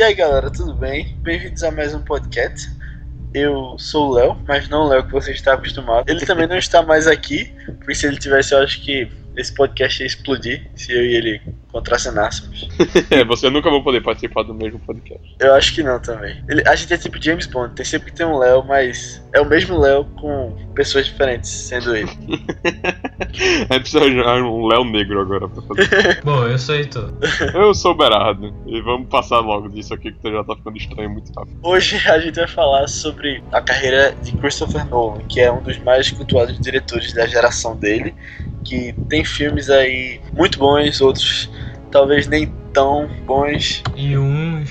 E aí galera, tudo bem? Bem-vindos a mais um podcast. Eu sou o Léo, mas não o Léo que você está acostumado. Ele também não está mais aqui, porque se ele tivesse, eu acho que esse podcast ia explodir se eu e ele contracenássemos. é, você nunca vai poder participar do mesmo podcast. Eu acho que não também. Ele, a gente é tipo James Bond, tem sempre que ter um Léo, mas é o mesmo Léo com pessoas diferentes, sendo ele. a gente precisa arranjar um Léo negro agora pra fazer. Bom, eu sou Heitor. Eu sou o Berardo. E vamos passar logo disso aqui que já tá ficando estranho muito rápido. Hoje a gente vai falar sobre a carreira de Christopher Nolan, que é um dos mais cultuados diretores da geração dele, que tem filmes aí muito bons, outros talvez nem tão bons. E um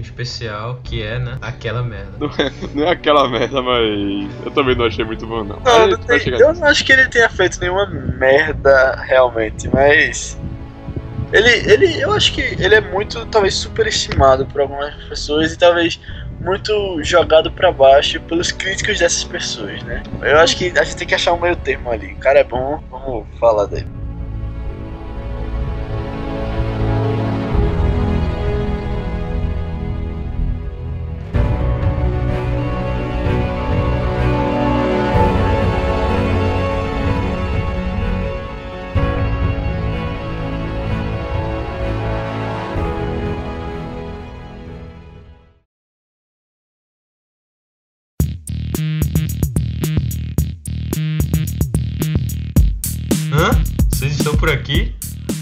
especial que é, né? Aquela merda. Não é, não é aquela merda, mas eu também não achei muito bom, não. não, não tem, eu não acho que ele tenha feito nenhuma merda realmente, mas. Ele, ele, eu acho que ele é muito, talvez, superestimado por algumas pessoas e talvez muito jogado para baixo pelos críticos dessas pessoas, né? Eu acho que a gente tem que achar um meio termo ali. O cara é bom, vamos falar dele.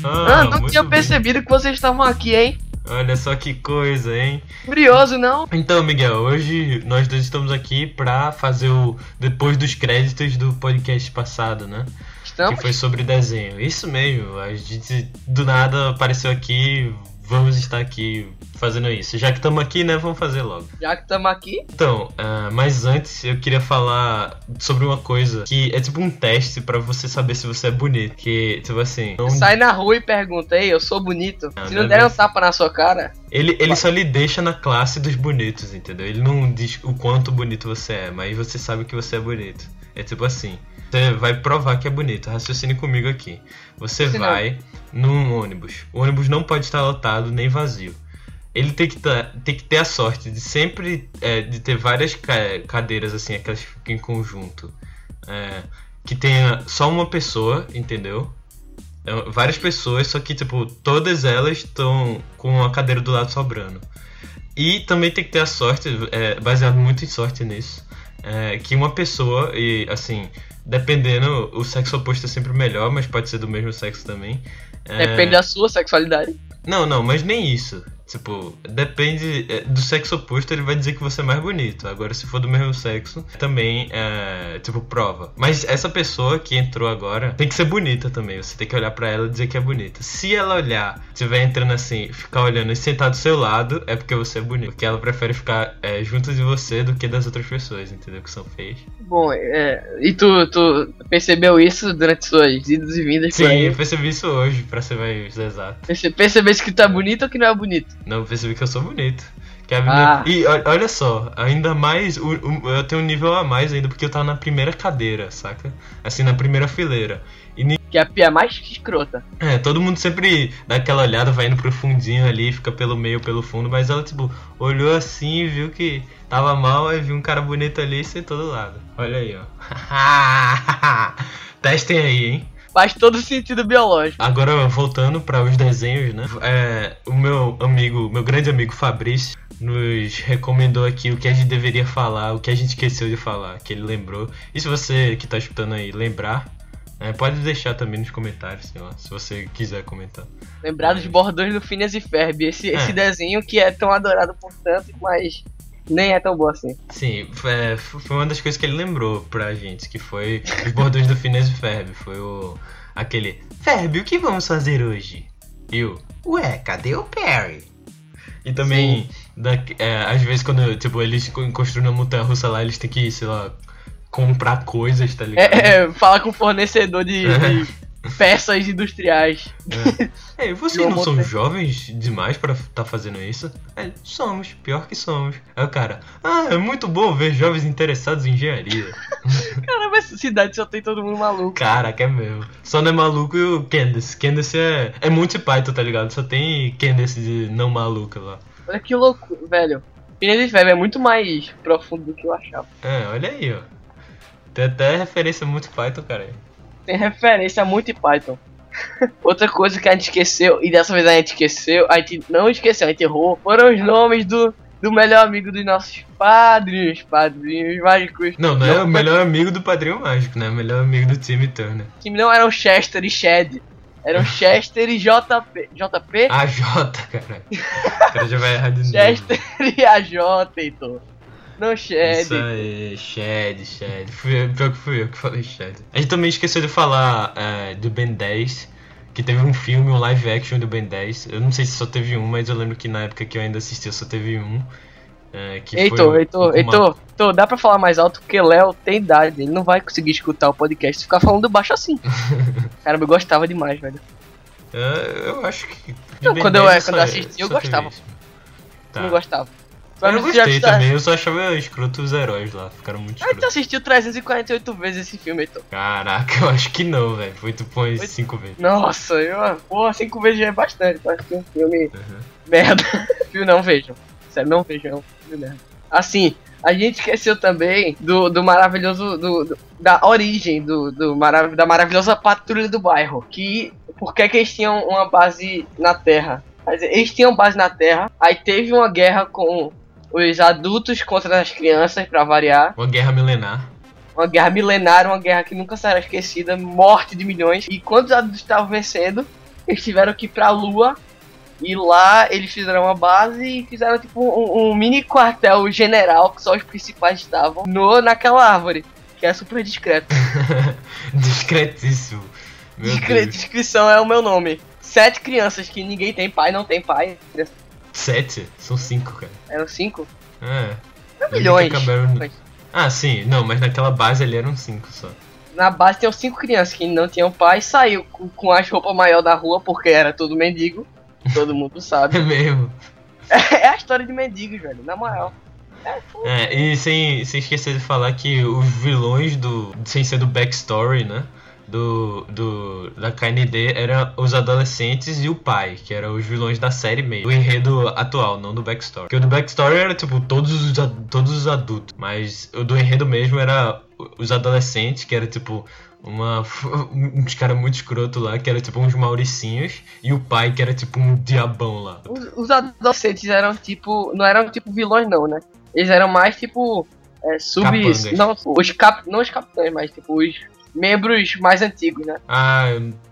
Ah, ah não tinha bem. percebido que vocês estavam aqui, hein? Olha só que coisa, hein? Curioso, não? Então, Miguel, hoje nós dois estamos aqui pra fazer o depois dos créditos do podcast passado, né? Estamos? Que foi sobre desenho. Isso mesmo, a gente do nada apareceu aqui, vamos estar aqui fazendo isso. Já que estamos aqui, né, vamos fazer logo. Já que estamos aqui. Então, uh, mas antes eu queria falar sobre uma coisa que é tipo um teste para você saber se você é bonito. Que, tipo assim. Não... Sai na rua e pergunta, ei, eu sou bonito. Não, se não, não der um tapa na sua cara. Ele, ele só lhe deixa na classe dos bonitos, entendeu? Ele não diz o quanto bonito você é, mas você sabe que você é bonito. É tipo assim. Você vai provar que é bonito. Raciocine comigo aqui. Você vai num ônibus. O ônibus não pode estar lotado nem vazio. Ele tem que, tá, tem que ter a sorte de sempre é, de ter várias cadeiras assim, aquelas que ficam em conjunto. É, que tenha só uma pessoa, entendeu? É, várias pessoas, só que tipo, todas elas estão com a cadeira do lado sobrando. E também tem que ter a sorte, é, baseado muito em sorte nisso, é, que uma pessoa, e assim, dependendo, o sexo oposto é sempre melhor, mas pode ser do mesmo sexo também. É... Depende da sua sexualidade. Não, não, mas nem isso. Tipo, depende é, do sexo oposto, ele vai dizer que você é mais bonito. Agora, se for do mesmo sexo, também é, tipo, prova. Mas essa pessoa que entrou agora tem que ser bonita também. Você tem que olhar para ela e dizer que é bonita. Se ela olhar, estiver entrando assim, ficar olhando e sentar do seu lado, é porque você é bonito. Porque ela prefere ficar é, junto de você do que das outras pessoas, entendeu? Que são feias. Bom, é, e tu, tu percebeu isso durante suas idas e vindas? Sim, eu percebi isso hoje, pra ser mais exato. Perce percebeste que tá bonito ou que não é bonito? Não, percebi que eu sou bonito. Que a menina... ah. E olha só, ainda mais. eu tenho um nível a mais ainda, porque eu tava na primeira cadeira, saca? Assim, na primeira fileira. E que é a pia mais escrota. É, todo mundo sempre dá aquela olhada, vai indo pro fundinho ali, fica pelo meio, pelo fundo, mas ela, tipo, olhou assim e viu que tava mal, aí viu um cara bonito ali e sentou do lado. Olha aí, ó. Testem aí, hein? Faz todo sentido biológico. Agora, voltando para os desenhos, né? É, o meu amigo, meu grande amigo Fabrício, nos recomendou aqui o que a gente deveria falar, o que a gente esqueceu de falar, que ele lembrou. E se você que está escutando aí lembrar, é, pode deixar também nos comentários, sei lá, se você quiser comentar. Lembrar dos bordões do Phineas e Ferb, esse, é. esse desenho que é tão adorado por tanto, mas nem é tão boa assim. Sim, é, foi uma das coisas que ele lembrou pra gente, que foi os bordões do Phineas e Ferb. Foi o. aquele. Ferb, o que vamos fazer hoje? E o. Ué, cadê o Perry? E também, da, é, às vezes, quando tipo, eles construem uma montanha russa lá, eles têm que, sei lá, comprar coisas, tá ligado? É, é falar com o fornecedor de, de peças industriais. É. Ei, vocês não são jovens demais para estar tá fazendo isso? É, somos, pior que somos. Aí o cara, ah, é muito bom ver jovens interessados em engenharia. Cara, mas cidade só tem todo mundo maluco. Caraca, é mesmo. Só não é maluco e o Candace. Candace é, é Monty Python, tá ligado? Só tem Candace de não maluca lá. Olha que louco, velho. Phineas e Ferb é muito mais profundo do que eu achava. É, olha aí, ó. Tem até referência muito Python, cara. Tem referência a muito Python. Outra coisa que a gente esqueceu, e dessa vez a gente esqueceu, a gente não esqueceu, a gente errou, foram os nomes do, do melhor amigo dos nossos padrinhos, padrinhos mágicos. Não, não é o melhor amigo do Padrinho Mágico, né? O melhor amigo do Timmy Turner. Que não eram Chester e Shed. Eram Chester e JP. JP? A J, caralho. O cara já vai errar de novo. Chester e a J, Heitor. Não Shed. Isso aí, Shed, Shed. Fui pior que fui eu que falei Shed. A gente também esqueceu de falar é, do Ben 10, que teve um filme, um live action do Ben 10. Eu não sei se só teve um, mas eu lembro que na época que eu ainda assistia só teve um. É, que Heitor, foi Heitor, Heitor, Heitor, dá pra falar mais alto porque Léo tem idade, ele não vai conseguir escutar o podcast e ficar falando baixo assim. Caramba, eu gostava demais, velho. É, eu acho que. Não, quando eu- 10 quando eu assisti, eu gostava. Tá. não gostava. Eu não gostei tá- também, eu só achava escroto os heróis lá, ficaram muito Ah, tu escrotos. assistiu 348 vezes esse filme, Heitor. Caraca, eu acho que não, velho. Foi umas Foi- 5 vezes. Nossa, eu, pô, cinco vezes já é bastante pra assistir um filme Uhum. merda. filme não vejam. Sério, não vejam. é um filme merda. Assim, a gente esqueceu também do, do maravilhoso. Do, do- da origem do, do marav da maravilhosa patrulha do bairro. Que. Por que, que eles tinham uma base na Terra? Eles tinham base na Terra, aí teve uma guerra com os adultos contra as crianças, pra variar. Uma guerra milenar. Uma guerra milenar, uma guerra que nunca será esquecida, morte de milhões. E quando os adultos estavam vencendo, eles tiveram que ir pra Lua. E lá eles fizeram uma base e fizeram tipo um, um mini quartel general que só os principais estavam no, naquela árvore. Que é super discreto. Discretíssimo. Discre Deus. descrição é o meu nome. Sete crianças que ninguém tem pai, não tem pai. Sete? São cinco, cara. Eram cinco? É. Não, milhões. Ah, sim. Não, mas naquela base ali eram cinco só. Na base tinham cinco crianças que não tinham pai, saiu com, com as roupas maior da rua porque era tudo mendigo. Todo mundo sabe. É mesmo. É a história de mendigos, velho, na moral. É. É, e sem, sem esquecer de falar que os vilões do. sem ser do backstory, né? Do, do. da KND eram os adolescentes e o pai, que eram os vilões da série mesmo. Do enredo atual, não do backstory. Porque o do backstory era tipo todos os, todos os adultos. Mas o do enredo mesmo era os adolescentes, que era tipo. Uma, uns caras muito escroto lá, que era tipo uns mauricinhos, e o pai, que era tipo um diabão lá. Os, os adolescentes eram tipo. Não eram tipo vilões, não, né? Eles eram mais tipo. É, sub. Capangas. Não, os cap, não os capitães, mas tipo os membros mais antigos, né? Ah,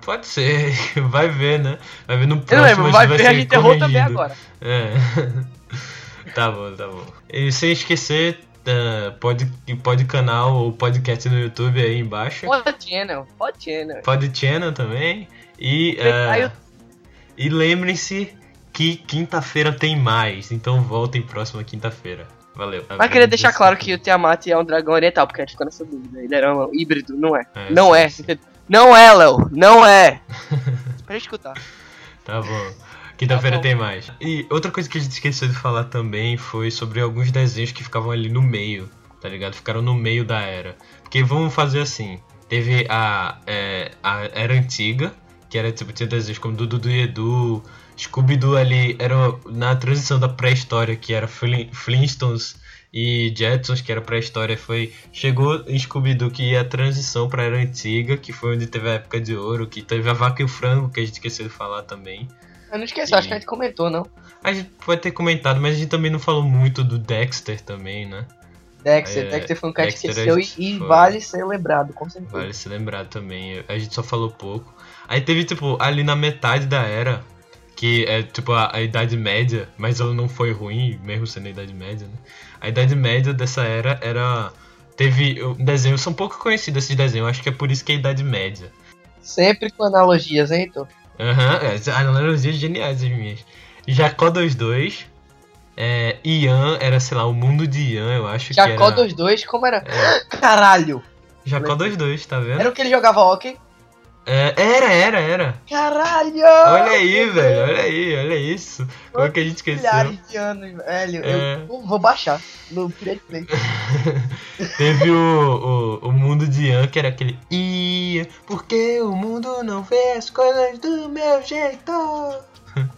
pode ser. Vai ver, né? Vai ver no Eu próximo. lembro, vai ser ver, a gente errou também corrigido. agora. É. tá bom, tá bom. E sem esquecer, uh, pode, pode canal ou podcast no YouTube aí embaixo. Pode channel, pode channel. Pode channel também. E, eu- uh, e lembrem-se que quinta-feira tem mais. Então voltem próxima quinta-feira. Valeu. Mas queria deixar claro que o Tiamat é um dragão oriental, porque a gente ficou nessa dúvida. Ele era um híbrido, não é? É, não é. Não é, Léo. Não é. pra escutar. Tá bom. Quinta-feira Tá tem mais. E outra coisa que a gente esqueceu de falar também foi sobre alguns desenhos que ficavam ali no meio, tá ligado? Ficaram no meio da era. Porque vamos fazer assim: teve a, é, a era antiga, que era tipo, tinha desenhos como Dudu e Edu, Scooby-Doo ali, era na transição da pré-história, que era Flin- Flintstones e Jetsons, que era pré-história, foi. Chegou em Scooby-Doo que ia a transição pra era antiga, que foi onde teve a época de ouro, que teve a vaca e o frango, que a gente esqueceu de falar também. Eu não esqueci, acho que a gente comentou, não. A gente pode ter comentado, mas a gente também não falou muito do Dexter também, né? Dexter, É, Dexter foi um que a gente Dexter esqueceu e, e vale ser lembrado, com certeza. Vale se lembrar também. A gente só falou pouco. Aí teve, tipo, ali na metade da era, que é tipo a, a Idade Média, mas ela não foi ruim, mesmo sendo a Idade Média, né? A Idade Média dessa era era. Teve um desenho, são pouco conhecidos esses desenhos, acho que é por isso que é a Idade Média. Sempre com analogias, hein, Heitor? Aham, é, analogias geniais as minhas. Jacó 22, é, Ian, era, sei lá, o mundo de Ian, eu acho que Jacó era. 22, como era? É, Caralho! Jacó 22, tá vendo? Era o que ele jogava hockey? É, era, era, era. Caralho! Olha aí, velho, olha aí, olha isso. Como é que a gente esqueceu? Milhares de anos, velho. É. Eu vou- baixar no Pirate Play. Teve o, o, o mundo de Ian, que era aquele Ian, porque o mundo não vê as coisas do meu jeito.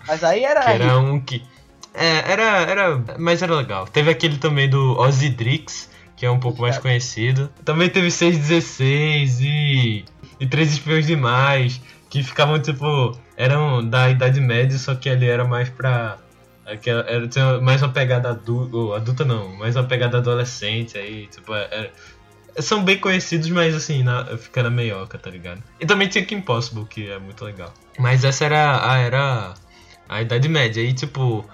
Mas aí era. Que era um que. É, era, era. Mas era legal. Teve aquele também do Ozzy Drix, que é um pouco mais conhecido. Também teve 616 e. E Três Espiões Demais, que ficavam tipo. Eram da Idade Média, só que ali era mais pra. Aquela, era, tinha mais uma pegada adulta, adulta não, mais uma pegada adolescente aí, tipo, era, são bem conhecidos, mas assim, na, fica na meioca, tá ligado? E também tinha Kim Possible, que é muito legal. Mas essa era a, era a Idade Média, aí tipo.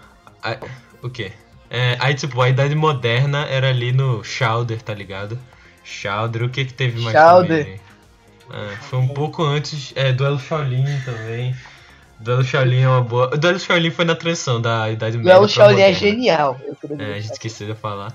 A, o quê? É, aí tipo, a Idade Moderna era ali no Chowder, tá ligado? Chowder, o que que teve mais Chowder. também? É, foi um pouco antes, é, Duelo Shaolin também. Duelo Shaolin é uma boa. O Duelo Shaolin foi na transição da Idade Média. Pra Shaolin é genial. É, a gente esqueceu de falar.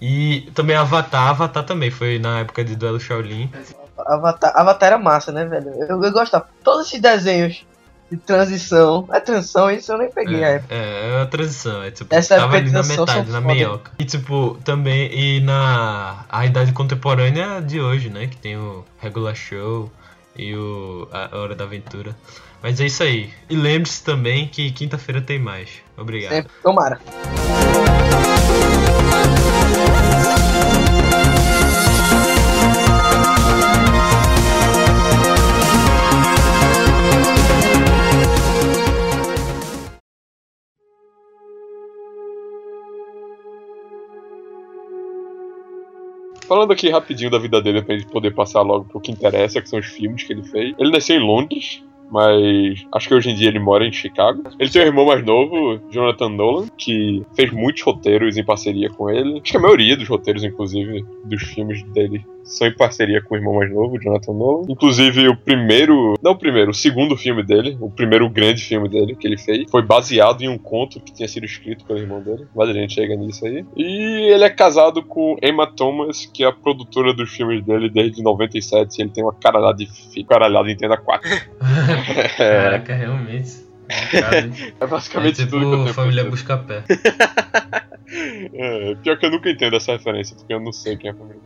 E também Avatar, Avatar também foi na época de Duelo Shaolin. Avatar, Avatar era massa, né, velho? Eu, eu gostava. Todos esses desenhos de transição. É transição, isso eu nem peguei a É, época. é, é a transição, é tipo, Essa tava ali na metade, na meioca. E tipo, também, e na a idade contemporânea de hoje, né, que tem o Regular Show e o A Hora da Aventura. Mas é isso aí. E lembre-se também que quinta-feira tem mais. Obrigado. Sempre. Tomara. Falando aqui rapidinho da vida dele pra gente poder passar logo pro que interessa, que são os filmes que ele fez. Ele nasceu em Londres, mas acho que hoje em dia ele mora em Chicago. Ele tem um irmão mais novo, Jonathan Nolan, que fez muitos roteiros em parceria com ele. Acho que a maioria dos roteiros, inclusive, dos filmes dele são em parceria com o irmão mais novo, Jonathan Nolan. Inclusive, o primeiro. Não o primeiro, o segundo filme dele, o primeiro grande filme dele que ele fez, foi baseado em um conto que tinha sido escrito pelo irmão dele. Mas a gente chega nisso aí. E ele é casado com Emma Thomas, que é a produtora dos filmes dele desde 97. E ele tem uma caralhada de filho. Caralhada entenda 4. é, Caraca, realmente. É É basicamente tudo que eu tipo tenho Família. Busca-Pé. É, pior que eu nunca entendo essa referência, porque eu não sei quem é a família.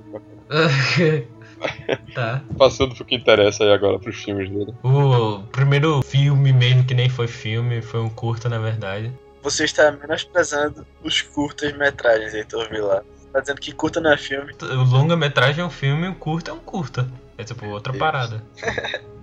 tá. Passando pro que interessa aí agora pros filmes dele. O primeiro filme mesmo que nem foi filme, foi um curta na verdade. Você está menosprezando os curtas-metragens, Heitor Vilar. Tá dizendo que curta não é filme. O longa-metragem é um filme e o curta é um curta. É tipo outra Deus. parada.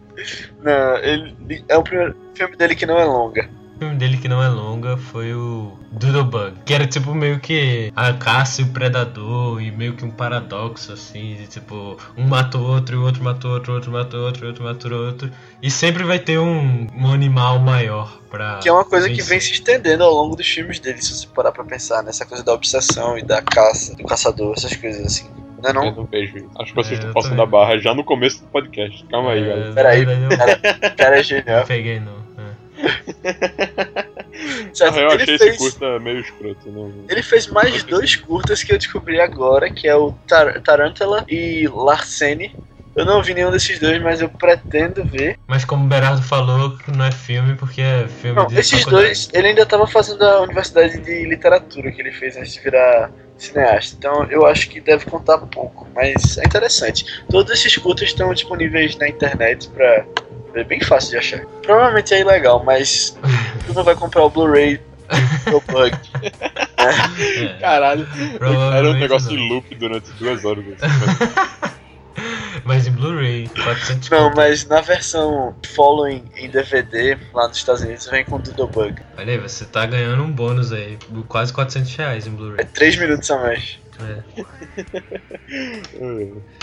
Não, ele é o primeiro filme dele que não é longa. O filme dele que não é longa foi o Doodlebug, que era tipo meio que a caça e o predador e meio que um paradoxo assim, de tipo, um mata o outro, e o outro mata o outro, o outro mata o outro, o outro mata o outro. E sempre vai ter um, um animal maior pra. Que é uma coisa que vencer. vem se estendendo ao longo dos filmes dele, se você parar pra pensar nessa coisa da obsessão e da caça, do caçador, essas coisas assim. Não é Eu não? não vejo. Acho que vocês É, estão passando também. a barra já no começo do podcast. Calma aí, É, galera. na Peraí, O cara é não genial. peguei não. Na Certo, real, eu ele achei esse fez, curta meio escroto. Não... ele fez mais dois curtas que eu descobri agora, que é o Tar Tarantula e Larcene. Eu não vi nenhum desses dois, mas eu pretendo ver. Mas como o Berardo falou, que não é filme porque é filme Não, de esses faculdade. dois, ele ainda tava fazendo a universidade de literatura que ele fez antes de virar cineasta. Então eu acho que deve contar pouco, mas é interessante. Todos esses curtas estão disponíveis na internet pra ver, bem fácil de achar. Provavelmente é ilegal, mas tu não vai comprar o Blu-ray do Bug. É, Caralho, era um negócio não. em loop durante duas horas. assim. Mas em Blu-ray, 400 Não, conto. mas na versão Following em DVD, lá nos Estados Unidos, vem com Doodle Bug. Olha aí, você tá ganhando um bônus aí. Quase 400 reais em É Blu-ray. 3 minutos a mais. É.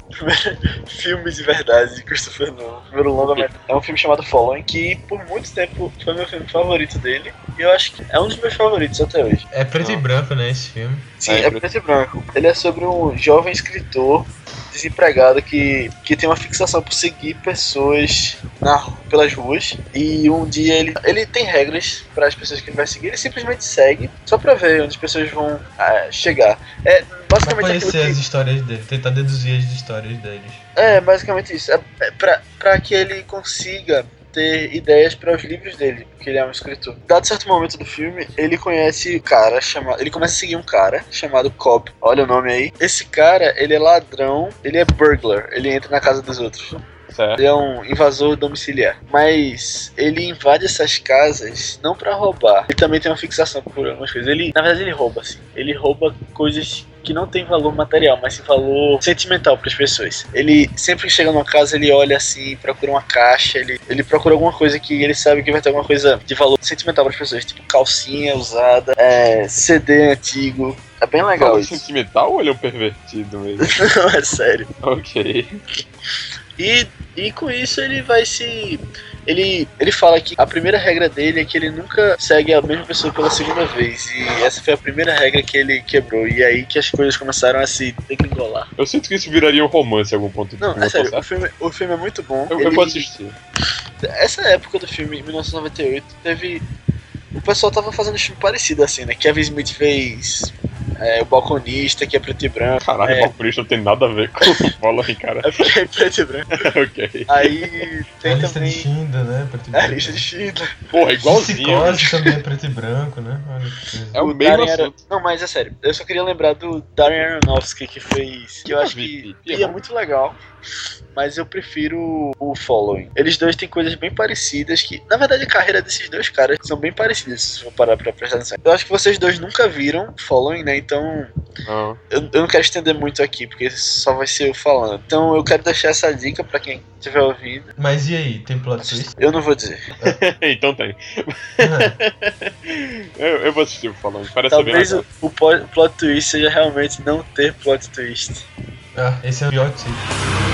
Filme de verdade de Christopher Nolan. Primeiro longa É um filme chamado Following, que por muito tempo foi meu filme favorito dele. E eu acho que é um dos meus favoritos até hoje. É preto e branco, né, esse filme. Sim, É, é, preto e branco. Ele é sobre um jovem escritor desempregado que, que tem uma fixação por seguir pessoas na, pelas ruas. E um dia ele, ele tem regras para as pessoas que ele vai seguir. Ele simplesmente segue só pra ver onde as pessoas vão ah, chegar. É Pra basicamente aquilo conhecer que, as histórias dele, tentar deduzir as histórias deles. É, basicamente isso. É, é pra, pra que ele consiga ter ideias para os livros dele, porque ele é um escritor. Dado certo momento do filme, ele conhece um cara chamado. Ele começa a seguir um cara chamado Cobb. Olha o nome aí. Esse cara, ele é ladrão, ele é burglar, ele entra na casa dos outros. Certo. Ele é um invasor domiciliar. Mas ele invade essas casas não pra roubar. Ele também tem uma fixação por algumas coisas. Ele, na verdade, ele rouba, assim. Ele rouba coisas que não tem valor material, mas sim valor sentimental para as pessoas. Ele sempre que chega numa casa, ele olha assim, procura uma caixa, ele, ele procura alguma coisa que ele sabe que vai ter alguma coisa de valor sentimental para as pessoas, tipo calcinha usada, é, CD antigo. É bem legal Valor isso. sentimental ou ele é um pervertido mesmo? Não, é sério. ok. E, e com isso ele vai se. Ele, ele fala que a primeira regra dele é que ele nunca segue a mesma pessoa pela segunda vez. E essa foi a primeira regra que ele quebrou. E aí que as coisas começaram a se degringolar. Eu sinto que isso viraria um romance em algum ponto Não, é sério, o filme, o filme é muito bom. Eu, Ele- eu vou assistir. Essa época do filme, em 1998, teve. O pessoal tava fazendo um filme parecido assim, né? Kevin Smith fez é, O Balconista, que é preto e branco. Caralho, é, o Balconista não tem nada a ver com bola aí, cara. é porque é preto e branco. ok. Aí É tem a lista de também. Schindler, né? Preto e É a branco. lista de Schindler. Porra, igualzinho. Psicose também é preto e branco, né? Olha que coisa. É o O mesmo Darren assunto. Não, mas é sério. Eu só queria lembrar do Darren Aronofsky que fez. Que eu acho que, vi, é é muito legal. Mas eu prefiro o Following. Eles dois têm coisas bem parecidas que. Na verdade, a carreira desses dois caras são bem parecidas, se for parar pra prestar atenção. Eu acho que vocês dois nunca viram Following, né? Então. Não. Eu, eu não quero estender muito aqui, porque só vai ser eu falando. Então eu quero deixar essa dica pra quem estiver ouvindo. Mas e aí, tem plot twist? Eu não vou dizer. então tem. Eu, eu vou assistir o falando. Parece Talvez bem o, o plot twist seja realmente não ter plot twist. ah, esse é o pior tipo.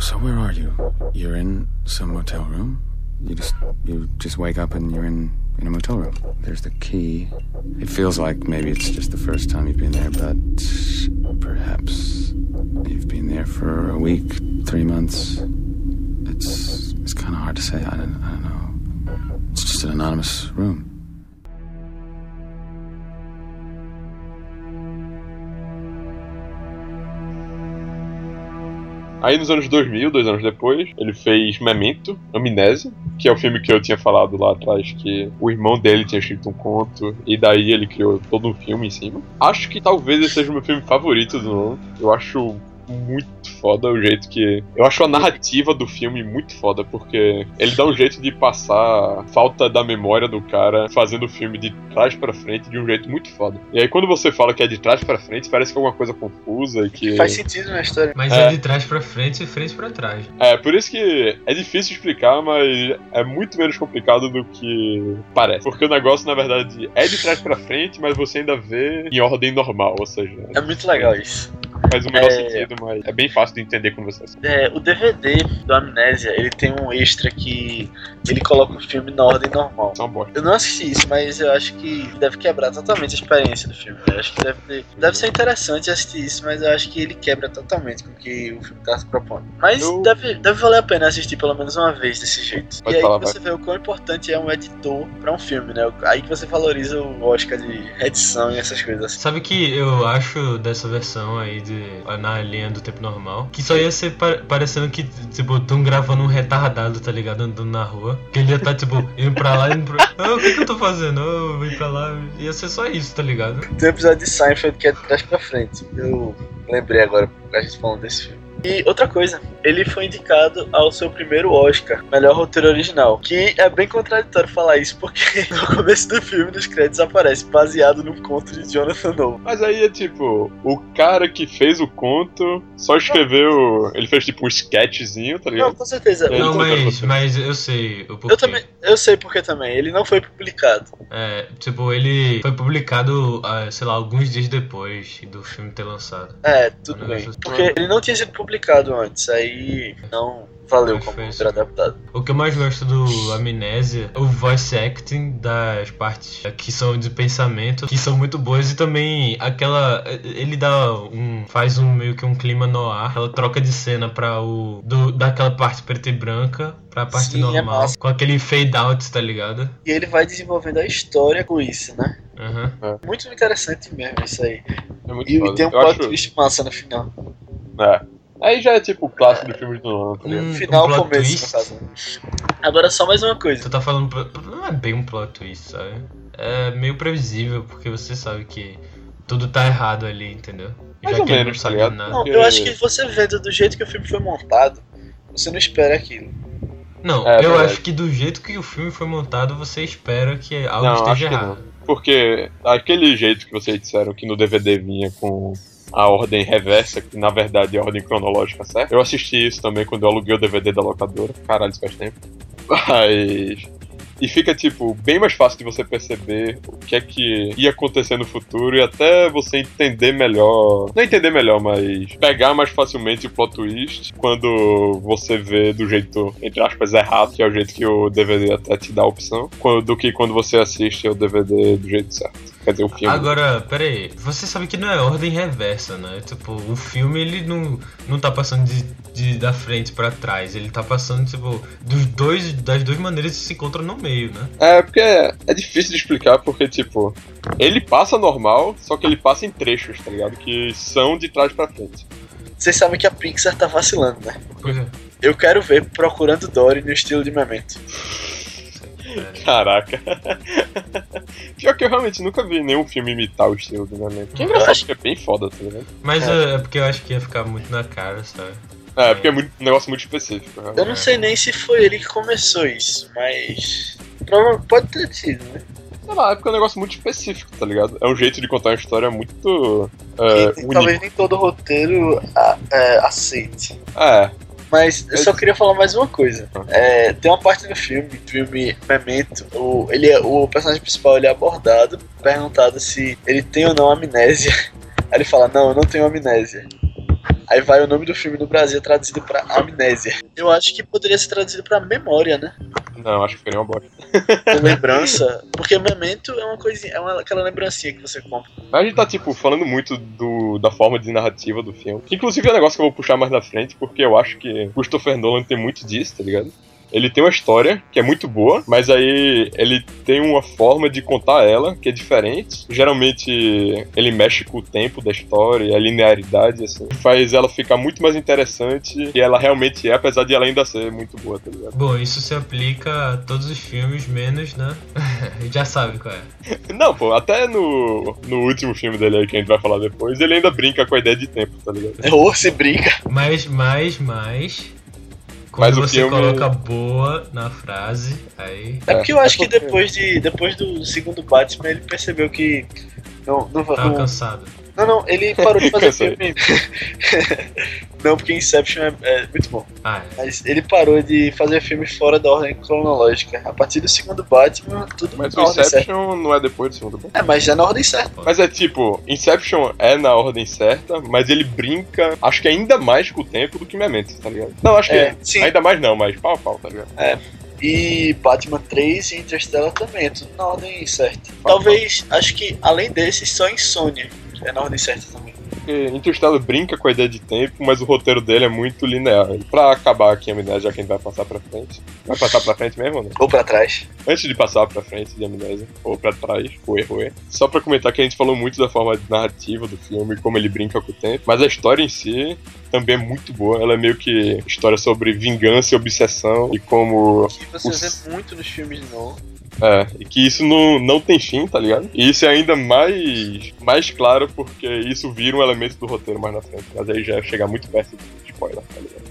So where are you? You're in some motel room. You just you just wake up and you're in in a motel room. There's the key. It feels like maybe it's just the first time you've been there, but perhaps you've been there for a week, three months. It's it's kind of hard to say. I don't I don't know. It's just an anonymous room. Aí nos anos 2000, dois anos depois, ele fez Memento, Amnésia, que é o filme que eu tinha falado lá atrás, que o irmão dele tinha escrito um conto, e daí ele criou todo um filme em cima. Acho que talvez esse seja o meu filme favorito do Nolan. Eu acho muito foda o jeito que. Eu acho a narrativa do filme muito foda, porque ele dá um jeito de passar a falta da memória do cara fazendo o filme de trás pra frente de um jeito muito foda. E aí quando você fala que é de trás pra frente, parece que é alguma coisa confusa e que. Faz sentido na história. Mas É. é. de trás pra frente e frente pra trás. É, por isso que é difícil explicar, mas é muito menos complicado do que parece. Porque o negócio, na verdade, é de trás pra frente, mas você ainda vê em ordem normal, ou seja, É muito legal isso. Faz o menor É. sentido, mas é bem fácil de entender quando você assiste. É, o DVD do Amnésia, ele tem um extra que ele coloca o filme na ordem normal. Bosta. Eu não assisti isso, mas eu acho que deve quebrar totalmente a experiência do filme. Eu acho que deve, ter- deve ser interessante assistir isso, mas eu acho que ele quebra totalmente com o que o filme tá se propondo. Mas Eu- deve, deve valer a pena assistir pelo menos uma vez desse jeito. Pode e aí falar, você vê o quão importante é um editor pra um filme, né? Aí que você valoriza o Oscar de edição e essas coisas assim. Sabe que eu acho dessa versão aí de na linha do tempo normal que só ia ser pa- parecendo que tipo tão gravando um retardado, tá ligado, andando na rua. Que ele ia estar tipo indo pra lá, indo pra. Ah, o que, que eu tô fazendo? Ah, eu vim pra lá. Ia ser só isso, tá ligado? Tem um episódio de Seinfeld que é de trás pra frente. Eu lembrei agora, a gente falando desse filme. E outra coisa, ele foi indicado ao seu primeiro Oscar, melhor roteiro original. Que é bem contraditório falar isso, porque no começo do filme, nos créditos, aparece baseado num conto de Jonathan Nolan. Mas aí é tipo, o cara que fez o conto só escreveu. Ele fez tipo um sketchzinho, tá Não, ligado? com certeza. Não, mas, mas eu sei o porquê. eu também, eu sei porque também. Ele não foi publicado. É, tipo, ele foi publicado, ah, sei lá, alguns dias depois do filme ter lançado. É, tudo Não, bem. Porque ele não tinha sido publicado antes, aí não valeu como ser adaptado. O que eu mais gosto do Amnésia é o voice acting das partes que são de pensamento, que são muito boas, e também aquela. Ele dá um. faz um meio que um clima no ar, aquela troca de cena pra o. Do, daquela parte preta e branca pra parte Sim, é normal. massa. com aquele fade out, tá ligado? E ele vai desenvolvendo a história com isso, né? Aham. Muito interessante mesmo isso aí. É muito E, e tem um plot acho- twist massa no final. É. Aí já é tipo o clássico do filme do Nolan, tá ligado? Um- Final, um começo, twist. no caso. Agora só mais uma coisa. Tu tá falando. Não é bem um plot twist, sabe? É meio previsível, porque você sabe que tudo tá errado ali, entendeu? Mais Já ou que ele menos, não tá ligado? nada. Não, eu acho que você vendo do jeito que o filme foi montado, você não espera aquilo. Não, É, eu verdade. acho que do jeito que o filme foi montado, você espera que algo Não, acho esteja que errado. Porque aquele jeito que vocês disseram que no DVD vinha com a ordem reversa, que na verdade é a ordem cronológica certa. Eu assisti isso também quando eu aluguei o DVD da locadora. Caralho, isso faz tempo. Mas. E fica, tipo, bem mais fácil de você perceber o que é que ia acontecer no futuro e até você entender melhor. Não entender melhor, mas pegar mais facilmente o plot twist quando você vê do jeito, entre aspas, errado, que é o jeito que o DVD até te dá a opção, do que quando você assiste o DVD do jeito certo. Quer dizer, o filme. Agora, pera aí, você sabe que não é ordem reversa, né? Tipo, o filme ele não, não tá passando de, de- da frente pra trás, ele tá passando, tipo, dos dois, das duas maneiras que se encontram no meio, né? É, porque é, é difícil de explicar, porque, tipo, ele passa normal, só que ele passa em trechos, tá ligado? Que são de trás pra frente. Vocês sabem que a Pixar tá vacilando, né? Pois é. Eu quero ver Procurando Dory no estilo de Memento. Caraca. Pior que eu realmente nunca vi nenhum filme imitar o estilo do Memento. Que é Eu engraçado, acho- porque é bem foda, tá ligado? Mas É. é. é porque eu acho que ia ficar muito na cara, sabe? É, porque é muito, um negócio muito específico. realmente. Eu não sei nem se foi ele que começou isso, mas. Prova- Pode ter sido, né? Sei lá, é porque é um negócio muito específico, tá ligado? É um jeito de contar uma história muito é, E único. talvez nem todo roteiro a- é, aceite. É, Mas eu só queria falar mais uma coisa. Ah. É, tem uma parte do filme, filme Memento, o, ele é, o personagem principal ele é abordado, perguntado se ele tem ou não amnésia. Aí ele fala, não, eu não tenho amnésia. Aí vai o nome do filme no Brasil traduzido pra amnésia. Eu acho que poderia ser traduzido pra memória, né? não, acho que foi uma bosta. Lembrança. Porque memento é uma coisinha, é uma, aquela lembrancinha que você compra. Mas a gente tá, tipo, falando muito do, da forma de narrativa do filme. Que, inclusive é um negócio que eu vou puxar mais na frente, porque eu acho que Christopher Nolan tem muito disso, tá ligado? Ele tem uma história que é muito boa, mas aí ele tem uma forma de contar ela que é diferente. Geralmente ele mexe com o tempo da história, a linearidade, assim. Faz ela ficar muito mais interessante que ela realmente é, apesar de ela ainda ser muito boa, tá ligado? Bom, isso se aplica a todos os filmes, menos, né? Já sabe qual é. Não, pô, até no, no último filme dele aí que a gente vai falar depois, ele ainda brinca com a ideia de tempo, tá ligado? É ou se briga. Mas, mas, mas. Mas Quando você filme- coloca boa na frase, aí. É porque eu acho é que porque- depois, de, depois do segundo Batman ele percebeu que. Não, não, Tava não, cansado. Não, não, ele parou de fazer filme. não, porque Inception é, é muito bom. Ah, é. Mas ele parou de fazer filme fora da ordem cronológica. A partir do segundo Batman, tudo Mas na o ordem certa. Inception não é depois do segundo filme. É, mas já na ordem certa. Mas é tipo, Inception é na ordem certa, mas ele brinca, acho que ainda mais com o tempo do que Memento, tá ligado? Não, acho que É, sim. ainda mais não, mas pau a pau, tá ligado? E Batman 3 e Interstellar também, é tudo na ordem certa. Talvez, acho que além desses, só Insônia é na ordem certa também. Porque Interstellar brinca com a ideia de tempo, mas o roteiro dele é muito linear. E Pra acabar aqui a amnésia, já que a gente vai passar pra frente. Vai passar pra frente mesmo, né? Ou pra trás. Antes de passar pra frente de amnésia, ou pra trás, foi, foi. Só pra comentar que a gente falou muito da forma narrativa do filme, como ele brinca com o tempo, mas a história em si também é muito boa. Ela é meio que história sobre vingança e obsessão e como. Que você Os- vê muito nos filmes não. É, e que isso não, não tem fim, tá ligado? E isso é ainda mais, mais claro porque isso vira um elemento do roteiro mais na frente. Mas aí já é chegar muito perto de spoiler, tá ligado?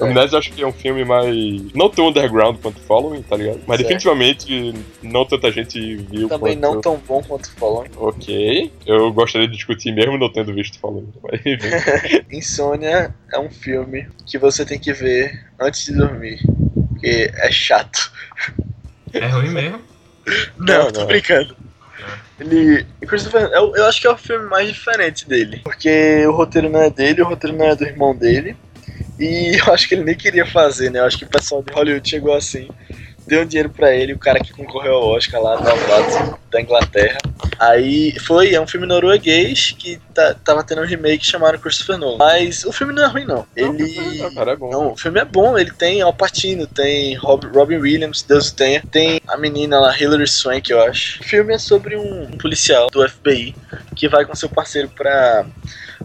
Amnésia eu acho que é um filme mais. Não tão underground quanto Following, tá ligado? Mas Certo. definitivamente não tanta gente viu. Também quanto... não tão bom quanto Following. Ok. Eu gostaria de discutir mesmo não tendo visto Following. Mas. Insônia é um filme que você tem que ver antes de dormir. Porque é chato. É ruim mesmo. Não, Não, tô não. brincando. Ele. Christopher, eu, eu acho que é o filme mais diferente dele. Porque o roteiro não é dele, o roteiro não é do irmão dele. E eu acho que ele nem queria fazer, né? Eu acho que o pessoal de Hollywood chegou assim. Deu um dinheiro pra ele, o cara que concorreu ao Oscar lá, novato da Inglaterra. Aí foi, é um filme norueguês que tá, tava tendo um remake chamado Christopher Nolan. Mas o filme não é ruim, não. Ele. Não, cara, é bom. Não, o filme é bom, ele tem Al Pacino, tem Rob, Robin Williams, Deus o tenha, tem a menina lá, Hilary Swank, eu acho. O filme é sobre um, um policial do FBI que vai com seu parceiro pra,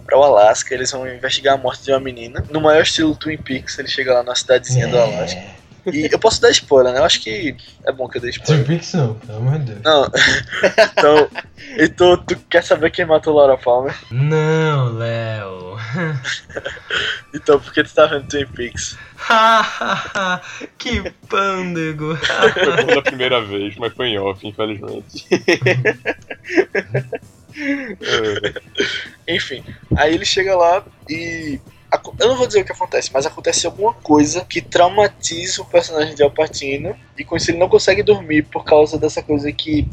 pra o Alasca, eles vão investigar a morte de uma menina. No maior estilo Twin Peaks, ele chega lá na cidadezinha do Alasca. E eu posso dar spoiler, né? Eu acho que é bom que eu dê Twin spoiler. Peaks não, pelo amor de Deus. Não. então, então, tu quer saber quem matou Laura Palmer? Não, Léo. Então, por que tu tá vendo Twin Peaks? que pândego. Foi pela primeira vez, mas foi em off, infelizmente. Enfim, aí ele chega lá e. Eu não vou dizer o que acontece, mas acontece alguma coisa que traumatiza o personagem de Alpatino e com isso ele não consegue dormir por causa dessa coisa que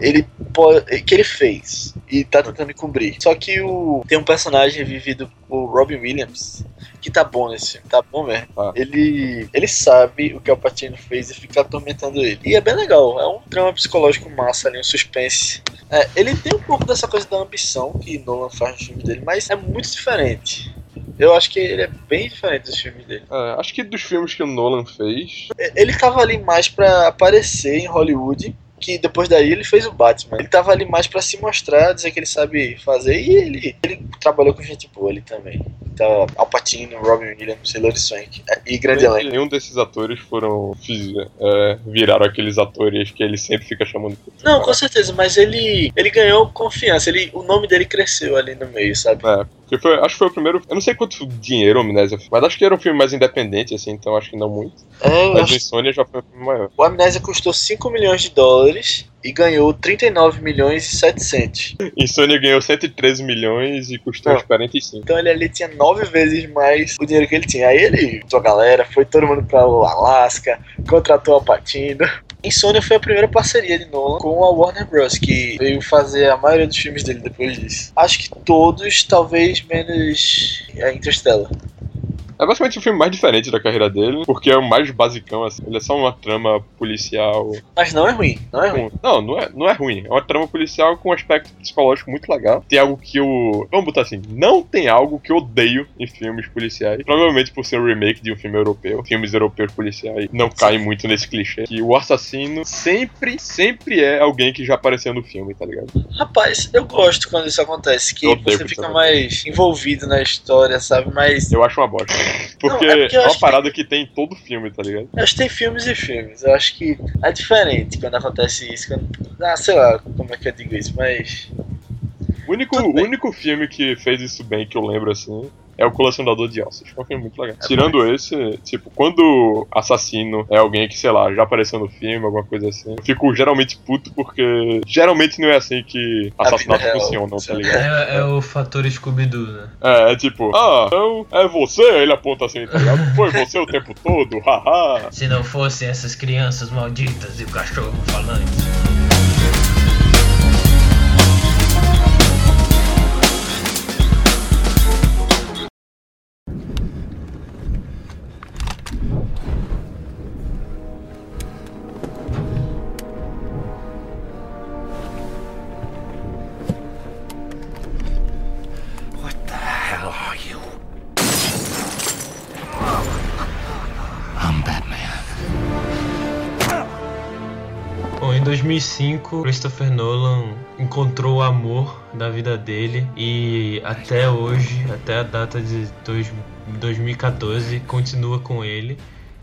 ele que ele fez e tá tentando encobrir. Só que o tem um personagem vivido por Robin Williams que tá bom nesse filme, tá bom mesmo. Tá. Ele ele sabe o que Alpatino fez e fica atormentando ele. E é bem legal, é um drama psicológico massa ali, um suspense. É, ele tem um pouco dessa coisa da ambição que Nolan faz no filme dele, mas é muito diferente. Eu acho que ele é bem diferente dos filmes dele. é, acho que dos filmes que o Nolan fez, Ele tava ali mais pra aparecer em Hollywood, que depois daí ele fez o Batman. Ele tava ali mais pra se mostrar, dizer que ele sabe fazer, e ele, ele trabalhou com gente boa ali também. Então, Al Pacino, Robin Williams, Hilary Swank é, e grande elenco. nenhum desses atores foram. Fiz, é, viraram aqueles atores que ele sempre fica chamando. Não, com certeza, mas ele, ele ganhou confiança, ele, o nome dele cresceu ali no meio, sabe? É, porque foi, acho que foi o primeiro. Eu não sei quanto dinheiro o Amnésia mas acho que era um filme mais independente, assim, então acho que não muito. É, Mas acho o Insônia já foi um filme maior. O Amnésia custou 5 milhões de dólares e ganhou 39 milhões e 700. Insônia ganhou 113 milhões e custou uns 45. Então ele ali tinha nove vezes mais o dinheiro que ele tinha. Aí ele, sua galera, foi todo mundo pra o Alasca, contratou a Patino. Insônia foi a primeira parceria de Nolan com a Warner Bros. que veio fazer a maioria dos filmes dele depois disso. Acho que todos, talvez menos a Interstellar. É basicamente o filme mais diferente da carreira dele, porque é o mais basicão, assim. Ele é só uma trama policial. Mas não é ruim, não é ruim. Não, não é, não é ruim. É uma trama policial com um aspecto psicológico muito legal. Tem algo que eu. Vamos botar assim: não tem algo que eu odeio em filmes policiais. Provavelmente por ser um remake de um filme europeu. Filmes europeus policiais não caem muito nesse clichê. Que o assassino sempre, sempre é alguém que já apareceu no filme, tá ligado? Rapaz, eu gosto quando isso acontece, que Eu você fica mais envolvido na história, sabe? Mas Eu acho uma bosta. Porque Não, é porque é, uma parada que tem em todo filme, tá ligado? Eu acho que tem filmes e filmes. Eu acho que é diferente quando acontece isso. Quando... Ah, sei lá como é que eu digo isso, mas. O único, o bem. único filme que fez isso bem, que eu lembro assim, é o Colecionador de Ossos. É um filme muito legal. Tirando esse, tipo, quando assassino é alguém que, sei lá, já apareceu no filme, alguma coisa assim, eu fico geralmente puto porque geralmente não é assim que A vida assassinatos real, funcionam, tá ligado? É, é o fator Scooby-Doo, né? É, é tipo, ah, então é você? Ele aponta assim, tá ligado? Foi você o tempo todo, haha. Se não fossem essas crianças malditas e o cachorro falante. 2005, Christopher Nolan encontrou o amor da vida dele e até hoje, até a data de dois- 2014, continua com ele,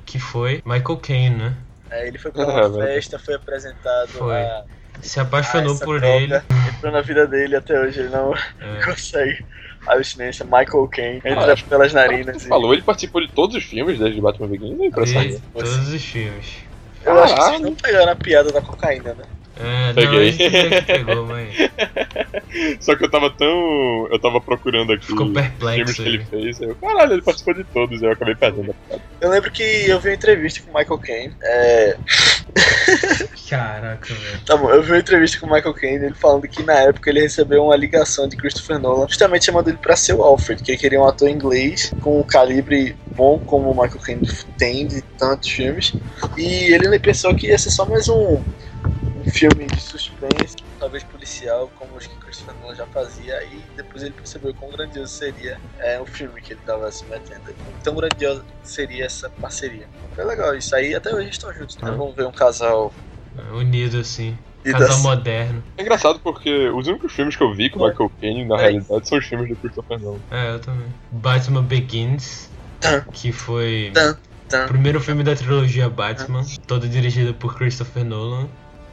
que foi Michael Caine, né? É, ele foi pra É, uma festa, foi apresentado Foi. a. Se apaixonou a essa por droga, ele. Entrou na vida dele até hoje, ele não é, consegue. A abstinência, Michael Caine, Ah, entra acho pelas Tu narinas. e- falou, ele participou de todos os filmes desde Batman Begins, é impressionante. todos os filmes. Eu acho que Caralho. vocês não pegaram a piada da cocaína, né? É, não, Peguei. pegou, Só que eu tava tão. Eu tava procurando aqui ficou os filmes que ele fez. Eu, caralho, ele participou de todos, eu acabei perdendo. Eu lembro que eu vi uma entrevista com o Michael Caine. É, Caraca, velho. Tá bom, eu vi uma entrevista com o Michael Caine, ele falando que na época ele recebeu uma ligação de Christopher Nolan, justamente chamando ele pra ser o Alfred, que ele queria um ator inglês com um calibre bom como o Michael Caine tem de tantos filmes. E ele nem pensou que ia ser só mais um, um filme de suspense, talvez policial, como os que Christopher Nolan já fazia, e depois ele percebeu quão grandioso seria é, o filme que ele tava se metendo. Tão grandioso seria essa parceria. Foi legal, isso aí até hoje estão juntos, né? Ah. Vamos ver um casal Unido assim. Casal das- moderno. É engraçado porque os únicos filmes que eu vi com o Michael Caine, na É. realidade, são os filmes do Christopher Nolan. É, eu também. Batman Begins, que foi. Tan. Primeiro filme da trilogia Batman, todo dirigido por Christopher Nolan.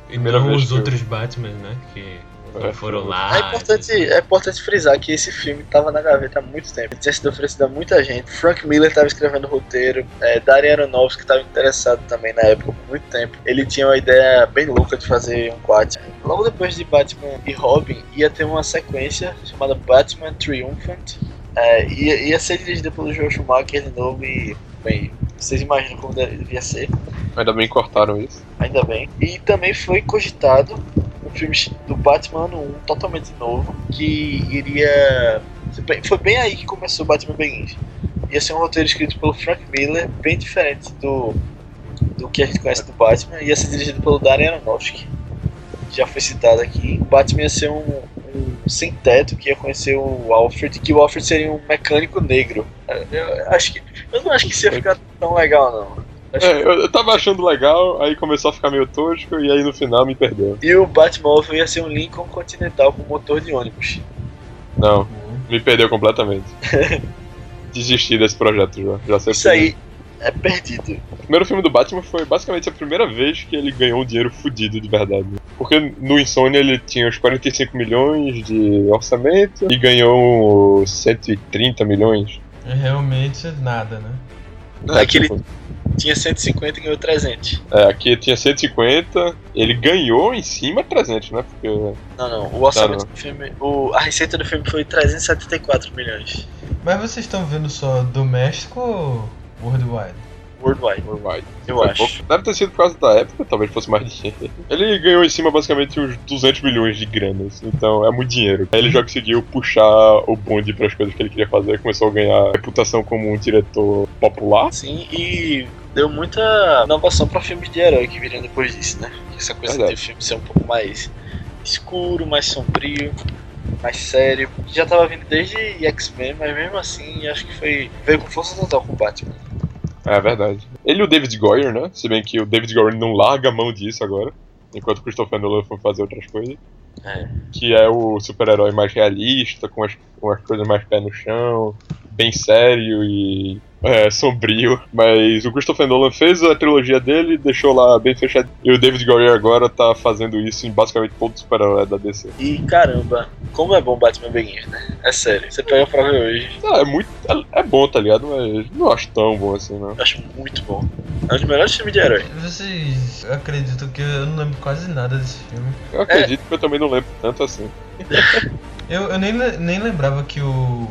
E não os eu- outros Batman, né? Que É, foram lá. É importante, é importante frisar que esse filme tava na gaveta há muito tempo. Ele tinha sido oferecido a muita gente. Frank Miller estava escrevendo o roteiro. É, Darren Aronofsky estava interessado também na época por muito tempo. Ele tinha uma ideia bem louca de fazer um Batman. Logo depois de Batman e Robin, ia ter uma sequência chamada Batman Triumphant. É, ia, ia ser dirigida pelo Joel Schumacher de novo e, bem, vocês imaginam como devia ser. Ainda bem que cortaram isso. Ainda bem. E também foi cogitado um filme do Batman ano 1 totalmente novo, que iria. Foi bem aí que começou o Batman Begins. Ia ser um roteiro escrito pelo Frank Miller, bem diferente do, do que a gente conhece do Batman. Ia ser dirigido pelo Darren Aronofsky, já foi citado aqui. O Batman ia ser um, um sem teto que ia conhecer o Alfred, que o Alfred seria um mecânico negro. Eu acho que. Eu não acho que isso ia ficar tão legal, não. Acho É, eu, eu tava achando legal, aí começou a ficar meio tosco, e aí no final me perdeu. E o Batmóvel ia ser um Lincoln Continental com motor de ônibus. Não, me perdeu completamente. Desisti desse projeto já. Já sei Isso aí é perdido. O primeiro filme do Batman foi basicamente a primeira vez que ele ganhou um dinheiro fudido de verdade. Porque no Insônia ele tinha os 45 milhões de orçamento e ganhou 130 milhões. É realmente nada, né? É que ele- Tinha 150 e ganhou 300. É, aqui tinha 150, ele ganhou em cima 300, né? Porque Não, não. O orçamento Tá, do filme. O, a receita do filme foi 374 milhões. Mas vocês estão vendo só doméstico ou worldwide? Worldwide, Worldwide. eu Foi acho. pouco. Deve ter sido por causa da época, talvez fosse mais dinheiro. Ele ganhou em cima basicamente uns 200 milhões de granas, então é muito dinheiro. Aí ele já conseguiu puxar o bonde para as coisas que ele queria fazer, começou a ganhar reputação como um diretor popular. Sim, e deu muita inovação pra filmes de herói que viriam depois disso, né? Essa coisa Verdade. de filme ser um pouco mais escuro, mais sombrio, mais sério. Já tava vindo desde X-Men, mas mesmo assim acho que foi. veio com força total com o Batman. É verdade. Ele e o David Goyer, né? Se bem que o David Goyer não larga a mão disso agora, enquanto o Christopher Nolan foi fazer outras coisas. É. Que é o super-herói mais realista, com as, com as coisas mais pé no chão, bem sério e é, sombrio. Mas o Christopher Nolan fez a trilogia dele, deixou lá bem fechado. E o David Goyer agora tá fazendo isso em basicamente todo o super-herói da DC. E caramba, como é bom Batman Begins, né? É sério. Você pega pra ver hoje, Ah, é muito. É, é bom, tá ligado? Mas não acho tão bom assim, não. eu acho muito bom. É um dos melhores filmes de herói. Vocês acreditam que eu não lembro quase nada desse filme? Eu acredito que eu também não lembro tanto assim. Eu, eu nem, nem lembrava que o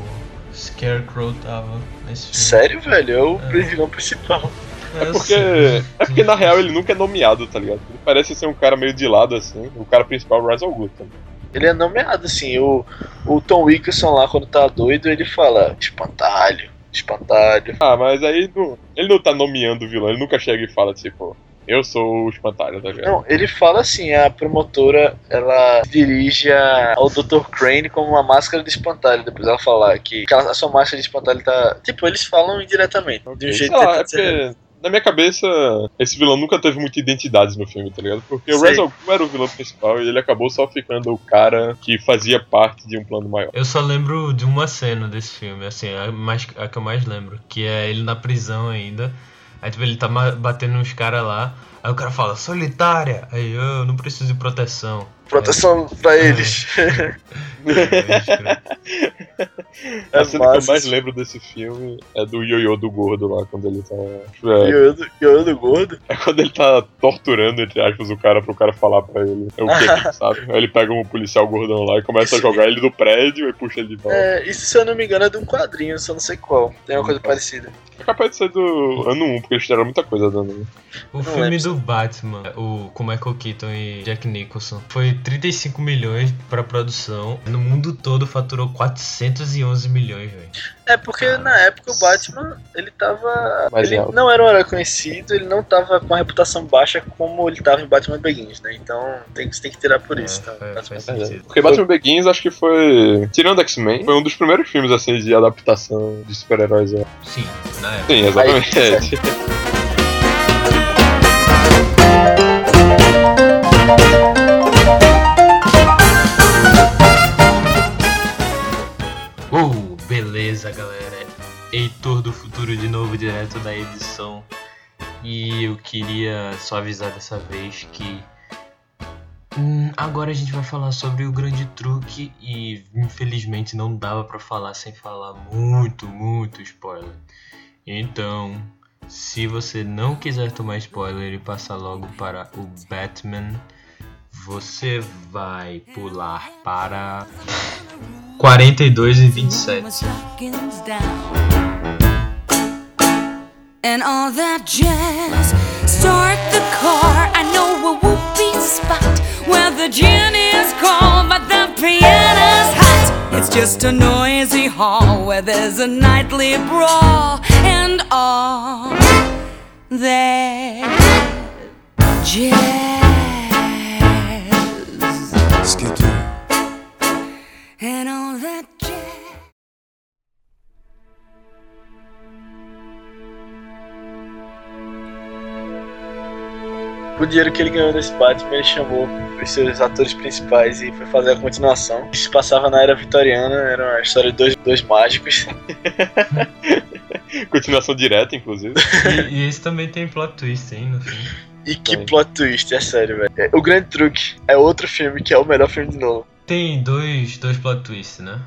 Scarecrow tava nesse filme. Sério, velho? É o É. vilão principal. É Eu porque, é porque na real ele nunca é nomeado, tá ligado? Ele parece ser um cara meio de lado assim. O cara principal é o Rise al Ghul também. Ele é nomeado, assim. O, o Tom Wilkinson lá, quando tá doido, ele fala espantalho, espantalho. Ah, mas aí não- ele não tá nomeando o vilão, ele nunca chega e fala tipo, eu sou o espantalho, tá ligado? Não, ele fala assim, a promotora, ela dirige a- ao Dr. Crane como uma máscara de espantalho. Depois ela fala que aquela- a sua máscara de espantalho tá... Tipo, eles falam indiretamente, de um jeito Sei lá, é tentando ser- porque na minha cabeça esse vilão nunca teve muita identidade no filme, tá ligado? Porque o Sei. Al Ghul era o vilão principal e ele acabou só ficando o cara que fazia parte de um plano maior. Eu só lembro de uma cena desse filme, assim, a, mais, a que eu mais lembro, que é ele na prisão ainda. Aí tipo, ele tá batendo uns caras lá, aí o cara fala, solitária! Aí eu não preciso de proteção. Proteção pra eles. a É cena que eu mais lembro desse filme é do ioiô do gordo lá, quando ele tá. É, eu do- do gordo. é quando ele tá torturando, entre aspas, o cara pro cara falar pra ele o que ele sabe. Aí ele pega um policial gordão lá e começa a jogar ele do prédio e puxa ele de volta. É, isso se eu não me engano é de um quadrinho, só não sei qual. Tem uma coisa Então. parecida. É capaz de ser do ano 1, porque eles fizeram muita coisa do ano 1. O Não filme lembro. do Batman, o, com Michael Keaton e Jack Nicholson, foi 35 milhões pra produção. No mundo todo faturou 411 milhões, velho. É porque Cara, na época o Batman, ele tava. Mais ele alto. não era um herói conhecido, ele não tava com a reputação baixa como ele tava em Batman Begins, né? Então tem, você tem que tirar por isso. É, Tá? faz- faz Batman-. Porque Batman Begins acho que foi. Tirando X-Men, foi um dos primeiros filmes assim de adaptação de super-heróis. ó. Sim, na época. Sim, exatamente. Aí, beleza, galera. Heitor do futuro de novo, direto da edição E eu queria só avisar dessa vez que hum, agora a gente vai falar sobre o grande truque e infelizmente não dava pra falar sem falar muito, muito spoiler. Então, se você não quiser tomar spoiler e passar logo para o Batman, você vai pular para 42 e 27. and all that jazz. Start the car, I know a whoopee spot where the gin is cold, but the piano's hot. It's just a noisy hall where there's a nightly brawl and all jazz. And all that jazz. O dinheiro que ele ganhou nesse Batman, ele chamou os seus atores principais e foi fazer a continuação. Que se passava na era vitoriana, era uma história de dois, dois mágicos. Continuação direta, inclusive. E, e esse também tem plot twist, hein, no fim. E que plot twist, é sério, velho. É, O Grande Truque é outro filme que é o melhor filme de novo. Tem dois, dois plot twists, né?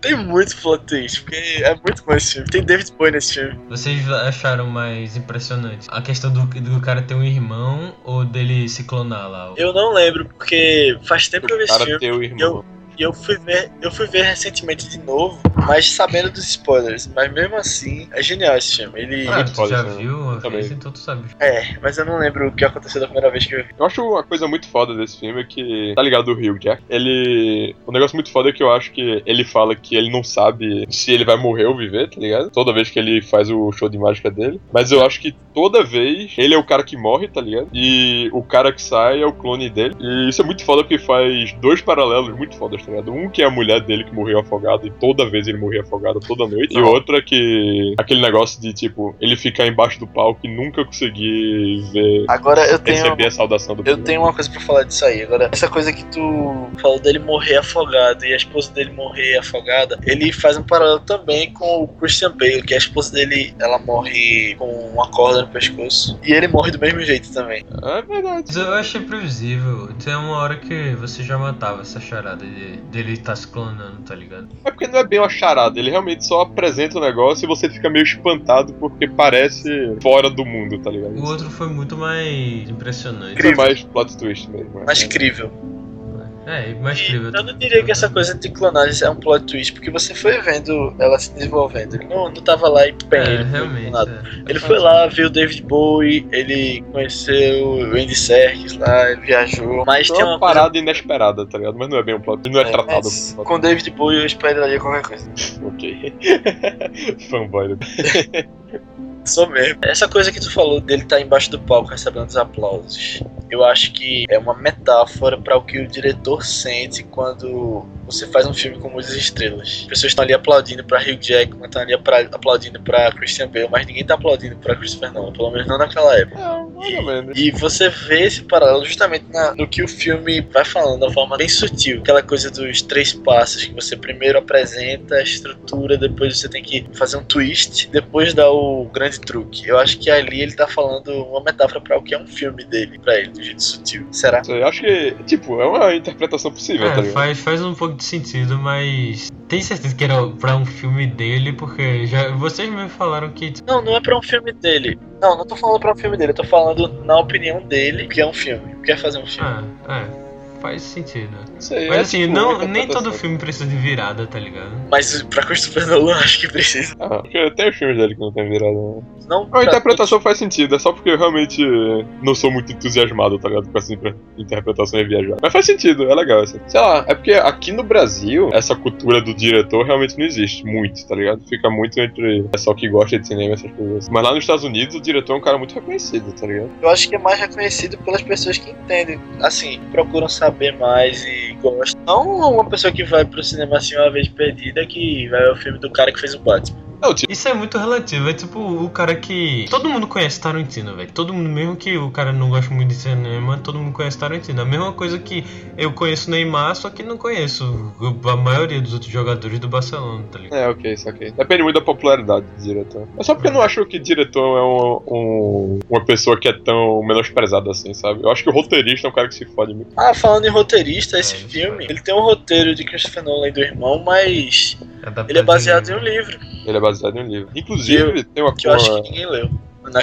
Tem muito plot twist, porque é muito bom esse filme. Tem David Bowie nesse filme. Vocês acharam mais impressionante a questão do, do cara ter um irmão ou dele se clonar lá? Eu não lembro, porque faz tempo que eu vi O esse cara filme. teu irmão. E eu fui ver, eu fui ver recentemente de novo, mas sabendo dos spoilers. Mas mesmo assim, é genial esse filme. Ele. Ah, tu já esse viu uma Também. então tu sabe. É, mas eu não lembro o que aconteceu da primeira vez que eu vi. Eu acho uma coisa muito foda desse filme é que, tá ligado, o Hugh Jack? Ele. O negócio muito foda é que eu acho que ele fala que ele não sabe se ele vai morrer ou viver, tá ligado? Toda vez que ele faz o show de mágica dele. Mas eu acho que toda vez ele é o cara que morre, tá ligado? E o cara que sai é o clone dele. E isso é muito foda porque faz dois paralelos muito fodas, tá ligado? Um que é a mulher dele que morreu afogada e toda vez ele morria afogado toda noite. E outro é que. aquele negócio de tipo, ele ficar embaixo do palco e nunca conseguir ver. Agora eu tenho. Receber a saudação do Eu público. tenho uma coisa pra falar disso aí. Agora, essa coisa que tu falou dele morrer afogado e a esposa dele morrer afogada, ele faz um paralelo também com o Christian Bale, que a esposa dele, ela morre com uma corda no pescoço. E ele morre do mesmo jeito também. É verdade. Mas eu achei previsível. Tem uma hora que você já matava essa charada de, dele estar se clonando, tá ligado? É porque não é bem uma charada, ele realmente só apresenta o negócio e você fica meio espantado porque parece fora do mundo, tá ligado? O outro foi muito mais impressionante. Isso é mais plot twist mesmo. é. Mais crível. É, mais E incrível. eu não diria que essa coisa de clonagem é um plot twist, porque você foi vendo ela se desenvolvendo. Ele não, não tava lá e pé, É, ele foi realmente. clonado. é. Ele foi lá, viu o David Bowie, ele conheceu o Andy Serkis lá, ele viajou. Mas Foi tem uma uma coisa parada inesperada, tá ligado? Mas não é bem um plot não é, É, tratado com David Bowie eu esperaria qualquer coisa. Ok. Fanboy. do- Sou mesmo. Essa coisa que tu falou dele estar embaixo do palco recebendo os aplausos, eu acho que é uma metáfora para o que o diretor sente quando você faz um filme com muitas estrelas. As pessoas estão ali aplaudindo para Hugh Jackman, estão ali aplaudindo para Christian Bale, mas ninguém tá aplaudindo para Christopher Nolan, pelo menos não naquela época. É, ou menos. E você vê esse paralelo justamente na- no que o filme vai falando, da forma bem sutil. Aquela coisa dos três passos, que você primeiro apresenta a estrutura, depois você tem que fazer um twist, depois dá o grande truque. Eu acho que ali ele tá falando uma metáfora para o que é um filme dele, pra ele, jeito sutil. Será? Eu acho que, tipo, é uma interpretação possível, tá É, ligado? faz, faz um pouco de sentido, mas tem certeza que era pra um filme dele, porque já vocês me falaram que Não, não é pra um filme dele. Não, não tô falando pra um filme dele, eu tô falando na opinião dele que é um filme. Quer fazer um filme. ah, é, faz sentido. Sei, Mas é, assim, tipo, não, nem todo filme precisa de virada, tá ligado? Mas pra Christopher Nolan, acho que precisa. Ah, porque tem os filmes dele que não tem virada. não. Não A interpretação faz sentido, é só porque eu realmente não sou muito entusiasmado, tá ligado? Com essa interpretação viajar. Mas faz sentido, é legal, assim. Sei lá, é porque aqui no Brasil, essa cultura do diretor realmente não existe muito, tá ligado? Fica muito entre o pessoal que gosta de cinema e essas coisas. assim. Mas lá nos Estados Unidos, o diretor é um cara muito reconhecido, tá ligado? Eu acho que é mais reconhecido pelas pessoas que entendem, assim, procuram saber mais e gostam. Não uma pessoa que vai pro cinema assim uma vez perdida que vai ver o filme do cara que fez o Batman. Não, tipo, Isso é muito relativo, é tipo o cara que. Todo mundo conhece Tarantino, velho. Todo mundo, mesmo que o cara não goste muito de cinema, todo mundo conhece Tarantino. A mesma coisa que eu conheço Neymar, só que não conheço a maioria dos outros jogadores do Barcelona, tá ligado? É, ok, isso ok. Depende muito da popularidade do diretor. É só porque eu não acho que diretor é um, um- uma pessoa que é tão menosprezada assim, sabe? Eu acho que o roteirista é um cara que se fode muito. Ah, falando em roteirista, esse É, filme, aí. ele tem um roteiro de Christopher Nolan e do irmão, mas Adaptado ele é baseado em um livro, Ele é baseado em um livro. Inclusive, tem uma que eu acho coisa. que ninguém leu.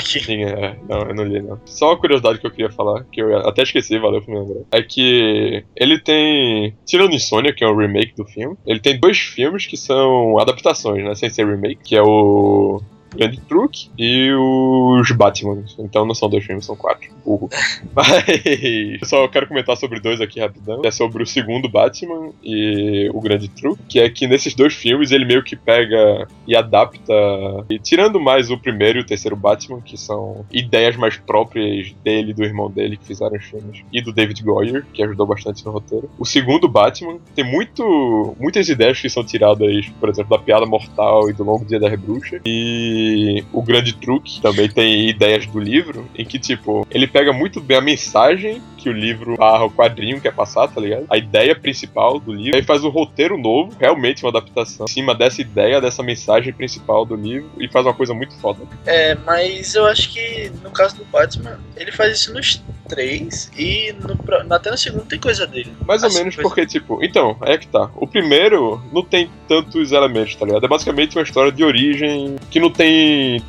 Sim, é. Não, eu não li, não. Só uma curiosidade que eu queria falar, que eu até esqueci, valeu por me lembrar. É que ele tem. Tirando Insônia, que é um remake do filme, ele tem dois filmes que são adaptações, né? Sem ser remake, que é o. Grande Truque e os Batman. Então não são dois filmes, são quatro. Burro. Mas eu só quero comentar sobre dois aqui rapidão. É sobre o segundo Batman e o Grande Truque. Que é que nesses dois filmes ele meio que pega e adapta. E tirando mais o primeiro e o terceiro Batman, que são ideias mais próprias dele do irmão dele que fizeram os filmes. E do David Goyer, que ajudou bastante no roteiro. O segundo Batman tem muito, muitas ideias que são tiradas, por exemplo, da Piada Mortal e do Longo Dia das Bruxas. E o Grande Truque também tem ideias do livro, em que, tipo, ele pega muito bem a mensagem que o livro barra o quadrinho quer passar, tá ligado? A ideia principal do livro. Aí faz um roteiro novo, realmente uma adaptação, em cima dessa ideia, dessa mensagem principal do livro, e faz uma coisa muito foda. É, mas eu acho que no caso do Batman, ele faz isso nos três e no, até no segundo tem coisa dele. Mais ou Assim, menos coisa- porque, tipo, então, é que tá. O primeiro não tem tantos elementos, tá ligado? É basicamente uma história de origem que não tem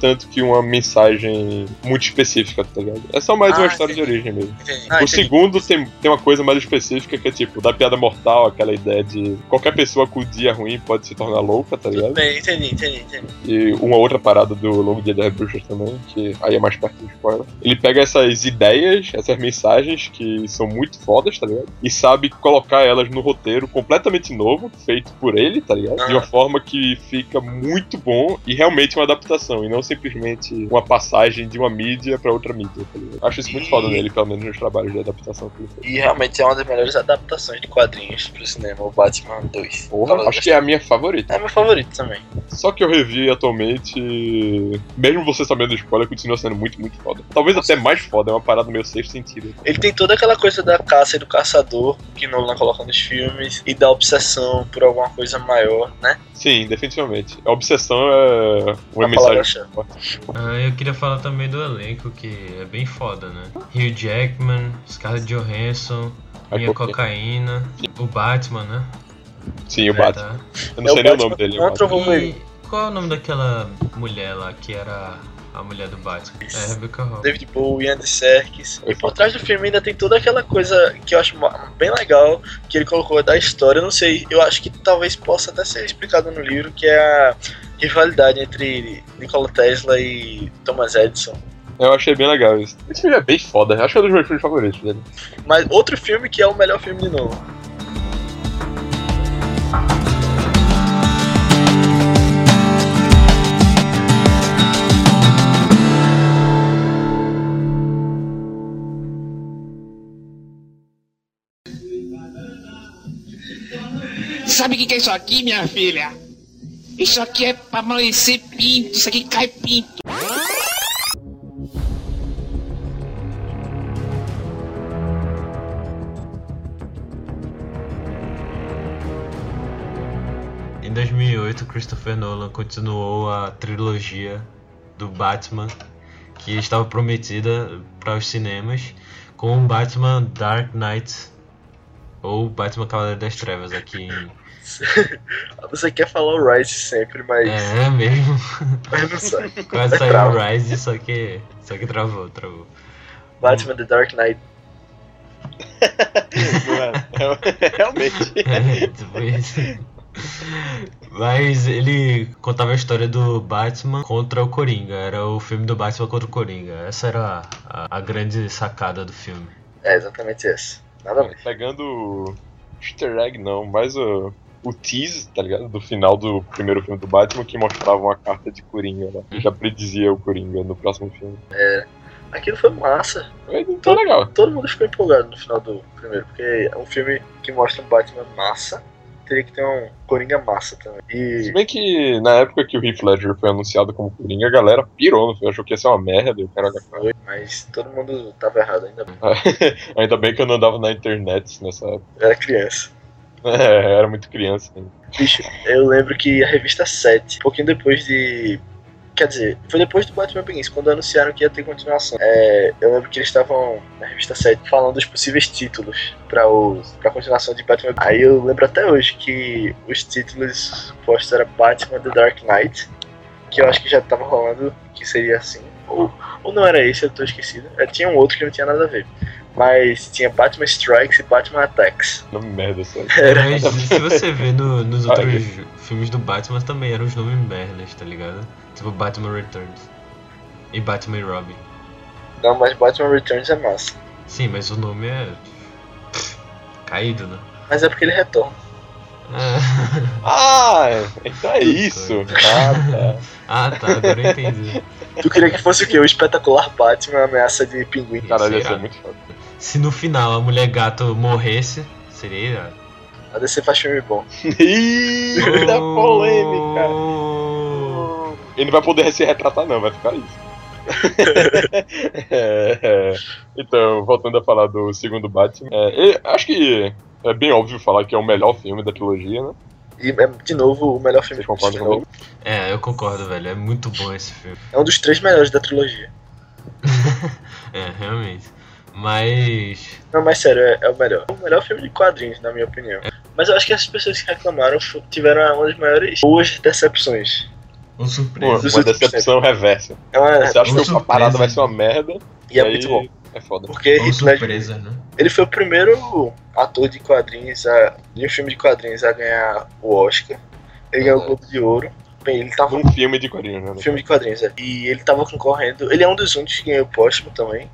tanto que uma mensagem muito específica, tá ligado? É só mais Ah, uma história de entendi. origem mesmo. O Ah, entendi. segundo tem, tem uma coisa mais específica que é tipo, da piada mortal, aquela ideia de qualquer pessoa com o dia ruim pode se tornar louca, tá Tudo ligado? bem, entendi, entendi, entendi. E uma outra parada do Longo Dia das Bruxas também, que aí é mais perto do spoiler. Ele pega essas ideias, essas mensagens que são muito fodas, tá ligado? E sabe colocar elas no roteiro completamente novo, feito por ele, tá ligado? De uma Ah. forma que fica muito bom e realmente uma adaptação, e não simplesmente uma passagem de uma mídia pra outra mídia, tá? Acho isso muito E- foda nele, pelo menos nos trabalhos de adaptação que ele fez. E realmente é uma das melhores adaptações de quadrinhos pro cinema, o Batman 2. Porra, acho que é a minha favorita. É meu favorito também. Só que eu revi atualmente, mesmo você sabendo do spoiler, continua sendo muito, muito foda. Talvez até mais foda, é uma parada meio sexto sentido. Ele tem toda aquela coisa da caça e do caçador que Nolan coloca nos filmes e da obsessão por alguma coisa maior, né? Sim, definitivamente. A obsessão é uma A. Ah, eu queria falar também do elenco, que é bem foda, né? Hugh Jackman, Scarlett Johansson, Aí, Minha Cocaína, o Batman, né? Sim, o É, Batman. tá. Eu não É sei o nem o Batman nome dele. contra o Batman. Wolverine. E qual é o nome daquela mulher lá que era a mulher do Batman? É Rebecca Hall. David Bowie, Andy Serkis. E por trás do filme ainda tem toda aquela coisa que eu acho bem legal que ele colocou da história. Eu não sei, eu acho que talvez possa até ser explicado no livro, que é a rivalidade entre Nikola Tesla e Thomas Edison. Eu achei bem legal isso. Esse filme é bem foda. Acho que é um dos meus filmes favoritos dele. Mas outro filme que é o melhor filme de novo. Sabe o que é isso aqui, minha filha? Isso aqui é pra amanhecer pinto, isso aqui cai pinto. Em 2008, Christopher Nolan continuou a trilogia do Batman que estava prometida para os cinemas com Batman Dark Knight ou Batman Cavaleiro das Trevas aqui em... Você quer falar o Rise sempre, mas, É mesmo. mas não sai. Quase Vai saiu trava. o Rise, só que só que travou, travou. Batman The Dark Knight. É, realmente. É, tipo isso. Mas ele contava a história do Batman contra o Coringa. Era o filme do Batman contra o Coringa. Essa era a, a grande sacada do filme. É exatamente essa. Nada mais. Pegando easter egg não, mas o, o tease, tá ligado? Do final do primeiro filme do Batman que mostrava uma carta de Coringa lá. Que já predizia o Coringa no próximo filme. Aquilo foi massa. Então legal. Todo mundo ficou empolgado no final do primeiro, porque é um filme que mostra um Batman massa teria que ter um Coringa massa também. Se E bem que na época que o Heath Ledger foi anunciado como Coringa, a galera pirou, não foi? achou que ia ser uma merda. e O cara... mas todo mundo tava errado ainda bem. Ainda bem que eu não andava na internet nessa época. Eu era criança. É, era muito criança. ainda. Bicho, eu lembro que a revista 7, um pouquinho depois de. Quer dizer, foi depois do Batman Begins, quando anunciaram que ia ter continuação. É, eu lembro que eles estavam na revista 7 falando dos possíveis títulos para pra continuação de Batman. Aí eu lembro até hoje que os títulos postos era Batman The Dark Knight, que eu acho que já tava rolando, que seria assim. Ou, ou não era esse, eu tô esquecido. É, tinha um outro que não tinha nada a ver. Mas tinha Batman Strikes e Batman Attacks. Nome merda, sabe? Mas se você ver no- nos outros filmes do Batman também eram os nomes merdas, tá ligado? Tipo Batman Returns. E Batman e Robin. Não, mas Batman Returns é massa. Sim, mas o nome é. caído, né? Mas é porque ele retorna. Ah, Ah, então é isso. Ah, tá. ah, tá, agora eu entendi. Tu queria que fosse o quê? O espetacular Batman, a ameaça de pinguim. Caralho, ia ser muito foda. Se no final a mulher gato morresse, seria irado. A DC faz filme bom. Ih, da polêmica. Oh. Ele não vai poder se retratar, não, vai ficar isso. É, é. Então, voltando a falar do segundo Batman, é, acho que é bem óbvio falar que é o melhor filme da trilogia, né? E é, de novo, o melhor filme Vocês concordam de novo. comigo? É, eu concordo, velho. É muito bom esse filme. É um dos três melhores da trilogia. É, realmente. Mas. Não, mas sério, é, é o melhor. É o melhor filme de quadrinhos, na minha opinião. Mas eu acho que as pessoas que reclamaram tiveram uma das maiores boas decepções. Um Pô, surpresa. Dos uma decepção reversa. É uma, Você acha uma que a parada surpresa. vai ser uma merda? e é aí muito bom. É foda. Porque Ou Heath Ledger, surpresa, né? ele foi o primeiro ator de quadrinhos, a, de um filme de quadrinhos, a ganhar o Oscar. Ele ganhou o Globo de Ouro. Bem, ele tava Um filme de quadrinhos, né? Um filme de quadrinhos, é. E ele tava concorrendo. Ele é um dos únicos que ganhou o póstumo também.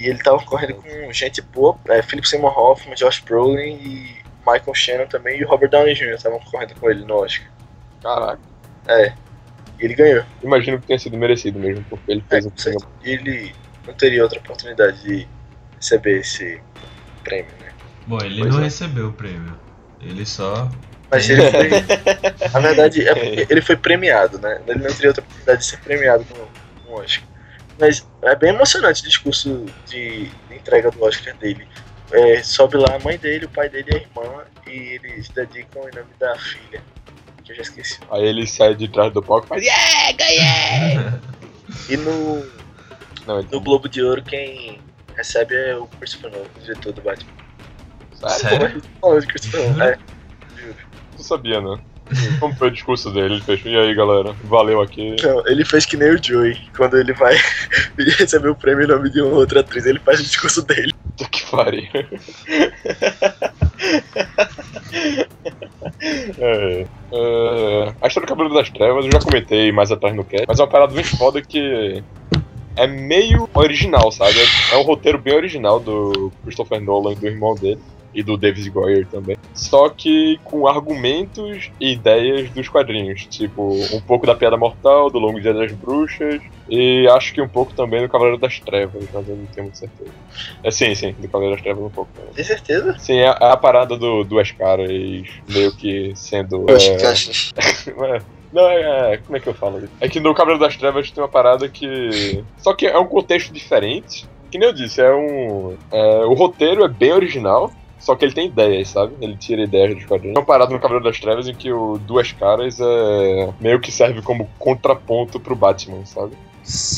E ele tava concorrendo com gente boa, é, Philip Seymour Hoffman, Josh Brolin e Michael Shannon também. E o Robert Downey Jr. estavam concorrendo com ele no Oscar. Caraca. E ele ganhou. Imagino que tenha sido merecido mesmo, porque ele É, fez um com filme. E ele não teria outra oportunidade de receber esse prêmio, né? Bom, ele Pois não é. recebeu o prêmio. Ele só. Mas ele foi. Na verdade, é porque ele foi premiado, né? Ele não teria outra oportunidade de ser premiado no, no Oscar. Mas é bem emocionante o discurso de entrega do Oscar dele. É, sobe lá a mãe dele, o pai dele e a irmã, e eles dedicam em nome da filha, que eu já esqueci. Aí ele sai de trás do palco e faz. Yeah, ganhei! E no, Não, no Globo de Ouro, quem recebe é o Christopher Nolan, o diretor do Batman. Sério? Nolan, é. Juro. Não sabia, né? Como foi o discurso dele? Ele fez. E aí, galera? Valeu aqui. Não, ele fez que nem o Joey, quando ele vai receber o prêmio em nome de uma outra atriz, ele faz o discurso dele. Que pariu. É, é, a história do Cabelo das Trevas eu já comentei mais atrás no cast, mas é uma parada bem foda que é meio original, sabe? É um roteiro bem original do Christopher Nolan e do irmão dele. E do David Goyer também. Só que com argumentos e ideias dos quadrinhos. Tipo, um pouco da Piada Mortal, do Longo Dia das Bruxas. E acho que um pouco também do Cavaleiro das Trevas, mas eu não tenho muita certeza. É sim, sim, do Cavaleiro das Trevas um pouco. também. Tem certeza? Sim, é a, a parada do duas caras meio que sendo. Acho é, é, Não, é, é, Como é que eu falo isso? É que no Cavaleiro das Trevas tem uma parada que. Só que é um contexto diferente. Que nem eu disse, é um. é, o roteiro é bem original. Só que ele tem ideias, sabe? Ele tira ideias dos quadrinhos. É uma parada no Cavaleiro das Trevas em que o Duas Caras é meio que serve como contraponto pro Batman, sabe?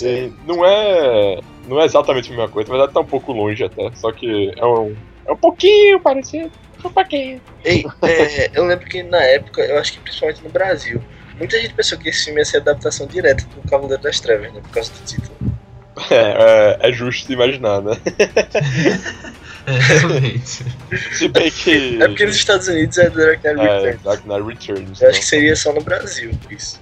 E não é. Não é exatamente a mesma coisa, verdade tá um pouco longe até. Só que é um. É um pouquinho parecido. Um pouquinho. Ei, é, eu lembro que na época, eu acho que principalmente no Brasil, muita gente pensou que esse filme ia ser adaptação direta do Cavaleiro das Trevas, né? Por causa do título. É, é, é justo imaginar, né? É, realmente. Se bem que. É porque nos Estados Unidos é Dark Knight É, Returns. Dark Knight Returns. Eu acho que seria só no Brasil, isso.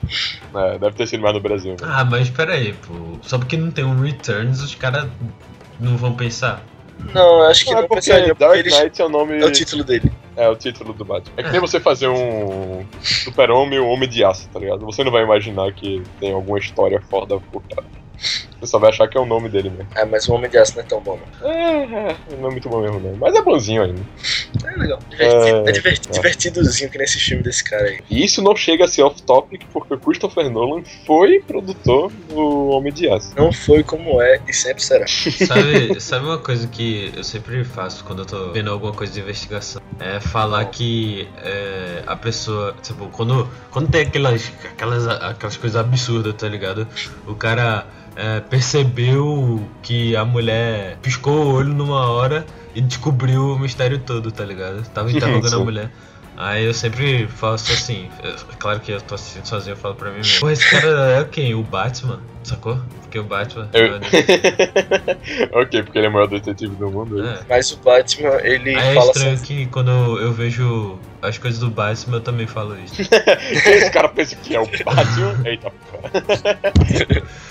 não. É, deve ter sido mais no Brasil, né? Ah, mas pera aí, pô. Só porque não tem um Returns, os caras não vão pensar. Não, eu acho que Não, não, é porque pensaria, porque Dark eles... Knight é o nome. é o título dele. É o título do Batman. É que nem você fazer um Super-Homem e um Homem de Aço, tá ligado? Você não vai imaginar que tem alguma história foda por trás. Você só vai achar que é o nome dele mesmo. Ah, mas o Homem de Aço não é tão bom, não. É, é, não é muito bom mesmo, não. Mas é bonzinho ainda. É legal. Divertido, É, é diverti- é. divertidozinho que nesse filme desse cara aí. E isso não chega a ser off-topic porque o Christopher Nolan foi produtor do Homem de Aço. Não foi como é e sempre será. Sabe, sabe uma coisa que eu sempre faço quando eu tô vendo alguma coisa de investigação? É falar que é, a pessoa, tipo, quando, quando tem aquelas, aquelas, aquelas coisas absurdas, tá ligado? O cara é, percebeu que a mulher piscou o olho numa hora e descobriu o mistério todo, tá ligado? Tava interrogando a mulher. Aí eu sempre faço assim, é claro que eu tô assistindo sozinho, eu falo pra mim mesmo. Pô, esse cara é quem? O Batman? Sacou? Porque o Batman. Eu- ok, porque ele é o maior detetive do mundo. É. Mas o Batman, ele Aí é fala estranho assim. que quando eu vejo as coisas do Batman, eu também falo isso. Esse cara pensa que é o Batman. Eita porra.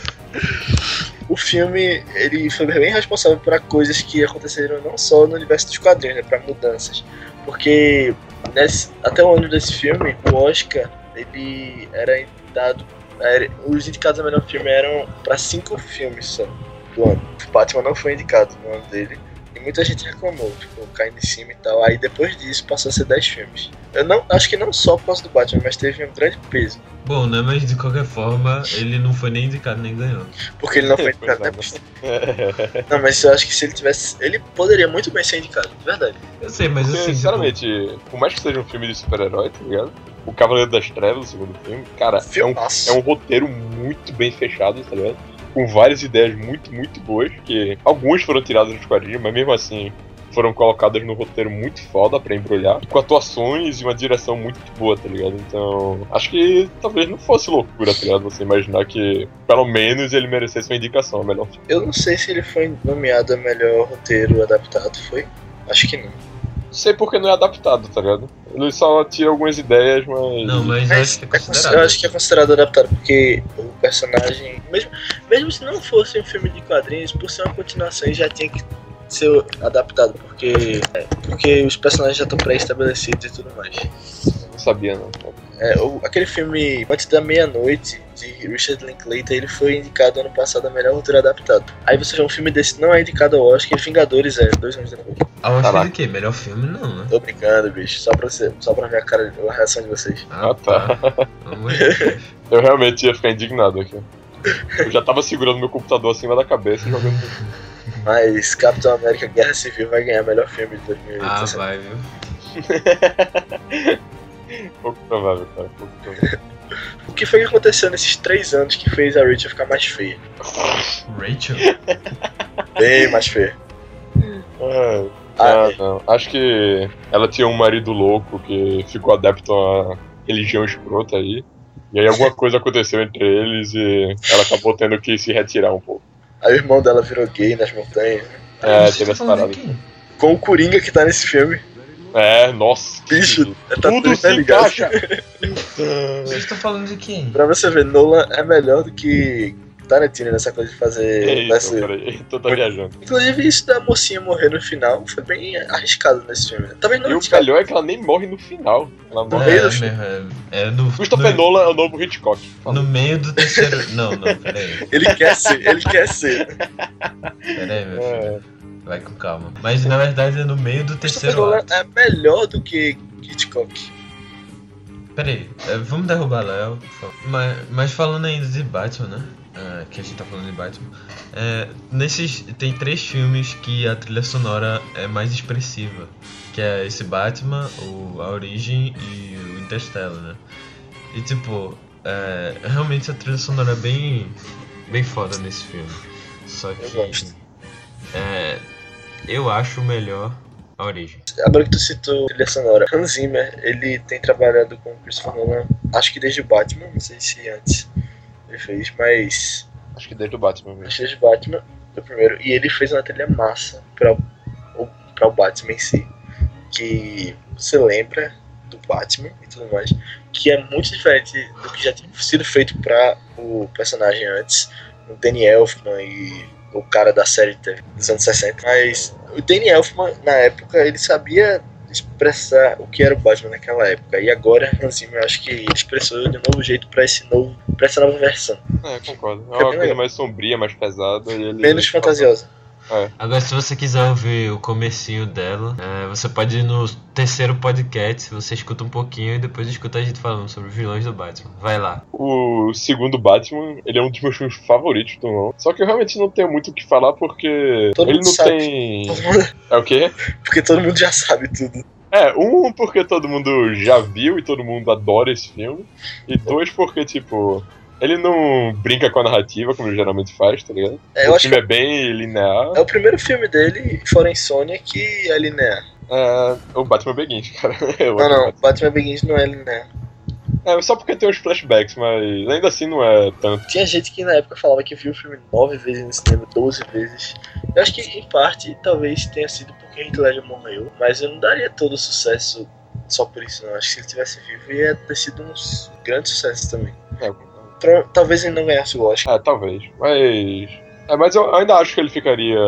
O filme, ele foi bem responsável por coisas que aconteceram não só no universo dos quadrinhos, né? Pra mudanças. Porque nesse- até o ano desse filme, o Oscar, ele era dado. era- os indicados a melhor filme eram pra cinco filmes só do ano. O Batman não foi indicado no ano dele. E muita gente reclamou, tipo, caindo em cima e tal. Aí depois disso passou a ser 10 filmes. Eu não, acho que não só por causa do Batman, mas teve um grande peso. Bom, né? Mas de qualquer forma, ele não foi nem indicado nem ganhou. Porque ele não foi indicado. né? Não, mas eu acho que se ele tivesse. Ele poderia muito bem ser indicado, de verdade. Eu sei, mas Porque, assim. sinceramente, por mais que seja um filme de super-herói, tá ligado? O Cavaleiro das Trevas, o segundo filme, cara, é um, é um roteiro muito bem fechado, tá ligado? Com várias ideias muito, muito boas, que algumas foram tiradas dos quadrinhos, mas mesmo assim foram colocadas no roteiro muito foda pra embrulhar, com atuações e uma direção muito boa, tá ligado? Então, acho que talvez não fosse loucura, tá ligado? Você imaginar que pelo menos ele merecesse uma indicação, a melhor filme. Eu não sei se ele foi nomeado a melhor roteiro adaptado, foi? Acho que não. Não sei porque não é adaptado, tá ligado? Ele só tira algumas ideias, mas. Não, mas eu acho que é cons- considerado. eu acho que é considerado adaptado, porque o personagem. Mesmo, mesmo se não fosse um filme de quadrinhos, por ser uma continuação, já tinha que ser adaptado, porque. é, porque os personagens já estão pré-estabelecidos e tudo mais. Não sabia, não. É, o- aquele filme Antes da Meia-Noite, de Richard Linklater, ele foi indicado ano passado a melhor roteiro adaptado. Aí você vê um filme desse não é indicado ao Oscar e Vingadores é, dois anos depois. Ah, eu acho Caraca. de quê? Melhor filme não, né? Tô brincando, bicho, só pra, você, só pra ver a cara, a reação de vocês. Ah, tá. Amor de Deus. Eu realmente ia ficar indignado aqui. Eu já tava segurando meu computador acima da cabeça e jogando. Mas Capitão América Guerra Civil vai ganhar melhor filme de 2017. Ah, vai, viu? Pouco provável, cara. Pouco provável. O que foi que aconteceu nesses três anos que fez a Rachel ficar mais feia? Rachel? Bem mais feia. Ah, Ah, ah, não. Acho que ela tinha um marido louco que ficou adepto a religião escrota aí. E aí alguma coisa aconteceu entre eles e ela acabou tendo que se retirar um pouco. Aí o irmão dela virou gay nas montanhas. É, teve essa parada. Com o Coringa que tá nesse filme. É, nossa. que Bicho, tudo. tá Tudo tudo se ligado. encaixa. Vocês estão falando de quem? Pra você ver, Nolan é melhor do que Tarantino nessa coisa de fazer. Eita, nessa- peraí, tô tá viajando. Inclusive, isso da mocinha morrer no final foi bem arriscado nesse filme. Talvez não E o arriscado. melhor é que ela nem morre no final. Ela No morre. meio é, do filme. mesmo, é, é no, Christopher no, Nolan é o novo Hitchcock. no meio do terceiro. Não, não, peraí. Ele quer ser, ele quer ser. Peraí, meu filho. É, Vai com calma. Mas na verdade é no meio do terceiro ato. é melhor do que Hitchcock. Peraí, é, vamos derrubar Léo, por favor. Mas, mas falando ainda de Batman, né? É, que a gente tá falando de Batman. É, nesses. Tem três filmes que a trilha sonora é mais expressiva. Que é esse Batman, o A Origem e o Interstellar, né? E tipo, é, realmente a trilha sonora é bem. bem foda nesse filme. Só que. É, eu acho melhor a origem. Agora que tu citou trilha sonora, Hans Zimmer, ele tem trabalhado com Christopher Nolan, acho que desde o Batman, não sei se antes ele fez, mas acho que desde o Batman mesmo. acho que desde o Batman, foi o primeiro, e ele fez uma trilha massa para o, pra o Batman em si, que você lembra do Batman e tudo mais, que é muito diferente do que já tinha sido feito para o personagem antes, o Danny Elfman e o cara da série dos anos 60. Mas o Danny Elfman, na época, ele sabia expressar o que era o Batman naquela época. E agora, Zimmer, eu acho que expressou de um novo jeito para esse novo, para essa nova versão. É, concordo. É uma coisa legal. mais sombria, mais pesada. E Menos fantasiosa. É. Agora, se você quiser ouvir o comecinho dela, é, você pode ir no terceiro podcast, você escuta um pouquinho e depois escuta a gente falando sobre os vilões do Batman. Vai lá. O segundo Batman, ele é um dos meus filmes favoritos do Nolan. Só que eu realmente não tenho muito o que falar porque Todo ele mundo não sabe. tem. É o quê? Porque todo mundo já sabe tudo. É, um porque todo mundo já viu e todo mundo adora esse filme. E dois porque, tipo, ele não brinca com a narrativa como ele geralmente faz, tá ligado? É, o filme é bem linear. é o primeiro filme dele, fora Insônia, que é linear. É, o Batman Begins, cara. Eu Não, não, Batman. Batman Begins não é linear. É, só porque tem uns flashbacks, mas ainda assim não é tanto. Tinha gente que na época falava que viu o filme nove vezes no cinema, 12 vezes. Eu acho que em parte talvez tenha sido porque Heath Ledger morreu, mas eu não daria todo o sucesso só por isso não. Acho que se ele tivesse vivo ia ter sido um grande sucesso também. É, Talvez ele não ganhasse o Oscar. é talvez. Mas. É, mas eu ainda acho que ele ficaria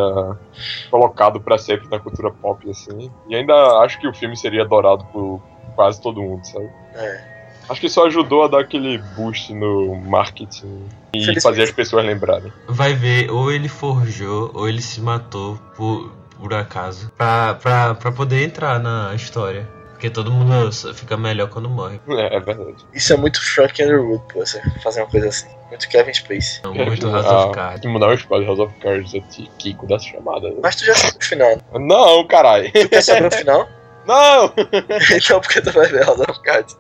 colocado pra sempre na cultura pop, assim. E ainda acho que o filme seria adorado por quase todo mundo, sabe? É. Acho que só ajudou a dar aquele boost no marketing e fazer as pessoas lembrarem. Vai ver, ou ele forjou, ou ele se matou por, por acaso, pra, pra, pra poder entrar na história. Porque todo mundo fica melhor quando morre. É, é verdade. Isso é muito Frank Underwood, pô, você fazer uma coisa assim. Muito Kevin Spacey. Não, muito Ah, House of Cards. Tem que mudar o spoiler House of Cards, eu te Kiko das chamadas. Mas tu já sabe o final. Não, caralho. Tu quer saber o final? Não! então porque tu vai ver House of Cards.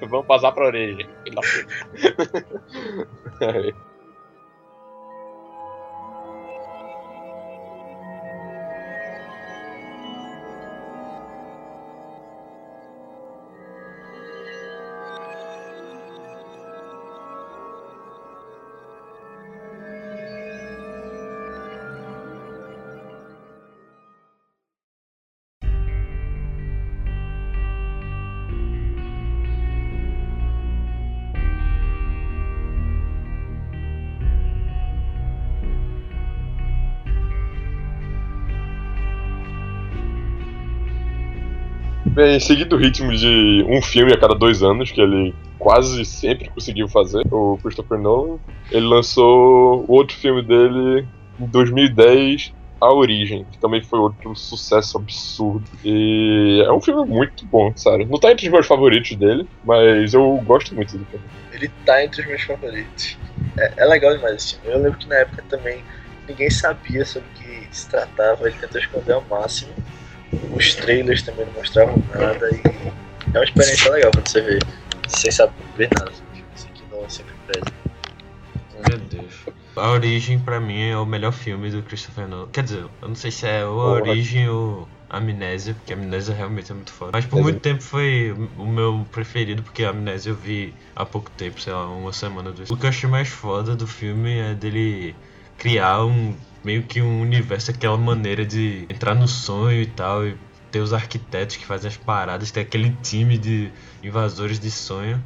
Vamos passar pra orelha. Bem, seguindo o ritmo de um filme a cada dois anos, que ele quase sempre conseguiu fazer, o Christopher Nolan, ele lançou o outro filme dele em 2010, A Origem, que também foi outro sucesso absurdo. E é um filme muito bom, sério. Não tá entre os meus favoritos dele, mas eu gosto muito do filme. Ele tá entre os meus favoritos. É, é legal demais esse filme. Eu lembro que na época também ninguém sabia sobre o que se tratava, ele tentou esconder ao máximo. Os trailers também não mostravam nada e é uma experiência legal quando você vê sem saber nada o assim, que não sempre preza. Meu Deus. A Origem, pra mim, é o melhor filme do Christopher Nolan. Quer dizer, eu não sei se é ou a. Origem ou Amnésia, porque Amnésia realmente é muito foda. Mas por Mas muito é. tempo foi o meu preferido, porque a Amnésia eu vi há pouco tempo, sei lá, uma semana. Duas. O que eu achei mais foda do filme é dele criar um meio que um universo, aquela maneira de entrar no sonho e tal, e ter os arquitetos que fazem as paradas, ter aquele time de invasores de sonho.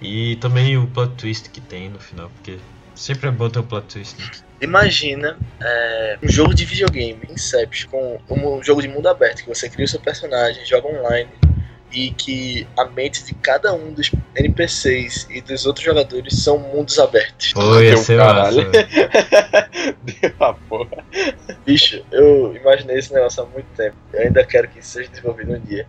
E também o plot twist que tem no final, porque sempre é bom ter o plot twist. Né? Imagina é, um jogo de videogame, Inception, com um jogo de mundo aberto, que você cria o seu personagem, joga online e que a mente de cada um dos NPCs e dos outros jogadores são mundos abertos. Pô, ia Deu ser caralho. massa. velho. Deu a porra. Bicho, eu imaginei esse negócio há muito tempo. Eu ainda quero que isso seja desenvolvido um dia.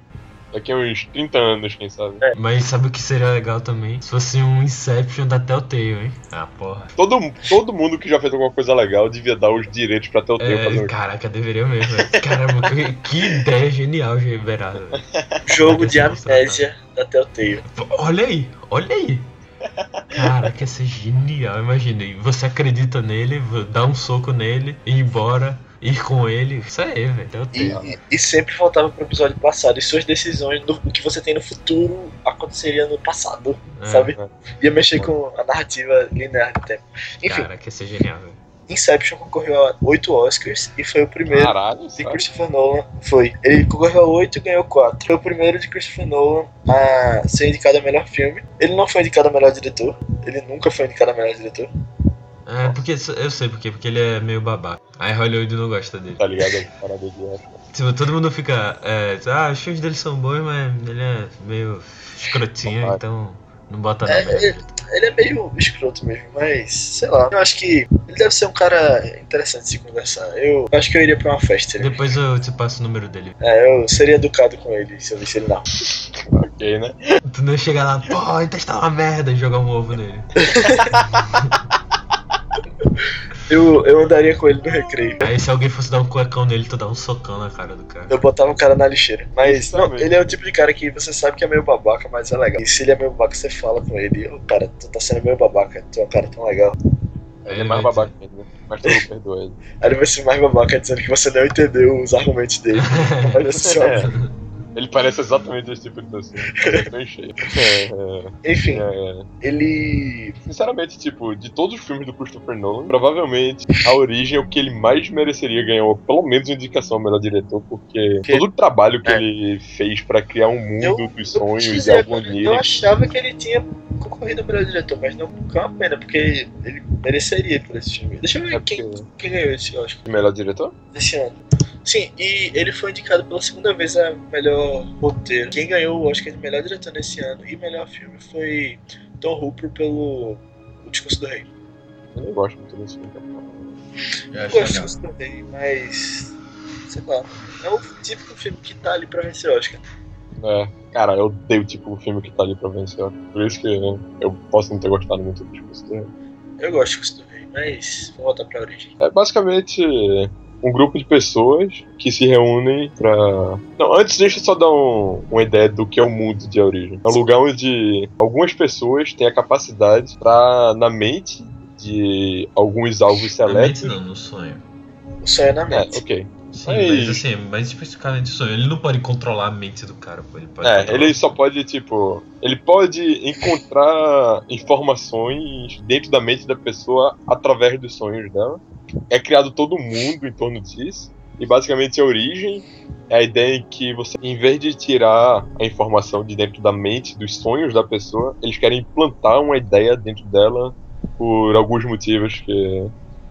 Daqui a uns 30 anos, quem sabe. Mas sabe o que seria legal também? Se fosse um Inception da Telltale, hein? Ah, porra. Todo, todo mundo que já fez alguma coisa legal devia dar os direitos pra Telltale fazer É, um caraca, deveria mesmo, velho. Caramba, que, que ideia genial, liberada, velho. Jogo de amnésia da Telltale. Olha aí, olha aí. Caraca, ia ser genial, imagina. e Você acredita nele, dá um soco nele, ir embora, ir com ele. Isso aí, velho. E, e- e sempre voltava pro episódio passado. E suas decisões, do, o que você tem no futuro, aconteceria no passado, É, sabe? é. Ia mexer com a narrativa linear do tempo. Enfim, Caraca, ia ser genial, velho. Inception concorreu a oito Oscars e foi o primeiro Caralho, de sabe? Christopher Nolan. Foi. Ele concorreu a oito e ganhou quatro. Foi o primeiro de Christopher Nolan a ser indicado a melhor filme. Ele não foi indicado a melhor diretor. Ele nunca foi indicado a melhor diretor. É, porque eu sei por quê, porque ele é meio babaca. Aí Hollywood não gosta dele. Tá ligado? Parada de. Tipo, todo mundo fica. É, ah, os filmes dele são bons, mas ele é meio escrotinho, então não bota É, nada. ele- ele é meio escroto mesmo, mas sei lá. Eu acho que ele deve ser um cara interessante de se conversar. Eu acho que eu iria pra uma festa. Né? Depois eu te passo o número dele. É, eu seria educado com ele se eu visse ele na. Ok, né? Tu não chega lá, pô, então está uma merda e jogar um ovo nele. Eu, eu andaria com ele no recreio. Aí se alguém fosse dar um cuecão nele, tu dá um socão na cara do cara. Eu botava o cara na lixeira. Mas não, ele é o tipo de cara que você sabe que é meio babaca, mas é legal. E se ele é meio babaca, você fala com ele. "Ô, cara, tu tá sendo meio babaca, tu é um cara tão legal. Ele é mais babaca ainda. Mas tu não perdoa ele. Aí ele vai ser mais babaca dizendo que você não entendeu os argumentos dele. Mas assim, ó, É. Ele parece exatamente esse tipo de pessoa. É bem cheio. É, Enfim, é, é. ele. Sinceramente, tipo, de todos os filmes do Christopher Nolan, provavelmente a origem é o que ele mais mereceria ganhar, ou pelo menos uma indicação ao melhor diretor, porque Que- todo o trabalho que É. ele fez pra criar um mundo Eu- dos Eu, sonhos e dizer, algo eu onírico. achava que ele tinha concorrido ao melhor diretor, mas não é uma pena, porque ele mereceria por esse filme. Deixa eu ver É quem, porque- quem ganhou esse Oscar Melhor diretor? desse ano. Sim, e ele foi indicado pela segunda vez a melhor roteiro. Quem ganhou o Oscar de melhor diretor nesse ano e melhor filme foi Tom Hooper pelo O Discurso do Rei. Eu não gosto muito desse filme. Eu Eu acho gosto do. Discurso do Rei, mas. sei lá. É o típico filme que tá ali pra vencer Oscar. É, cara, eu odeio tipo o filme que tá ali pra vencer. Por isso que eu posso não ter gostado muito do discurso dele. Eu gosto do Discurso do Rei, mas vamos voltar pra origem. É basicamente um grupo de pessoas que se reúnem pra. Não, antes deixa eu só dar um- uma ideia do que é o mundo de origem. É um lugar onde algumas pessoas têm a capacidade pra, na mente de alguns alvos Na mente não, no sonho. O sonho é na É, mente. ok. Sim, Aí- mas assim, mais especificamente sonho. Ele não pode controlar a mente do cara, pô. Ele pode É, controlar- ele só pode, tipo. Ele pode encontrar informações dentro da mente da pessoa através dos sonhos dela. É criado todo mundo em torno disso. E basicamente a origem é a ideia em que você, em vez de tirar a informação de dentro da mente, dos sonhos da pessoa, eles querem implantar uma ideia dentro dela por alguns motivos que.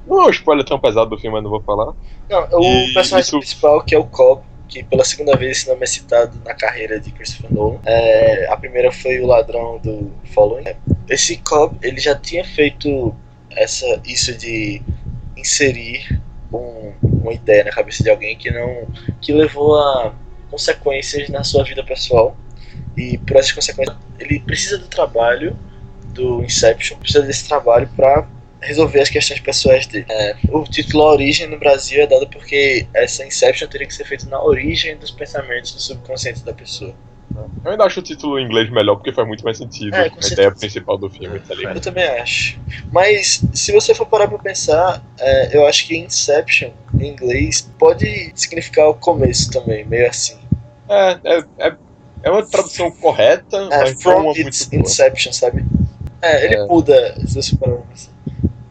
Não é um spoiler tão pesado do filme, mas não vou falar. Não, o E personagem isso- principal, que é o Cobb, que pela segunda vez esse nome é citado na carreira de Christopher Nolan. É, a primeira foi o ladrão do Following. Esse Cobb, ele já tinha feito essa, isso de inserir um- uma ideia na cabeça de alguém que não que levou a consequências na sua vida pessoal. E por essas consequências, ele precisa do trabalho do Inception, precisa desse trabalho para resolver as questões pessoais dele. É, o título Origem no Brasil é dado porque essa Inception teria que ser feita na origem dos pensamentos do subconsciente da pessoa. Eu ainda acho o título em inglês melhor porque faz muito mais sentido É, a ideia principal do filme, tá ligado? Eu também acho. Mas se você for parar pra pensar, é, eu acho que Inception, em inglês, pode significar o começo também, meio assim. É, é, é, é uma tradução correta, É, mas não from its. Inception, sabe? É, ele É. muda, se você parar pra pensar.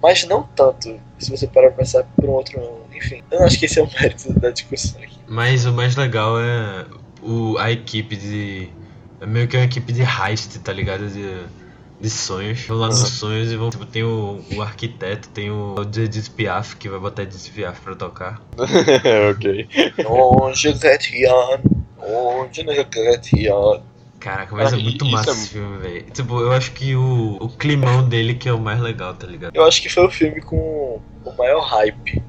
Mas não tanto, se você parar pra pensar por um outro não. Enfim, eu não acho que esse é o mérito da discussão aqui. Mas o mais legal é o, a equipe de. É meio que uma equipe de heist, tá ligado? De, de sonhos. Vão lá nos sonhos e vão. Tipo, tem o, o arquiteto, tem o Edith Piaf, que vai botar Edith Piaf pra tocar. ok. Onde Gretian, onde Gretian. Caraca, mas Ah, é muito isso massa é esse filme, velho. Tipo, eu acho que o, o climão dele que é o mais legal, tá ligado? Eu acho que foi o filme com o maior hype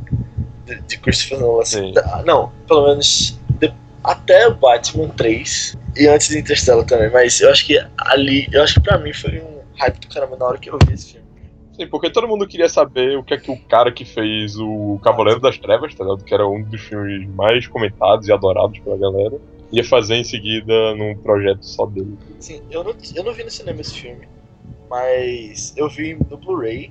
de, de Christopher Nolan. assim. Sim. Da- Não, pelo menos de- até o Batman 3 e antes de Interstellar também. Mas eu acho que ali, eu acho que pra mim foi um hype do caramba na hora que eu vi esse filme. Sim, porque todo mundo queria saber o que é que o cara que fez o Cavaleiro das Trevas, tá ligado? Que era um dos filmes mais comentados e adorados pela galera, ia fazer em seguida num projeto só dele. Sim, eu não, eu não vi no cinema esse filme, mas eu vi no Blu-ray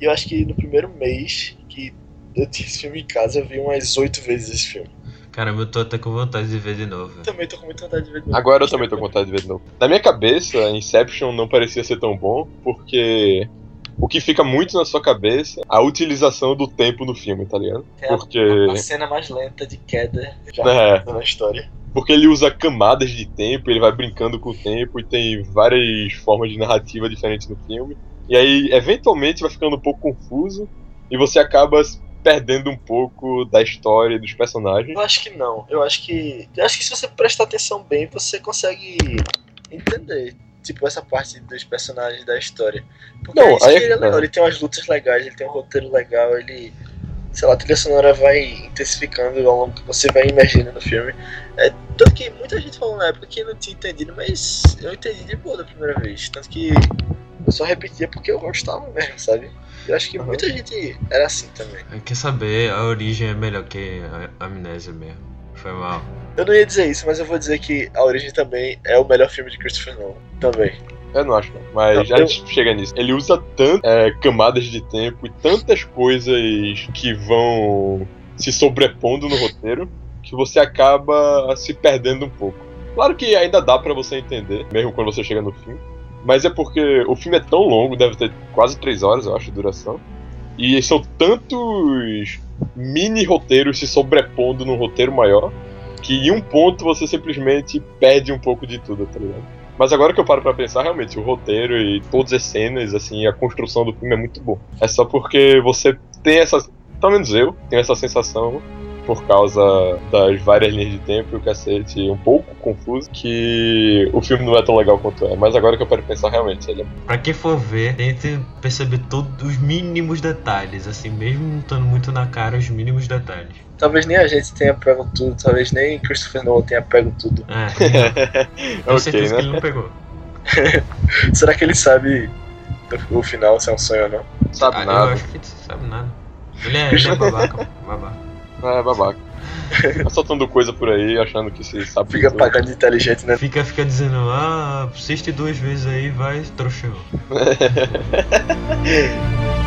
e eu acho que no primeiro mês que eu tinha esse filme em casa, eu vi umas oito vezes esse filme. Caramba, eu tô até com vontade de ver de novo. velho. Também tô com muita vontade de ver de novo. Agora eu também tô com vontade de ver de novo. Na minha cabeça, Inception não parecia ser tão bom, porque o que fica muito na sua cabeça a utilização do tempo no filme, tá ligado? É a- Porque. A cena mais lenta de queda já É. na história. Porque ele usa camadas de tempo, ele vai brincando com o tempo e tem várias formas de narrativa diferentes no filme. E aí, eventualmente, vai ficando um pouco confuso e você acaba perdendo um pouco da história e dos personagens. Eu acho que não. Eu acho que. Eu acho que se você prestar atenção bem, você consegue entender. Tipo, essa parte dos personagens da história. Porque Não, é aí que é ele é legal. Ele tem umas lutas legais, ele tem um roteiro legal, ele. Sei lá, a trilha sonora vai intensificando ao longo que você vai imergindo no filme. É, tanto que muita gente falou na época que não tinha entendido, mas eu entendi de boa da primeira vez. Tanto que eu só repetia porque eu gostava mesmo, sabe? Eu acho que Aham. muita gente era assim também. Quer saber, a origem é melhor que a amnésia mesmo. Foi mal. Eu não ia dizer isso, mas eu vou dizer que A Origem também é o melhor filme de Christopher Nolan. Também. Eu não acho, não. Mas Não, já a gente chega nisso. Ele usa tantas camadas de tempo e tantas coisas que vão se sobrepondo no roteiro que você acaba se perdendo um pouco. Claro que ainda dá pra você entender, mesmo quando você chega no fim. Mas é porque o filme é tão longo, deve ter quase três horas, eu acho, de duração. E são tantos mini roteiros se sobrepondo num roteiro maior que em um ponto você simplesmente perde um pouco de tudo, tá ligado? Mas agora que eu paro pra pensar, realmente, o roteiro e todas as cenas, assim, a construção do filme é muito bom. É só porque você tem essa. Pelo menos eu tenho essa sensação, por causa das várias linhas de tempo e o cacete um pouco confuso, que o filme não é tão legal quanto é. Mas agora que eu paro pensar, realmente, ele é. Pra quem for ver, tente perceber todos os mínimos detalhes, assim, mesmo não estando muito na cara os mínimos detalhes. Talvez nem a gente tenha pego tudo, talvez nem Christopher Nolan tenha pego tudo. É, tenho ok, certeza né? que ele não pegou. Será que ele sabe o final se é um sonho ou não? Sabe Ah, eu nada. acho que ele sabe nada. Ele é, ele é babaca, babaca. É babaca. Tá soltando coisa por aí, achando que se sabe Fica tudo. pagando de inteligente, né? Fica, fica dizendo, ah, assiste duas vezes aí, vai, trouxão.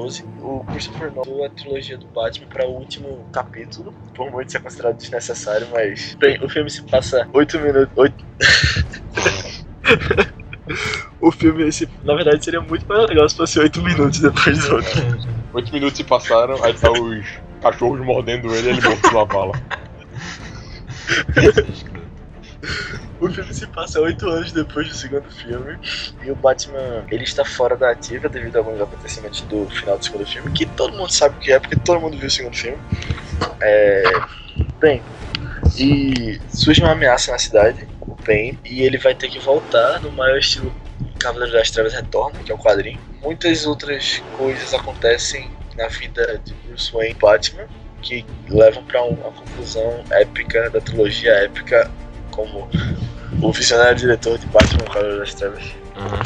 2012, o Christopher Nolan a trilogia do Batman para o último capítulo. Por muito ser considerado desnecessário, mas. Bem, o filme se passa 8 minutos. 8... o filme, se... na verdade, seria muito mais legal se fosse 8 minutos depois do outro. Oito minutos se passaram, aí tá os cachorros mordendo ele e ele morto numa bala. O filme se passa oito anos depois do segundo filme e o Batman ele está fora da ativa devido a alguns acontecimentos do final do segundo filme que todo mundo sabe o que é porque todo mundo viu o segundo filme. É... Bem, e surge uma ameaça na cidade, o Bane, e ele vai ter que voltar no maior estilo Cavaleiro das Trevas Retorna, que é o quadrinho. Muitas outras coisas acontecem na vida de Bruce Wayne e Batman que levam para uma conclusão épica da trilogia épica como o visionário diretor de Batman Cavaleiro das Trevas. Aham.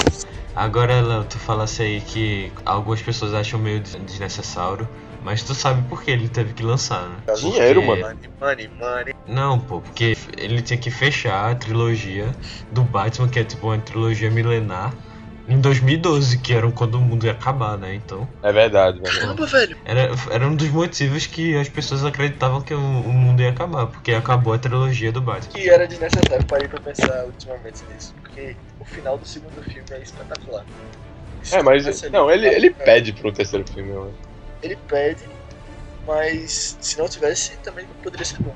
Agora, Léo, tu falasse aí que algumas pessoas acham meio des- desnecessário, mas tu sabe por que ele teve que lançar, né? Dinheiro, Porque- mano. Money, money, money. Não, pô, porque ele tinha que fechar a trilogia do Batman, que é tipo uma trilogia milenar, em 2012, que era quando o mundo ia acabar, né? Então, É verdade, velho. Caramba, velho. era, era um dos motivos que as pessoas acreditavam que o, o mundo ia acabar, porque acabou a trilogia do Batman. Que era desnecessário, parei pra pensar ultimamente nisso. Porque o final do segundo filme é espetacular. É, mas. Não, ele, ele pede pro terceiro filme, mano. Ele pede, mas se não tivesse, também poderia ser bom.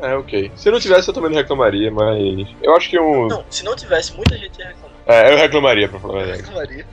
É, ok. Se não tivesse, eu também não reclamaria, mas. Eu acho que um. Não, se não tivesse, muita gente ia reclamar. É, eu reclamaria, pra falar a Eu verdade. reclamaria.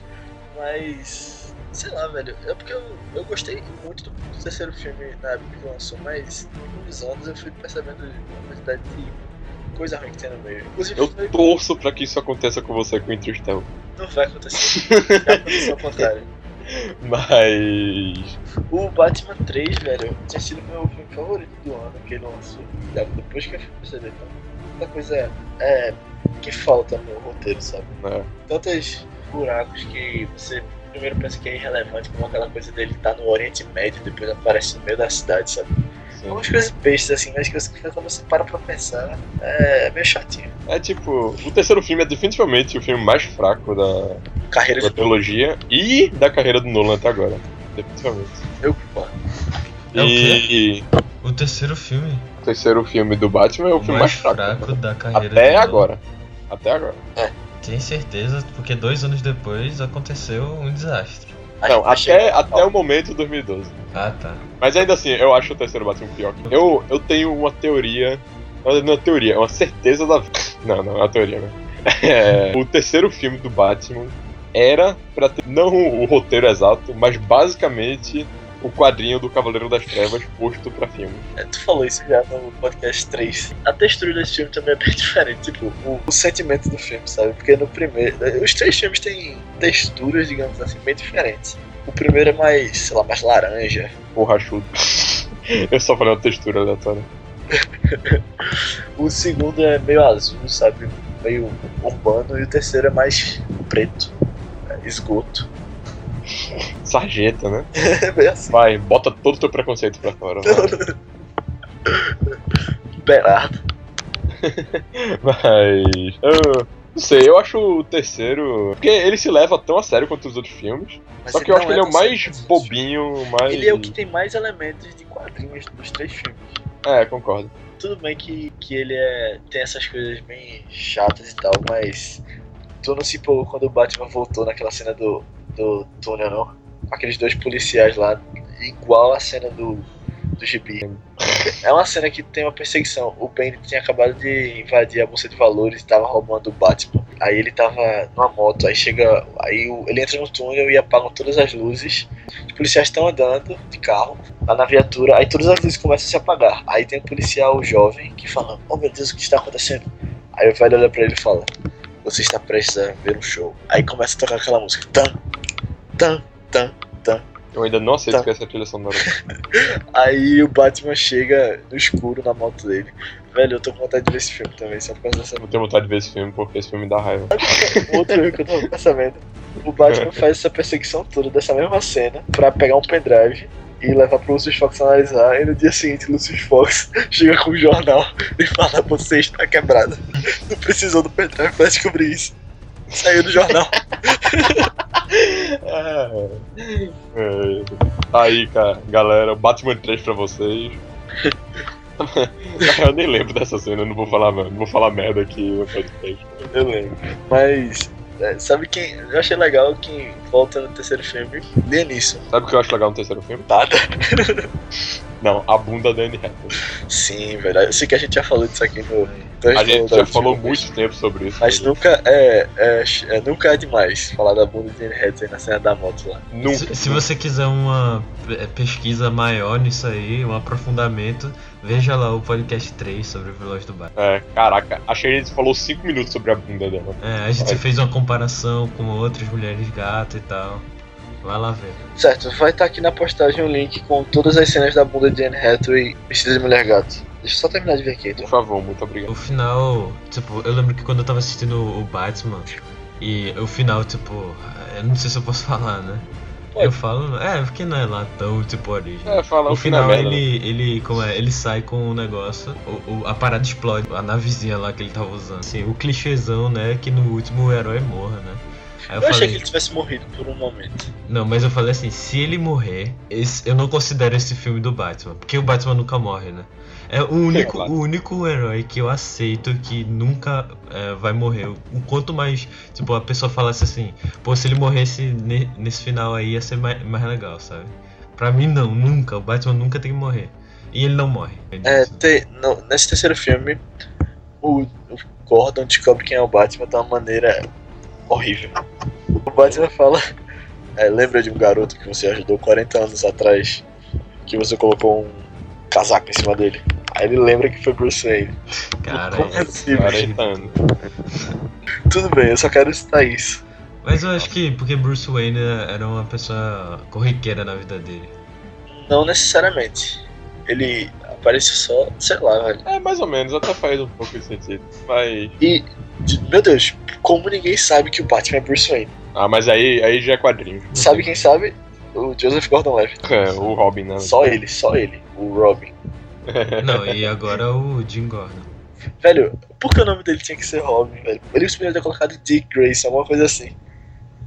Mas. Sei lá, velho. É porque eu, eu gostei muito do, terceiro filme na época que lançou, mas com os anos eu fui percebendo a quantidade de coisa ruim que tem no meio. Inclusive, Eu foi- torço pra que isso aconteça com você com Interstellar. não vai acontecer. Vai acontecer ao contrário. Mas. O Batman 3, velho, tinha sido meu filme favorito do ano que ele lançou. Depois que eu fui perceber, então, muita coisa é, que falta no roteiro, sabe? Né, Tantos buracos que você primeiro pensa que é irrelevante, como aquela coisa dele estar no Oriente Médio e depois aparece no meio da cidade, sabe? sim. Algumas coisas bestas assim, mas que você, quando você para pra pensar, é meio chatinho. É tipo, o terceiro filme é definitivamente o filme mais fraco da, Carreira da de trilogia e da carreira do Nolan até agora. Definitivamente. eu concordo. É o e O terceiro filme o terceiro filme do Batman é o filme mais, fraco. da carreira Até agora. Até agora. Tem certeza, porque dois anos depois aconteceu um desastre. Não, até, até o momento 2012. Ah, tá. Mas ainda assim, eu acho o terceiro Batman pior. Eu, eu tenho uma teoria. Não é uma teoria, é uma certeza da. Não, não, é uma teoria, né? É, o terceiro filme do Batman era pra ter não o roteiro exato, mas basicamente o quadrinho do Cavaleiro das Trevas posto pra filme. É, tu falou isso já no podcast 3. A textura desse filme também é bem diferente, tipo, o, o sentimento do filme, sabe? Porque no primeiro. Os três filmes têm texturas, digamos assim, bem diferentes. O primeiro é mais, sei lá, mais laranja. Borrachudo. Eu só falei uma textura aleatória. O segundo é meio azul, sabe? Meio urbano. E o terceiro é mais preto. é esgoto. Sarjeta, né? É bem assim. Vai, bota todo o teu preconceito pra fora. vai. Berardo. Mas. eu não sei, eu acho o terceiro. Porque ele se leva tão a sério quanto os outros filmes. Mas só que eu acho que ele é o mais bobinho, mais. Ele é o que tem mais elementos de quadrinhos dos três filmes. É, concordo. Tudo bem que, que ele é tem essas coisas bem chatas e tal, mas tu não se empolgou quando o Batman voltou naquela cena do, do túnel, não? Aqueles dois policiais lá, igual a cena do, do gibi. É uma cena que tem uma perseguição. O Bane tinha acabado de invadir a bolsa de valores e tava roubando o Batman. Aí ele tava numa moto, aí chega. Aí ele entra no túnel e apagam todas as luzes. Os policiais estão andando de carro lá na viatura, aí todas as luzes começam a se apagar. Aí tem um policial jovem que fala: Oh meu Deus, o que está acontecendo? Aí o velho olha pra ele e fala: Você está prestes a ver um show. Aí começa a tocar aquela música: Tan, tan, tan, tan. Eu ainda não aceito Tá. que essa é a trilha sonora. Aí o Batman chega no escuro na moto dele. Velho, eu tô com vontade de ver esse filme também, só por causa dessa Eu tenho vontade de ver esse filme porque esse filme dá raiva. Outro erro que eu tava pensando. O Batman faz essa perseguição toda dessa mesma cena pra pegar um pendrive e levar pro Lucius Fox analisar. E no dia seguinte, o Lucius Fox chega com o jornal e fala: Você está quebrado. Não precisou do pendrive pra descobrir isso. Saiu do jornal. É. É. Aí, cara, galera, Batman 3 pra vocês. eu nem lembro dessa cena, eu não vou falar, não vou falar merda aqui no podcast. Eu lembro. Mas, é, sabe quem. Eu achei legal quem volta no terceiro filme? Lianisson. Sabe o que eu acho legal no terceiro filme? Nada. Não, a bunda da Anne Hathaway. Sim, velho. Eu sei que a gente já falou disso aqui no. então A gente já falou muito tempo sobre isso. Mas nunca é, é, é- nunca é demais falar da bunda de Anne Hathaway na cena da moto lá. Nunca. Se, se você quiser uma pe- pesquisa maior nisso aí, um aprofundamento, veja lá o podcast 3 sobre o Veloz do Bar. É, caraca, achei que a gente falou 5 minutos sobre a bunda dela. É, a gente Vai. fez uma comparação com outras mulheres gato e tal. Vai lá ver. Certo, vai estar aqui na postagem um link com todas as cenas da bunda de Anne Hathaway vestida de mulher gato. Deixa eu só terminar de ver aqui, então. Por favor, muito obrigado. O final, tipo, eu lembro que quando eu tava assistindo o Batman, e o final, tipo, eu não sei se eu posso falar, né? Pode. Eu falo, é, porque não é lá tão tipo origem. É, fala o final final né? ele, ele, como é, ele sai com um negócio, o, o- a parada explode, a navezinha lá que ele tava usando. Assim, o clichêzão, né, que no último o herói morra, né? Eu, Eu achei falei, que ele tivesse morrido por um momento. não, mas eu falei assim, se ele morrer, esse- eu não considero esse filme do Batman, porque o Batman nunca morre, né? É o único, o único herói que eu aceito que nunca é, vai morrer. O quanto mais, tipo, a pessoa falasse assim, pô, se ele morresse ne- nesse final aí ia ser mais, mais legal, sabe? Pra mim não, nunca. O Batman nunca tem que morrer. E ele não morre. É, te- nesse terceiro filme, o, o Gordon descobre quem é o Batman de uma maneira horrível. O Batman fala: é, Lembra de um garoto que você ajudou 40 anos atrás, que você colocou um casaco em cima dele? Aí ele lembra que foi Bruce Wayne. Cara, Como é é- possível? 40 anos. Tudo bem, eu só quero citar isso. mas eu acho que porque Bruce Wayne era uma pessoa corriqueira na vida dele. Não necessariamente. Ele aparece só, sei lá, velho. É, mais ou menos, até faz um pouco de sentido. Mas. E, de- meu Deus, como ninguém sabe que o Batman é Bruce Wayne? Ah, mas aí, aí já é quadrinho. Sabe quem sabe? O Joseph Gordon-Levitt. É, o Robin, né? Só ele, só ele. O Robin. Não, e agora o Jim Gordon. Velho, por que o nome dele tinha que ser Robin, velho? Ele poderia ter colocado Dick Grayson, alguma coisa assim.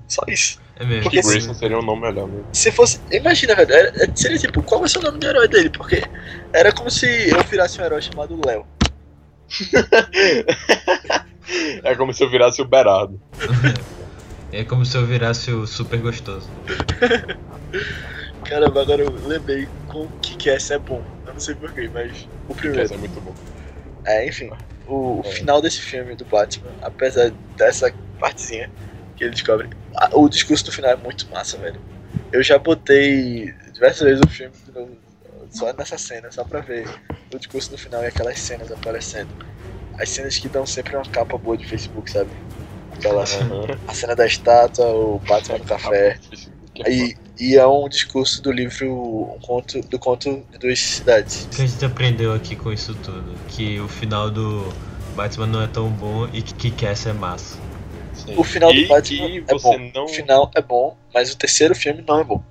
Só isso. É mesmo. Porque Dick Grayson seria um nome melhor mesmo. Se fosse. Imagina, velho. era- é- seria tipo, qual vai ser o nome do herói dele? Porque era como se eu virasse um herói chamado Léo. É como se eu virasse o Berardo. É como se eu virasse o super gostoso. Caramba, agora eu lembrei com o que que esse é bom. Eu não sei porquê, mas o primeiro. Esse é muito bom. É, enfim, o, o É. final desse filme do Batman, apesar dessa partezinha que ele descobre, a- o discurso do final é muito massa, velho. Eu já botei diversas vezes o filme só nessa cena, só pra ver o discurso do final e aquelas cenas aparecendo. As cenas que dão sempre uma capa boa de Facebook, sabe? Aquela Aham. a cena da estátua, o Batman no café. E, e é um discurso do livro um conto, do conto de duas cidades. O que a gente aprendeu aqui com isso tudo? Que o final do Batman não é tão bom e que Kick-Ass é massa. Sim. O final do e Batman que é bom. não. O final é bom, mas o terceiro filme não é bom.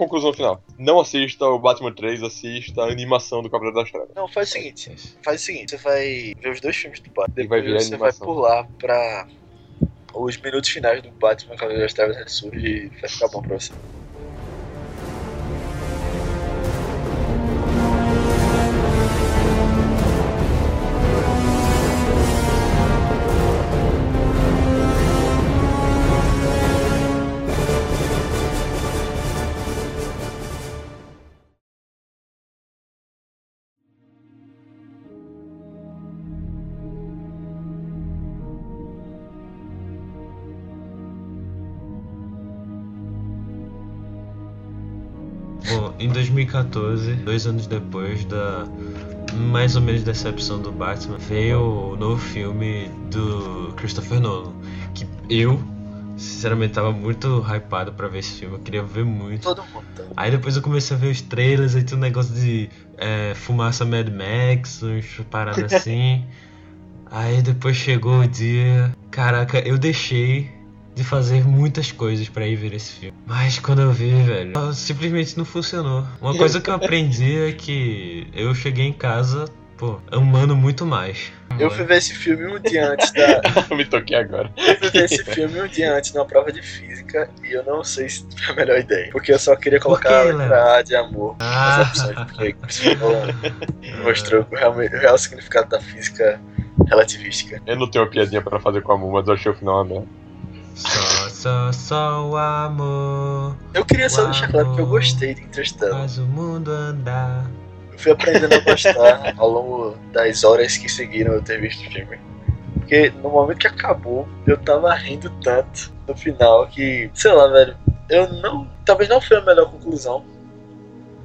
Conclusão final. Não assista o Batman 3, assista a animação do Cavaleiro das Trevas. Não, faz o seguinte, faz o seguinte, você vai ver os dois filmes do Batman, E vai depois ver a você vai pular pra os minutos finais do Batman Cavaleiro das Trevas ressurge e vai ficar bom pra você. 2014, dois anos depois da mais ou menos decepção do Batman, veio o novo filme do Christopher Nolan, que eu sinceramente tava muito hypado pra ver esse filme, eu queria ver muito. Todo mundo. Aí depois eu comecei a ver os trailers, aí tinha um negócio de é, fumaça Mad Max, uns paradas assim. aí depois chegou o dia. Caraca, eu deixei de fazer muitas coisas pra ir ver esse filme. Mas quando eu vi, velho, simplesmente não funcionou. Uma coisa que eu aprendi é que eu cheguei em casa, pô, amando muito mais. Eu fui ver esse filme um dia antes da. Eu me toquei agora. Eu fui ver esse filme um dia antes numa prova de física e eu não sei se foi a melhor ideia. Porque eu só queria colocar quê, a Léo? letra A de amor Ah. nas opções, porque Nolan mostrou o real, o real significado da física relativística. Eu não tenho uma piadinha pra fazer com a Mu, mas eu achei o final uma merda. Só, o amor Eu queria só deixar claro que eu gostei de Interstellar. faz o mundo andar. Eu fui aprendendo a gostar ao longo das horas que seguiram eu ter visto o filme. Porque no momento que acabou, eu tava rindo tanto no final que, sei lá, velho, eu não. Talvez não foi a melhor conclusão.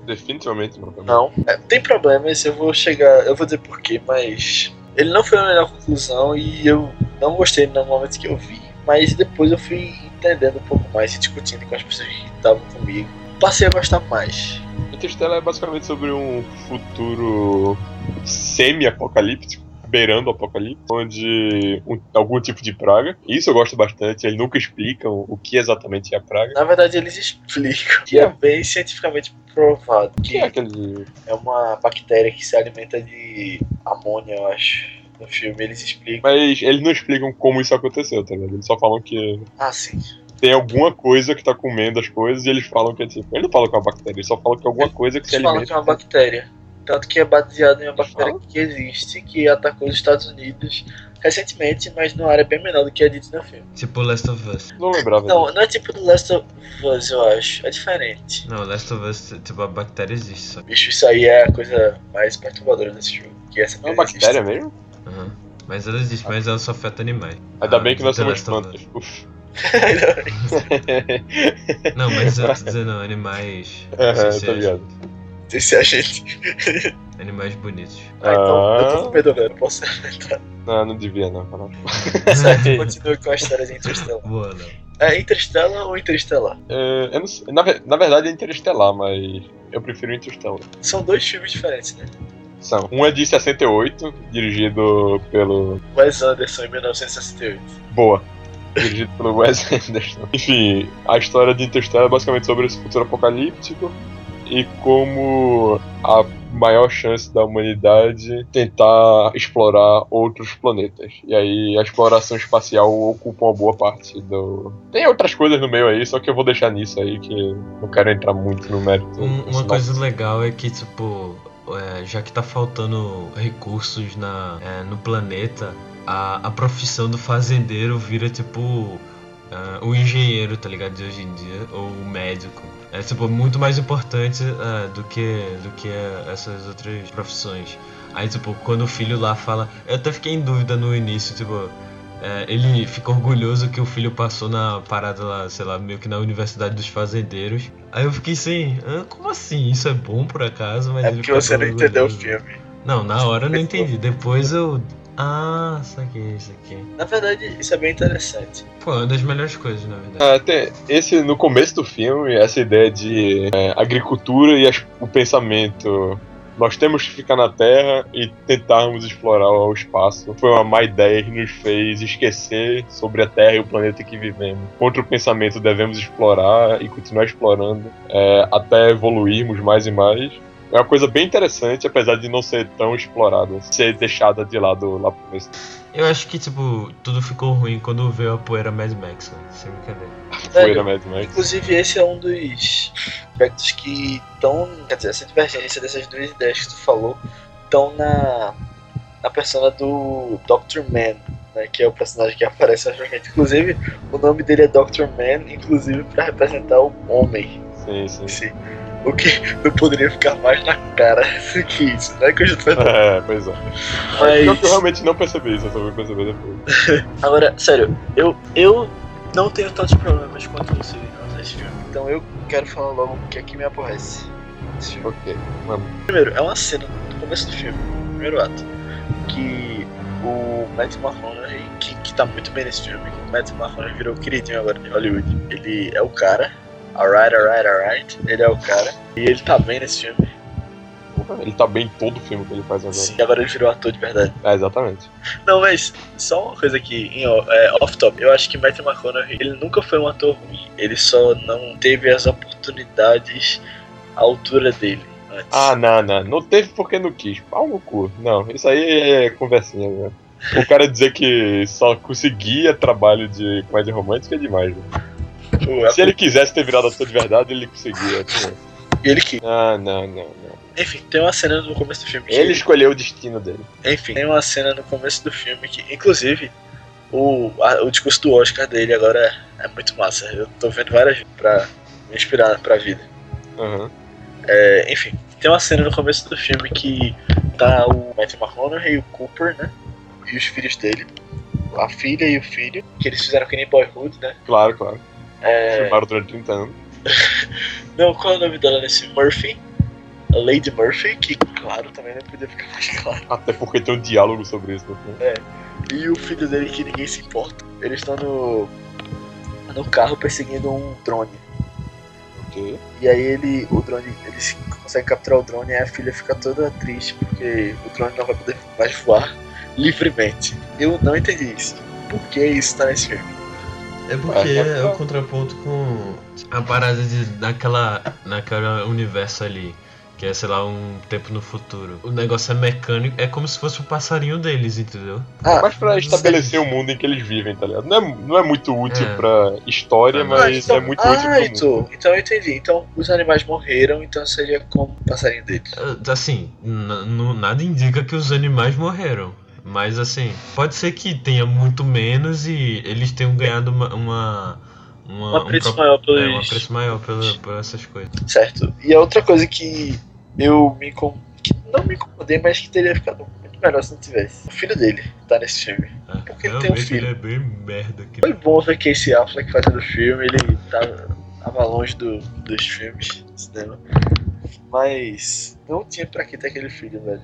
Definitivamente não. Não. É, tem problemas, eu vou chegar. Eu vou dizer porquê, mas. Ele não foi a melhor conclusão e eu não gostei no momento que eu vi. Mas depois eu fui entendendo um pouco mais e discutindo com as pessoas que estavam comigo. Passei a gostar mais. Interstellar é basicamente sobre um futuro semi-apocalíptico, beirando o apocalipse, onde um- algum tipo de praga. Isso eu gosto bastante, eles nunca explicam o que exatamente é a praga. Na verdade, eles explicam que é bem cientificamente provado que que é aquele. é uma bactéria que se alimenta de amônia, eu acho. No filme eles explicam. Mas eles não explicam como isso aconteceu, tá ligado? Eles só falam que Ah, sim. tem alguma coisa que tá comendo as coisas e eles falam que é tipo. Eles não falam que é uma bactéria, eles só falam que é alguma coisa que se Eles falam alimenta. que é uma bactéria. Tanto que é baseado em uma Eles bactéria que existe, que atacou os Estados Unidos recentemente, mas numa área bem menor do que é dito no filme. Tipo Last of Us. Não lembrava Não, disso. não é tipo do Last of Us, eu acho. É diferente. Não, Last of Us, tipo, a bactéria existe, só. Bicho, isso aí é a coisa mais perturbadora desse jogo. Que essa É uma bactéria existe. mesmo? Aham. Mas ela existe, mas ela só afeta animais. Ainda Ah, bem que nós somos plantas. Uf. Não, mas eu tô dizendo animais. É, tá sociais, ligado. Esse é a gente. Animais bonitos. Ah, então eu tô com Ah. medo, velho. Posso aguentar. Não, não devia não. Certo, continue com a história de Interstellar. Boa, não. É Interstellar ou Interestelar? É, eu não sei- na, na verdade é Interestelar, mas eu prefiro Interstellar. São dois filmes diferentes, né? São. Um é de 68, dirigido pelo. Wes Anderson em 1968. Boa. Dirigido pelo Wes Anderson. Enfim, a história de Interstellar é basicamente sobre esse futuro apocalíptico e como a maior chance da humanidade tentar explorar outros planetas. E aí a exploração espacial ocupa uma boa parte do. Tem outras coisas no meio aí, só que eu vou deixar nisso aí, que não quero entrar muito no mérito. Um- uma coisa legal é que, tipo, é, já que tá faltando recursos na, é, no planeta, a, a profissão do fazendeiro vira, tipo, ah, o engenheiro, tá ligado, de hoje em dia, ou o médico. É tipo, muito mais importante ah, do que, do que essas outras profissões. Aí, tipo, quando o filho lá fala. Eu até fiquei em dúvida no início, tipo. É, ele fica orgulhoso que o filho passou na parada lá, sei lá, meio que na Universidade dos Fazendeiros. Aí eu fiquei assim, "Hã, como assim? Isso é bom por acaso? Mas É ele porque você não entendeu o filme. Não, na hora eu não entendi. Depois eu. Ah, saquei isso aqui. Na verdade, isso é bem interessante. Pô, é uma das melhores coisas, na verdade. Ah, tem esse no começo do filme, essa ideia de é, agricultura e as- o pensamento. Nós temos que ficar na Terra e tentarmos explorar o espaço. Foi uma má ideia que nos fez esquecer sobre a Terra e o planeta que vivemos. Contra o pensamento, devemos explorar e continuar explorando é, até evoluirmos mais e mais. É uma coisa bem interessante, apesar de não ser tão explorada, ser deixada de lado lá pro começo. Eu acho que, tipo, tudo ficou ruim quando veio a poeira Mad Max, né? sem brincadeira. Poeira Mad Max. Inclusive, esse é um dos aspectos que estão. Quer dizer, essa divergência dessas duas ideias que tu falou estão na, na persona do Dr. Man, né, que é o personagem que aparece frente. Inclusive, o nome dele é Dr. Man, inclusive para representar o homem Sim, sim. em si. O que não poderia ficar mais na cara do que isso, né? Que eu já tô. É, pois é. Mas- Eu, eu realmente não percebi isso, eu só vou perceber depois. Agora, sério, eu, eu não tenho tantos problemas quanto você em relação a esse filme. Então eu quero falar logo o que é que me aborrece. nesse filme. Ok, vamos. Primeiro, é uma cena no começo do filme, no primeiro ato, que o Matt McConaughey, que, que tá muito bem nesse filme, o Matt McConaughey virou queridinho agora de Hollywood. Ele é o cara, alright, alright, alright, ele é o cara, e ele tá bem nesse filme. Ele tá bem em todo filme que ele faz agora. Sim, agora ele virou ator de verdade. É, exatamente. Não, mas só uma coisa aqui, em é, off-top. Eu acho que Matthew McConaughey, ele nunca foi um ator ruim. Ele só não teve as oportunidades à altura dele antes. Ah, não, não. Não teve porque não quis. Pau no cu. Não, isso aí é conversinha, velho. O cara dizer que só conseguia trabalho de comédia romântica é demais, velho. O- Se ele quisesse ter virado ator de verdade, ele conseguia. tipo. ele que. Não, não, não, não. Enfim, tem uma cena no começo do filme que. Ele escolheu o destino dele. Enfim, tem uma cena no começo do filme que, inclusive, o, a- o discurso do Oscar dele agora é, é muito massa. Eu tô vendo várias vezes pra me inspirar pra vida. Aham. É, enfim, tem uma cena no começo do filme que tá o Matthew McConaughey e o Cooper, né? E os filhos dele. A filha e o filho, que eles fizeram que nem Boyhood, né? Claro, claro. É, Filmaram durante 30 anos. não, qual é o nome dela nesse? Murphy. A Lady Murphy, que claro, também não podia ficar mais claro. Até porque tem um diálogo sobre isso no filme. E o filho dele que ninguém se importa. Eles estão no. no carro perseguindo um drone. Ok. E aí ele. o drone. Eles conseguem capturar o drone e a filha fica toda triste porque o drone não vai poder mais voar livremente. Eu não entendi isso. Por que isso tá nesse filme? É porque é o contraponto com a parada de naquela, naquela universo ali. Que é, sei lá, um tempo no futuro. O negócio é mecânico, é como se fosse o passarinho deles, entendeu? Ah, Mas pra estabelecer o mundo em que eles vivem, tá ligado? Não é, não é muito útil É. pra história, Ah, mas então, é muito útil ah, pro mundo. então, então eu entendi. Então os animais morreram, então seria como o passarinho deles. Ah, Assim, nada indica que os animais morreram. Mas assim, pode ser que tenha muito menos e eles tenhum ganhado uma. uma uma, Um apreço pro- maior pelos. É, um apreço maior pela, por essas coisas. Certo. E a outra coisa que eu me incom... que não me incomodei, mas que teria ficado muito melhor se não tivesse. O filho dele tá nesse filme. É, Porque ele tem um filho. ele é bem merda. Que... Foi bom ver Casey Affleck fazendo o filme, ele tava, tava longe do, dos filmes cinema. Mas não tinha pra que ter aquele filho, velho.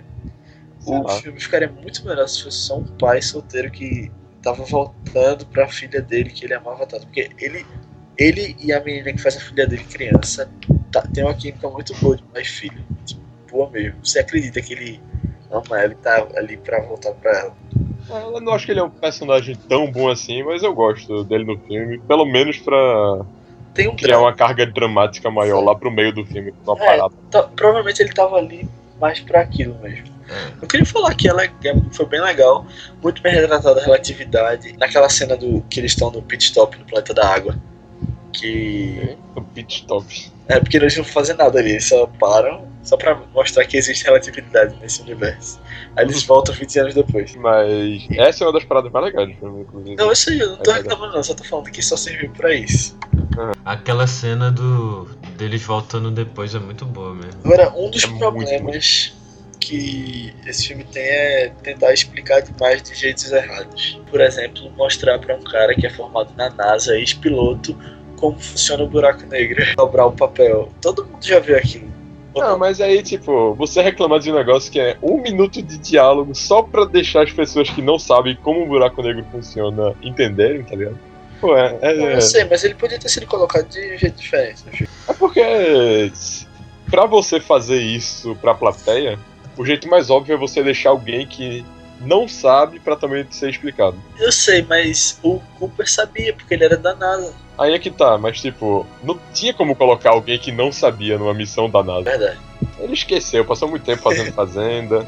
Sei O lá. filme ficaria muito melhor se fosse só um pai solteiro que tava voltando pra filha dele que ele amava tanto. Porque ele, ele e a menina que faz a filha dele criança tá, tem uma química muito boa de pai e filho. Tipo, boa mesmo. Você acredita que ele ama ela e tá ali pra voltar pra ela. Eu não acho que ele é um personagem tão bom assim, mas eu gosto dele no filme. Pelo menos pra Tem um criar drama. uma carga dramática maior Sim. lá pro meio do filme. Uma É. parada. Tá- provavelmente ele tava ali mais pra aquilo mesmo. É. Eu queria falar que ela é- foi bem legal, muito bem retratada a relatividade. Naquela cena do que eles estão no pit stop no planeta da água. Que. O pit stop. É porque eles não fazem nada ali, eles só param só pra mostrar que existe relatividade nesse universo. Aí eles voltam 20 anos depois. Mas essa é uma das paradas mais legais inclusive. Não, isso aí, eu não tô É reclamando não, só tô falando que só serviu pra isso. Aquela cena do deles voltando depois é muito boa mesmo. Agora, um dos É muito problemas que esse filme tem é tentar explicar demais de jeitos errados. Por exemplo, mostrar pra um cara que é formado na NASA, ex-piloto, como funciona o buraco negro, dobrar o papel. Todo mundo já viu aquilo. Não, mas aí, tipo, você reclamar de um negócio que é um minuto de diálogo só pra deixar as pessoas que não sabem como o buraco negro funciona entenderem, tá ligado? Pô, é. é, Não, eu sei, mas ele podia ter sido colocado de um jeito diferente filme. é porque. Pra você fazer isso pra plateia, o jeito mais óbvio é você deixar alguém que não sabe pra também ser explicado. Eu sei, mas o Cooper sabia, porque ele era da NASA. Aí é que tá, mas tipo, não tinha como colocar alguém que não sabia numa missão da NASA. Verdade. Ele esqueceu, passou muito tempo fazendo fazenda.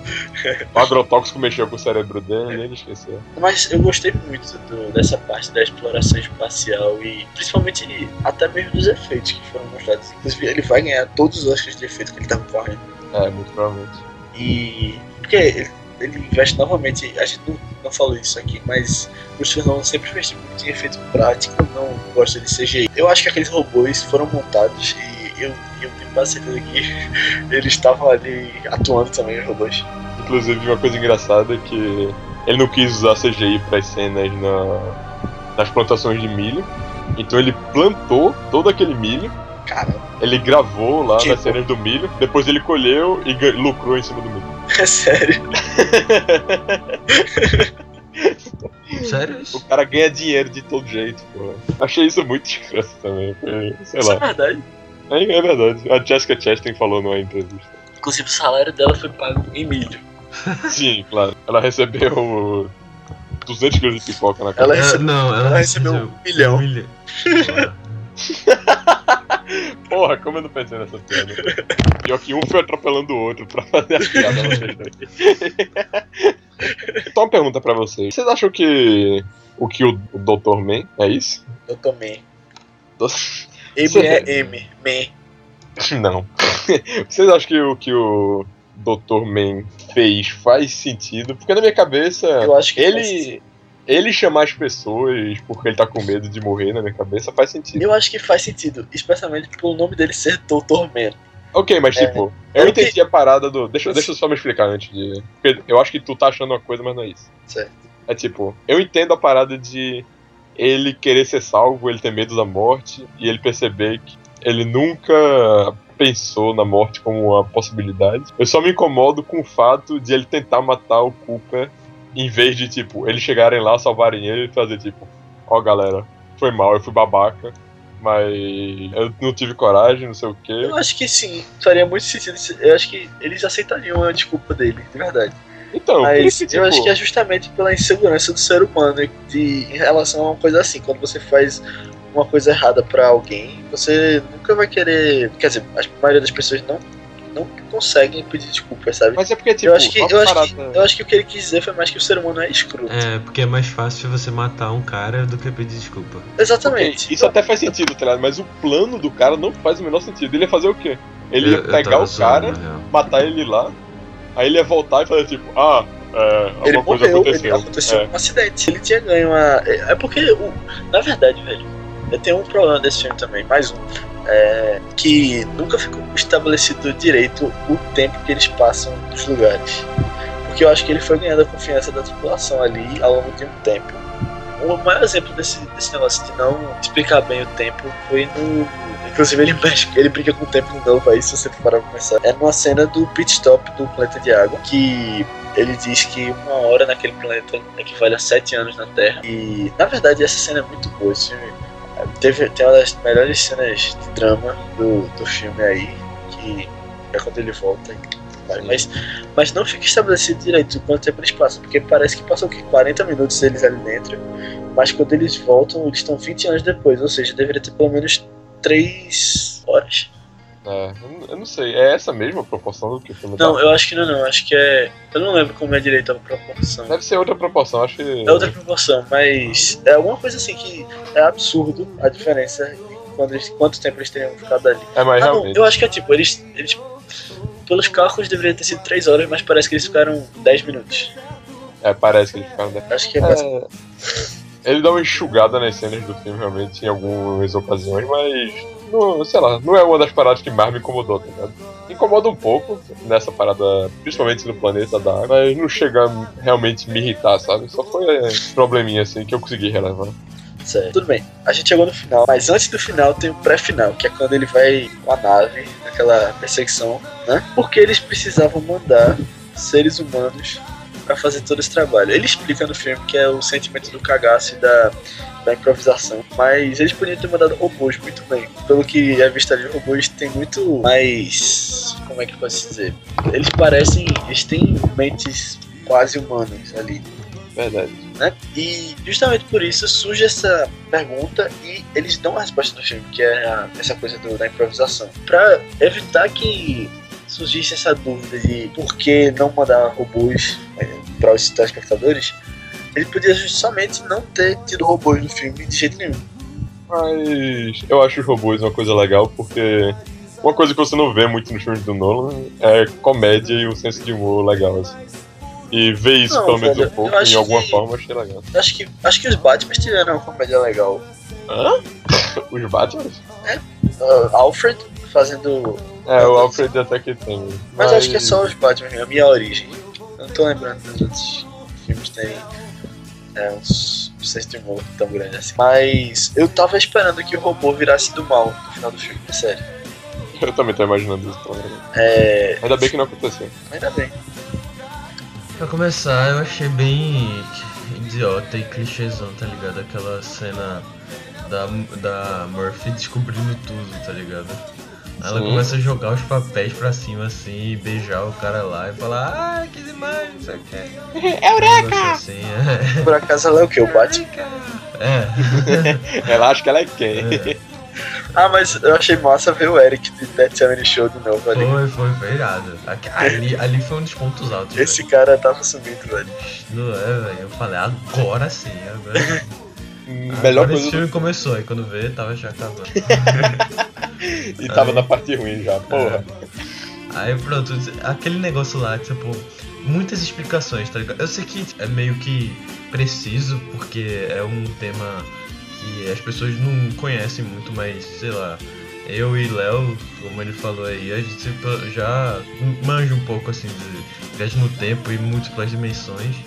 o agrotóxico mexeu com o cérebro dele, ele esqueceu. Mas eu gostei muito do- dessa parte da exploração espacial e principalmente até mesmo dos efeitos que foram mostrados. Inclusive, ele vai ganhar todos os Oscars de efeito que ele tava correndo. É, muito provavelmente. E. Porque ele, ele investe novamente, a gente não, não falou isso aqui, mas o Nolan sempre investe muito em efeito prático, não gosta de CGI. Eu acho que aqueles robôs foram montados e eu, eu tenho quase certeza que eles estavam ali atuando também, os robôs. Inclusive, uma coisa engraçada é que ele não quis usar CGI para as cenas na, nas plantações de milho. Então ele plantou todo aquele milho, Cara, ele gravou lá Tipo? nas cenas do milho, depois ele colheu e lucrou em cima do milho. é sério. Sério O isso? cara ganha dinheiro de todo jeito, pô. Achei isso muito escroto também. Sei Isso é lá. verdade. É, é verdade. A Jessica Chastain falou numa entrevista. Inclusive o salário dela foi pago em milho. Sim, claro. Ela recebeu 200 quilos de pipoca na cara. Ela É, recebeu- não, ela, ela recebeu um milhão. Um milhão. Porra, como eu não pensei nessa piada? Pior que um foi atropelando o outro pra fazer a piada vocês dois. Então uma pergunta pra vocês. Vocês acham que o que o, Dr. Man é isso? Eu tomei. Do- M Você- é M. Man. Não. Vocês acham que o que o Dr. Man fez faz sentido? Porque na minha cabeça, Eu acho que ele. Ele chamar as pessoas porque ele tá com medo de morrer na minha cabeça faz sentido. Eu acho que faz sentido, especialmente pelo nome dele ser Dr. Man. Ok, mas É. tipo, eu É entendi a parada do. Deixa, deixa eu só me explicar antes de. Porque eu acho que tu tá achando uma coisa, mas não é isso. Certo. É tipo, eu entendo a parada de ele querer ser salvo, ele ter medo da morte, e ele perceber que ele nunca pensou na morte como uma possibilidade. Eu só me incomodo com o fato de ele tentar matar o Cooper, em vez de, tipo, eles chegarem lá, salvarem ele e fazer, tipo, ó galera, foi mal, eu fui babaca. Mas eu não tive coragem, não sei o quê. Eu acho que sim, faria muito sentido. se- Eu acho que eles aceitariam a desculpa dele, de verdade. Então, Mas que, tipo, eu acho que é justamente pela insegurança do ser humano de, em relação a uma coisa assim. Quando você faz uma coisa errada pra alguém, você nunca vai querer. Quer dizer, a maioria das pessoas não, não conseguem pedir desculpa, sabe? Mas é porque, tipo, eu, acho que, eu, acho que, eu acho que o que ele quis dizer foi mais que o ser humano é escroto. É, porque é mais fácil você matar um cara do que pedir desculpa. Exatamente. Ok, isso até faz sentido, tá ligado? Mas o plano do cara não faz o menor sentido. Ele ia fazer o quê? Ele ia Eu- pegar o cara, real. matar ele lá, aí ele ia voltar e fazer tipo, ah, é, alguma Ele coisa morreu, aconteceu. ele aconteceu É. um acidente. Ele tinha ganho uma. É é porque, o, na verdade, velho, eu tenho um problema desse filme também, mais um. É, que nunca ficou estabelecido direito o tempo que eles passam nos lugares. Porque eu acho que ele foi ganhando a confiança da tripulação ali ao longo de um tempo. O maior exemplo desse, desse negócio de não explicar bem o tempo foi no. Inclusive ele mexe, ele brinca com o tempo de novo aí, se você parar pra pensar. É numa cena do pit stop do planeta de água, que ele diz que uma hora naquele planeta equivale a sete anos na Terra. E na verdade essa cena é muito boa. Esse filme teve, tem uma das melhores cenas de drama do, do filme aí, que é quando ele volta. e- Mas, mas não fica estabelecido direito quanto tempo eles passam, porque parece que passam o quê? 40 minutos eles ali dentro, mas quando eles voltam, eles estão 20 anos depois, ou seja, deveria ter pelo menos 3 horas. É, eu não- sei, é essa mesma proporção do que o filme Não, dá? eu acho que não, não. Acho que é. Eu não lembro como é direito a proporção. Deve ser outra proporção, acho que. É outra proporção, mas é alguma coisa assim que é absurdo a diferença quando eles- quanto tempo eles teriam ficado ali. É, mas Ah, não, eu acho que é tipo, eles, eles. Pelos cálculos deveria ter sido 3 horas, mas parece que eles ficaram 10 minutos. É, parece que eles ficaram. né? Acho que é, É, ele dá uma enxugada nas cenas do filme, realmente, em algumas ocasiões, mas. Não, sei lá, não é uma das paradas que mais me incomodou, tá ligado? Incomoda um pouco nessa parada, principalmente no planeta da água, mas não chega a realmente me irritar, sabe? Só foi é, probleminha assim que eu consegui relevar. Certo. Tudo bem, a gente chegou no final, mas antes do final tem o pré-final, que é quando ele vai com a nave, naquela perseguição, né? Porque eles precisavam mandar seres humanos pra fazer todo esse trabalho. Ele explica no filme que é o sentimento do cagaço e da, da improvisação, mas eles podiam ter mandado robôs muito bem. Pelo que é visto ali, robôs têm muito mais. Como é que eu posso dizer? Eles parecem. Eles têm mentes quase humanas ali Verdade. né? E justamente por isso surge essa pergunta e eles dão a resposta do filme, que é a- essa coisa do- da improvisação. Pra evitar que surgisse essa dúvida de por que não mandar robôs para os telespectadores, ele podia justamente não ter tido robôs no filme de jeito nenhum. Mas eu acho os robôs uma coisa legal porque uma coisa que você não vê muito nos filmes do Nolan é comédia e um senso de humor legal, assim. E ver isso Não, pelo menos um pouco, em alguma que- forma, achei legal. Acho que, acho que os Batman tiveram uma comédia legal. Hã? Os Batman? Uh, Alfred fazendo. É, o Alfred até que tem. Mas acho que é só os Batman, a minha origem. Eu não tô lembrando dos outros filmes terem é, uns humor tão grande assim. Mas eu tava esperando que o robô virasse do mal no final do filme, é sério. Eu também tô imaginando isso. Então, É. Ainda bem que não aconteceu. Ainda bem. Pra começar, eu achei bem idiota e clichêzão, tá ligado? Aquela cena da, da Murphy descobrindo tudo, tá ligado? Ela Sim. começa a jogar os papéis pra cima assim, e beijar o cara lá e falar, ah, que demais, não sei o que. Eureka! Assim, é. Por acaso ela é o que? O Batman? É. Ela acha que ela é quem? é. Ah, mas eu achei massa ver o Eric de Dead Seven Show de novo ali. Foi, foi, foi irado. Ali, ali foi um dos pontos altos. Esse cara tava sumindo, velho. velho. Não é, velho. Eu falei, agora sim, agora. Melhor agora coisa esse do... filme começou, aí quando vê, tava já acabando. E tava na parte ruim já, porra. Aí pronto, aquele negócio lá, tipo, muitas explicações, tá ligado? Eu sei que é meio que preciso, porque é um tema que as pessoas não conhecem muito, mas sei lá. Eu e Léo, como ele falou aí, a gente já manja um pouco assim de viagem no tempo e múltiplas dimensões.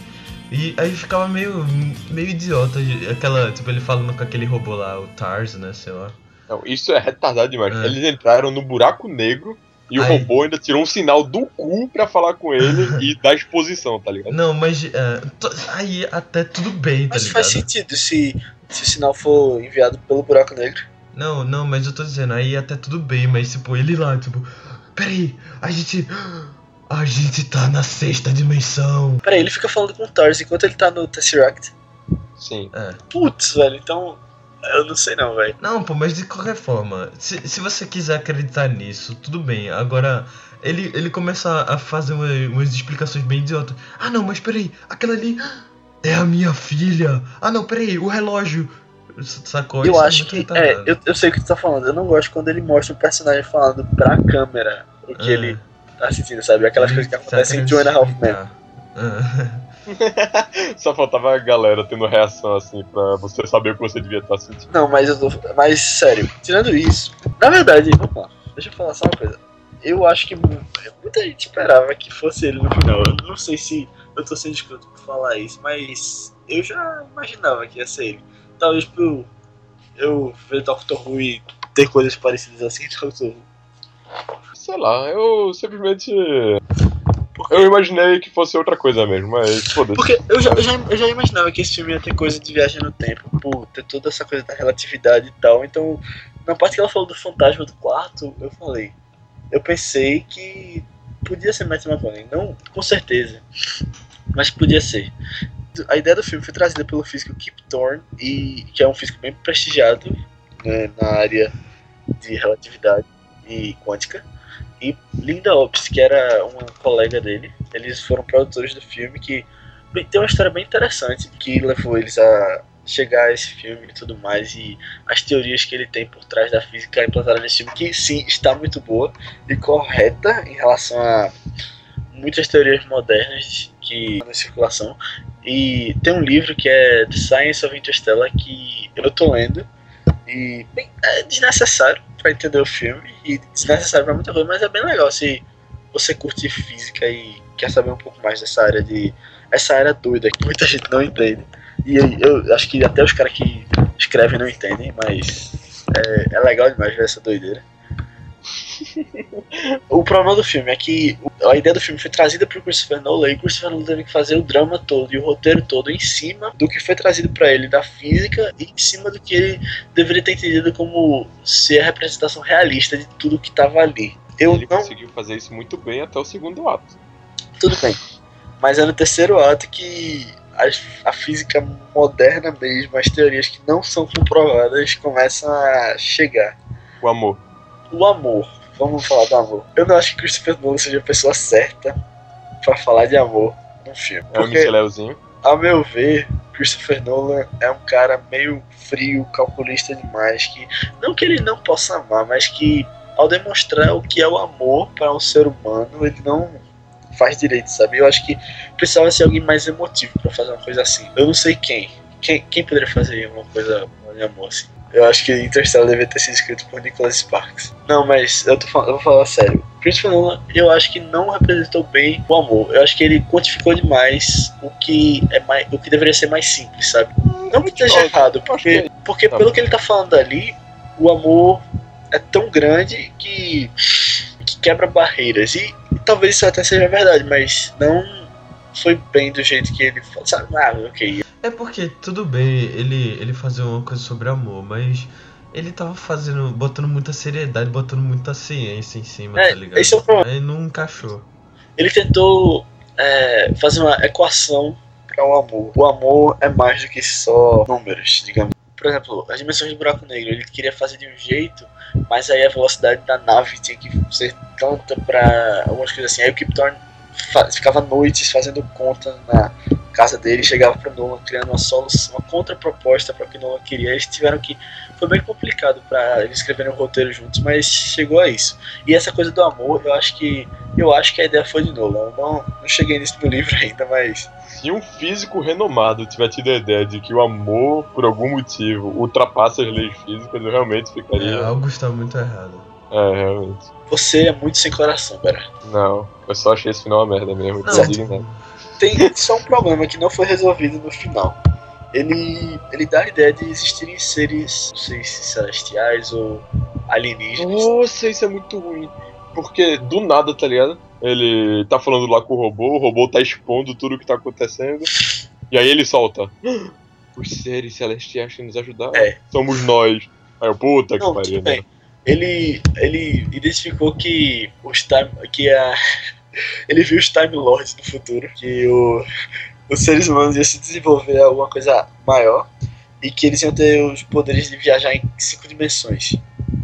E aí ficava meio, meio idiota, aquela, tipo, ele falando com aquele robô lá, o Tars, né, sei lá. Não, isso é retardado demais. É. Eles entraram no buraco negro e o Aí- robô ainda tirou um sinal do cu pra falar com ele e dar exposição, tá ligado? Não, mas é, aí até tudo bem, tá Mas ligado? faz sentido se, se o sinal for enviado pelo buraco negro. Não, não, mas eu tô dizendo, aí até tudo bem, mas tipo, ele lá, tipo, peraí, a gente. A gente tá na sexta dimensão. Peraí, ele fica falando com o Tars enquanto ele tá no Tesseract. Sim. É. Putz, velho, então. Eu não sei não, velho. Não, pô, mas de qualquer forma, se, se você quiser acreditar nisso, tudo bem. Agora, ele, ele começa a fazer uma- umas explicações bem idiotas. Ah, não, mas peraí, aquela ali é a minha filha. Ah, não, peraí, o relógio. Sacou? Eu Isso acho muito que. retardado. É, eu, eu sei o que tu tá falando. Eu não gosto quando ele mostra o personagem falando pra câmera o que É. ele tá sentindo, sabe? Aquelas Ele coisas que tá acontecem em querendo Two and a Half Men. explicar. Ah. Só faltava a galera tendo reação assim pra você saber o que você devia estar sentindo. Não, mas eu tô. Mas sério, tirando isso. Na verdade, vamos lá. Deixa eu falar só uma coisa. Eu acho que mu- muita gente esperava que fosse ele no final. Eu não sei se eu tô sendo escroto por falar isso, mas eu já imaginava que ia ser ele. Talvez por eu ver Doctor Who e ter coisas parecidas assim Doctor Who. Sei lá, eu simplesmente. Eu imaginei que fosse outra coisa mesmo, mas foda-se. Porque eu já, eu, já, eu já imaginava que esse filme ia ter coisa de viagem no tempo, por ter toda essa coisa da relatividade e tal. Então, na parte que ela falou do fantasma do quarto, eu falei. Eu pensei que podia ser Matthew McConaughey. Não com certeza, mas podia ser. A ideia do filme foi trazida pelo físico Kip Thorne, e, que é um físico bem prestigiado né, na área de relatividade e quântica. E Linda Ops, que era uma colega dele, eles foram produtores do filme que tem uma história bem interessante que levou eles a chegar a esse filme e tudo mais, e as teorias que ele tem por trás da física implantada nesse filme, que sim, está muito boa e correta em relação a muitas teorias modernas que estão em circulação. E tem um livro que é The Science of Interstellar que eu tô lendo. E bem, é desnecessário para entender o filme e desnecessário para muita coisa, mas é bem legal se você curte física e quer saber um pouco mais dessa área de essa área doida que muita gente não entende. E eu, eu acho que até os caras que escrevem não entendem, mas é, é legal demais ver essa doideira. o problema do filme é que a ideia do filme foi trazida pro Christopher Nolan e o Christopher Nolan teve que fazer o drama todo e o roteiro todo em cima do que foi trazido para ele da física e em cima do que ele deveria ter entendido como ser a representação realista de tudo que estava ali. Eu ele não conseguiu fazer isso muito bem até o segundo ato. tudo bem. Mas é no terceiro ato que a, a física moderna mesmo, as teorias que não são comprovadas começam a chegar. O amor. O amor. Vamos falar do amor. Eu não acho que Christopher Nolan seja a pessoa certa pra falar de amor num filme. É o Porque, Micheléuzinho. a meu ver, Christopher Nolan é um cara meio frio, calculista demais. Que não que ele não possa amar, mas que ao demonstrar o que é o amor para um ser humano, ele não faz direito, sabe? Eu acho que precisava ser alguém mais emotivo para fazer uma coisa assim. Eu não sei quem. Quem, quem poderia fazer uma coisa de amor assim? Eu acho que Interstellar deveria ter sido escrito por Nicholas Sparks. Não, mas eu, tô falando, eu vou falar sério. Christopher Nolan, eu acho que não representou bem o amor. Eu acho que ele quantificou demais o que é mais, o que deveria ser mais simples, sabe? Não que esteja errado, porque, que- porque tá pelo que ele tá falando ali, o amor é tão grande que, que quebra barreiras. E, e talvez isso até seja verdade, mas não foi bem do jeito que ele falou. Sabe? Ah, ok. É porque, tudo bem, ele, ele fazer uma coisa sobre amor, mas ele tava fazendo, botando muita seriedade, botando muita ciência em cima, É, tá ligado? esse é o problema. Aí não encaixou. Ele tentou é, fazer uma equação para o amor. O amor é mais do que só números, digamos. Por exemplo, as dimensões do buraco negro, ele queria fazer de um jeito, mas aí a velocidade da nave tinha que ser tanta para algumas coisas assim. Aí o Kip Thorne ficava noites fazendo conta na casa dele, chegava para Nolan criando uma solução, uma contraproposta para o que Nolan queria. Eles tiveram que foi bem complicado para eles escreverem o roteiro juntos, mas chegou a isso. E essa coisa do amor, eu acho que eu acho que a ideia foi de Nolan. Eu não, não cheguei nisso no livro ainda, mas Se um físico renomado tiver tido a ideia de que o amor, por algum motivo, ultrapassa as leis físicas, eu realmente É, ficaria. algo está muito errado. É, realmente. você é muito sem coração, Bera. Não, eu só achei esse final uma merda mesmo. Não. indignado. Tem só um problema que não foi resolvido no final. Ele, ele dá a ideia de existirem seres, não sei se celestiais ou alienígenas. Nossa, isso é muito ruim. Porque do nada, tá ligado? Ele tá falando lá com o robô, o robô tá expondo tudo que tá acontecendo. E aí ele solta. "Ah, Os seres celestiais que nos ajudaram É. somos nós. Aí eu, puta que pariu, né? Ele, ele identificou que os time, que a ele viu os Time Lords no futuro, que o, os seres humanos iam se desenvolver alguma coisa maior e que eles iam ter os poderes de viajar em cinco dimensões,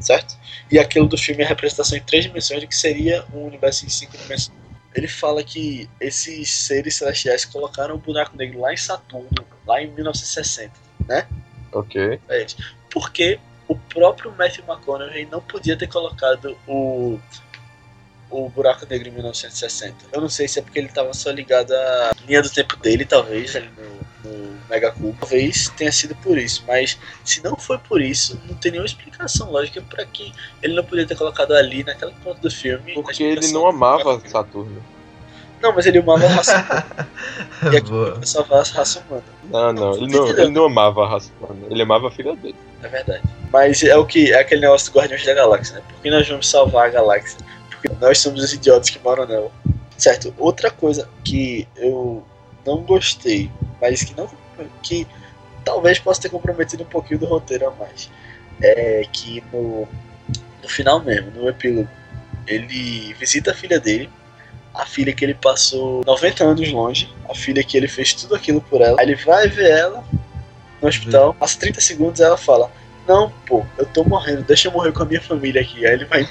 certo? E aquilo do filme é a representação em três dimensões do que seria um universo em cinco dimensões. Ele fala que esses seres celestiais colocaram o buraco negro lá em Saturno, lá em 1960 Ok. pra eles. Porque o próprio Matthew McConaughey não podia ter colocado o o Buraco Negro em 1960. Eu não sei se é porque ele estava só ligado à linha do tempo dele, talvez, ali no, no Mega Cubo. Talvez tenha sido por isso, mas se não foi por isso, não tem nenhuma explicação lógica para que ele não podia ter colocado ali, naquela ponta do filme. Porque ele não amava Negro. Saturno. Não, mas ele amava a raça humana. E aqui Boa. pra salvar a raça humana. Não, não, ele não, ele não amava a raça humana. Ele amava a filha dele. É verdade. Mas é o que é aquele negócio do Guardiões da Galáxia, né? Por que nós vamos salvar a galáxia? Porque nós somos os idiotas que moram nela. Certo, outra coisa que eu não gostei, mas que não que talvez possa ter comprometido um pouquinho do roteiro a mais, é que no, no final mesmo, no epílogo, ele visita a filha dele, a filha que ele passou 90 anos longe, a filha que ele fez tudo aquilo por ela. Aí ele vai ver ela no hospital, passa 30 segundos e ela fala: Não, pô, eu tô morrendo, deixa eu morrer com a minha família aqui. Aí ele vai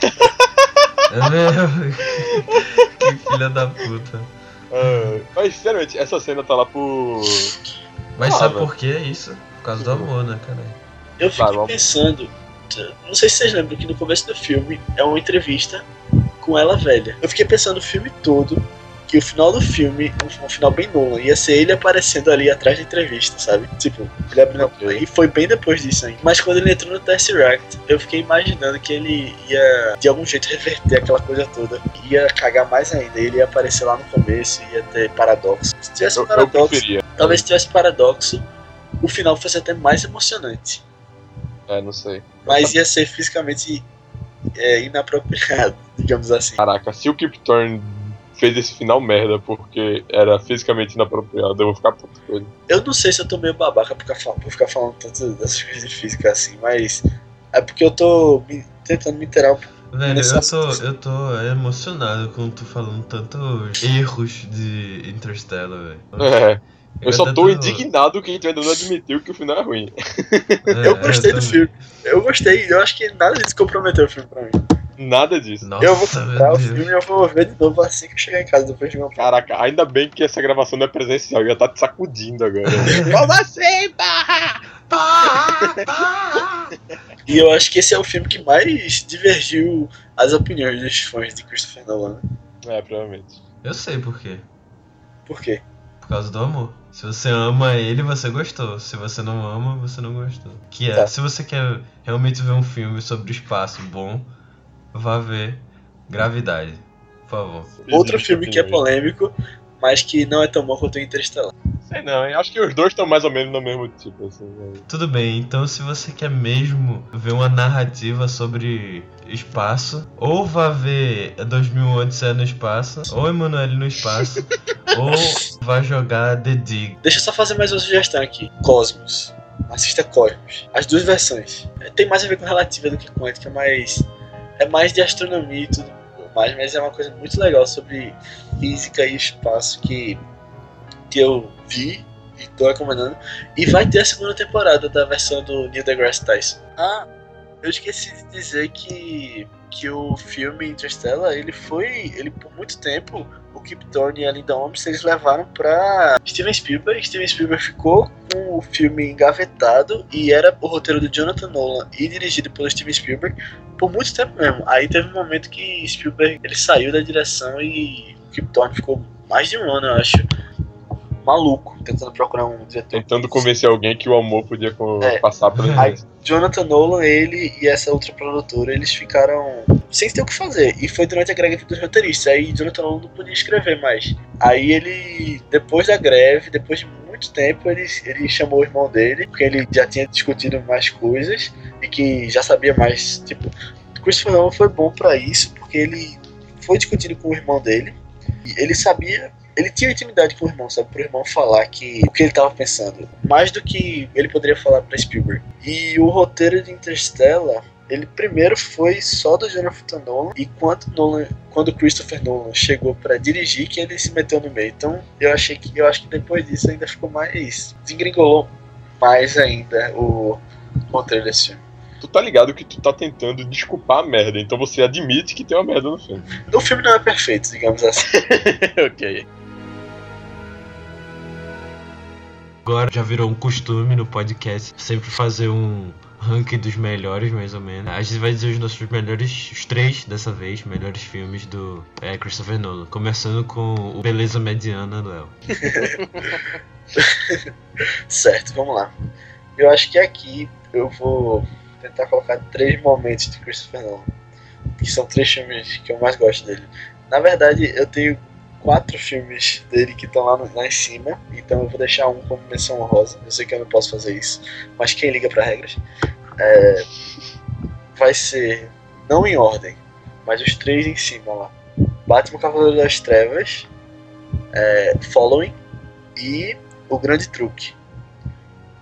É mesmo? que filha da puta. Ah, mas, sinceramente, essa cena tá lá por. Mas Ah, sabe velho. por que é isso? Por causa do amor, né, cara? Eu fiquei Claro, vamos- pensando, não sei se vocês lembram que no começo do filme é uma entrevista com ela velha. Eu fiquei pensando o filme todo que o final do filme, um, um final bem Nolan, ia ser ele aparecendo ali atrás da entrevista, sabe? Tipo, ele abrindo a Ok. E foi bem depois disso ainda. Mas quando ele entrou no Tesseract, eu fiquei imaginando que ele ia, de algum jeito, reverter aquela coisa toda. Ia cagar mais ainda. Ele ia aparecer lá no começo, ia ter paradoxo. Se tivesse Eu, eu paradoxo, preferia. talvez se tivesse paradoxo, o final fosse até mais emocionante. É, não sei. Mas ia ser fisicamente é, inapropriado, digamos assim. Caraca, se o Kip Thorne fez esse final merda porque era fisicamente inapropriado, eu vou ficar puto com ele. Eu não sei se eu tô meio babaca por ficar, fal- por ficar falando tanto dessas coisas de física assim, mas é porque eu tô me- tentando me inteirar um pouco. Velho, eu tô, assunto. eu tô emocionado com tu falando tantos erros de Interstellar, velho. É. Eu só tô indignado que a gente ainda não admitiu que o final é ruim. É, Eu gostei do também. filme. Eu gostei, eu acho que nada disso comprometeu o filme pra mim. Nada disso. Nossa, eu vou comprar meu o filme e eu vou ver de novo assim que eu chegar em casa depois de uma Caraca, ainda bem que essa gravação não é presencial, já tá te sacudindo agora. Como assim, porra? E eu acho que esse é o filme que mais divergiu as opiniões dos fãs de Christopher Nolan. É, provavelmente. Eu sei por quê. Por quê? Por causa do amor. Se você ama ele, você gostou. Se você não ama, você não gostou. Que é, Tá. se você quer realmente ver um filme sobre o espaço bom, vá ver Gravidade. Por favor. Outro filme que é polêmico, mas que não é tão bom quanto o Interestelar. Sei não, hein? Acho que os dois estão mais ou menos no mesmo tipo, assim. né? Tudo bem, então se você quer mesmo ver uma narrativa sobre espaço, ou vá ver 2000 Odisseia no espaço, ou Emanuele no espaço, ou vá jogar The Dig. Deixa eu só fazer mais uma sugestão aqui. Cosmos. Assista Cosmos. As duas versões. É, Tem mais a ver com relativa do que quântica, mas é mais de astronomia e tudo mais, mas é uma coisa muito legal sobre física e espaço que, que eu vi e tô recomendando. E vai ter a segunda temporada da versão do Neil deGrasse Tyson. Ah, eu esqueci de dizer que, que o filme Interstellar, ele foi, ele por muito tempo, o Kip Thorne e a Linda Holmes, eles levaram pra Steven Spielberg. Steven Spielberg ficou com o filme engavetado e era o roteiro do Jonathan Nolan e dirigido pelo Steven Spielberg por muito tempo mesmo. Aí teve um momento que Spielberg ele saiu da direção e o Kip Thorne ficou mais de um ano, eu acho, maluco, tentando procurar um diretor. Tentando convencer alguém que o amor podia É. passar pela Ai. gente. Jonathan Nolan, ele e essa outra produtora, eles ficaram sem ter o que fazer. E foi durante a greve dos roteiristas. Aí Jonathan Nolan não podia escrever mais. Aí ele, depois da greve, depois de muito tempo, ele, ele chamou o irmão dele, porque ele já tinha discutido mais coisas e que já sabia mais. Tipo, Christopher Nolan foi bom pra isso, porque ele foi discutindo com o irmão dele. E ele sabia ele tinha intimidade com o irmão, sabe? Pro irmão falar que o que ele tava pensando. Mais do que ele poderia falar pra Spielberg. E o roteiro de Interstellar, ele primeiro foi só do Jonathan Nolan. E quando, Nolan, quando Christopher Nolan chegou pra dirigir, que ele se meteu no meio. Então eu achei que eu acho que depois disso ainda ficou mais. desengringolou mais ainda o roteiro desse filme. Tu tá ligado que tu tá tentando desculpar a merda, então você admite que tem uma merda no filme. O filme não é perfeito, digamos assim. ok. Agora já virou um costume no podcast sempre fazer um ranking dos melhores, mais ou menos. A gente vai dizer os nossos melhores, os três dessa vez, melhores filmes do é, Christopher Nolan. Começando com o Beleza Mediana, Léo. certo, vamos lá. Eu acho que aqui eu vou tentar colocar três momentos de Christopher Nolan. Que são três filmes que eu mais gosto dele. Na verdade, eu tenho quatro filmes dele que estão lá, lá em cima. Então eu vou deixar um como menção honrosa. Eu sei que eu não posso fazer isso. Mas quem liga para regras? É, vai ser, não em ordem, mas os três em cima lá. Batman Cavaleiro das Trevas, é, Following e O Grande Truque.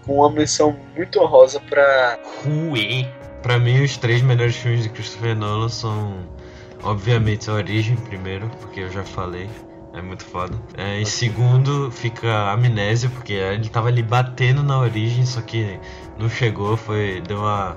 Com uma menção muito honrosa para Ruê. Pra mim, os três melhores filmes de Christopher Nolan são, obviamente, A Origem, primeiro, porque eu já falei. É muito foda. É, em segundo fica a Amnésia, porque ele tava ali batendo na origem, só que não chegou, foi. deu uma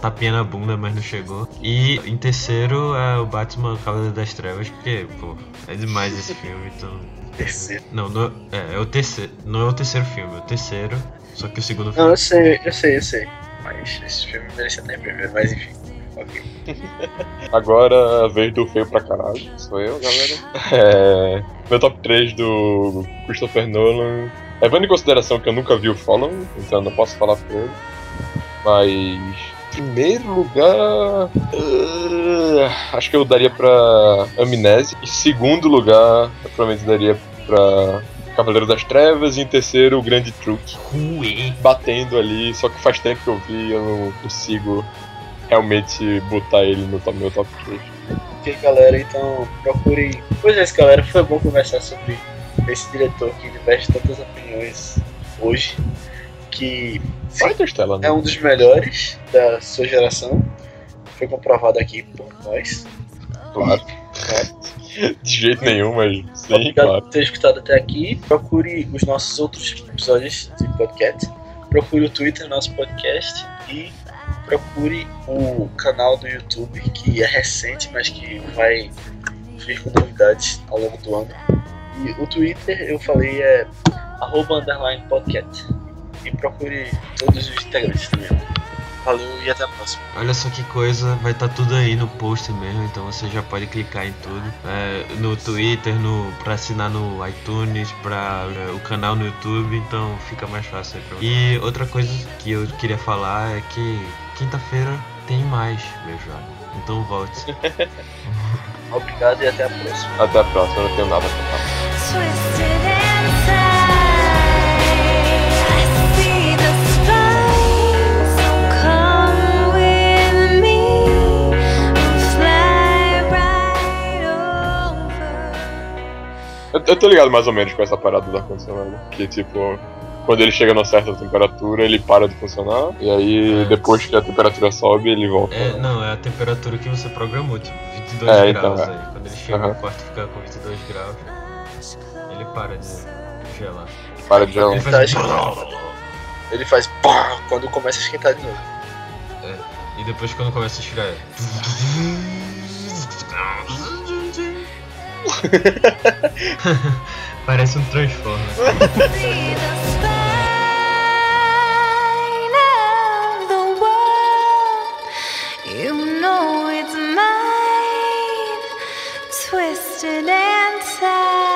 tapinha na bunda, mas não chegou. E em terceiro é o Batman Cavaleiro das Trevas, porque, pô, é demais esse filme, então Terceiro. Não, não é, é o terceiro. Não é o terceiro filme, é o terceiro. Só que o segundo Não, filme. eu sei, eu sei, eu sei. Mas esse filme merecia em primeiro, mas enfim. Agora a vez do feio pra caralho. Sou eu, galera. É, meu top 3 do Christopher Nolan. Levando em consideração que eu nunca vi o Fallen, então não posso falar por ele. Mas. Primeiro lugar. ah, acho que eu daria pra Amnésia. Em segundo lugar, eu provavelmente daria pra Cavaleiro das Trevas. E em terceiro, o Grande Truque. Batendo ali, só que faz tempo que eu vi, eu não consigo realmente botar ele no meu top 3. Ok, galera, então procurem. Pois é, galera, foi bom conversar sobre esse diretor que diverte tantas opiniões hoje. Que Interstellar, né? é um dos melhores da sua geração. Foi comprovado aqui por nós. Claro. De jeito nenhum, mas sim, Obrigado claro. por ter escutado até aqui. Procure os nossos outros episódios de podcast. Procure o Twitter nosso podcast. E procure o canal do YouTube, que é recente, mas que vai vir com novidades ao longo do ano. E o Twitter, eu falei, é podcast. E procure todos os integrantes também. Valeu e até a próxima. Olha só que coisa, vai estar tudo aí no post mesmo, então você já pode clicar em tudo. É, no Twitter, no, pra assinar no iTunes, pra é, o canal no YouTube, então fica mais fácil aí pra você. E outra coisa que eu queria falar é que quinta-feira tem mais, meu jovem. Então volte. Obrigado e até a próxima. Até a próxima, eu não tenho nada pra falar. Eu, eu tô ligado mais ou menos com essa parada do ar-condicionado. Que tipo, quando ele chega numa certa temperatura, ele para de funcionar. E aí, É. depois que a temperatura sobe, ele volta. É, não, é a temperatura que você programou, tipo 22 É, então, graus é. aí. Quando ele chega Aham. no quarto e fica com 22 graus, ele para de gelar. Para de gelar. Ele faz, ele faz pá quando começa a esquentar de novo. E depois quando começa a esfriar é. Parece um Transformer. know it's mine, twisted and tied.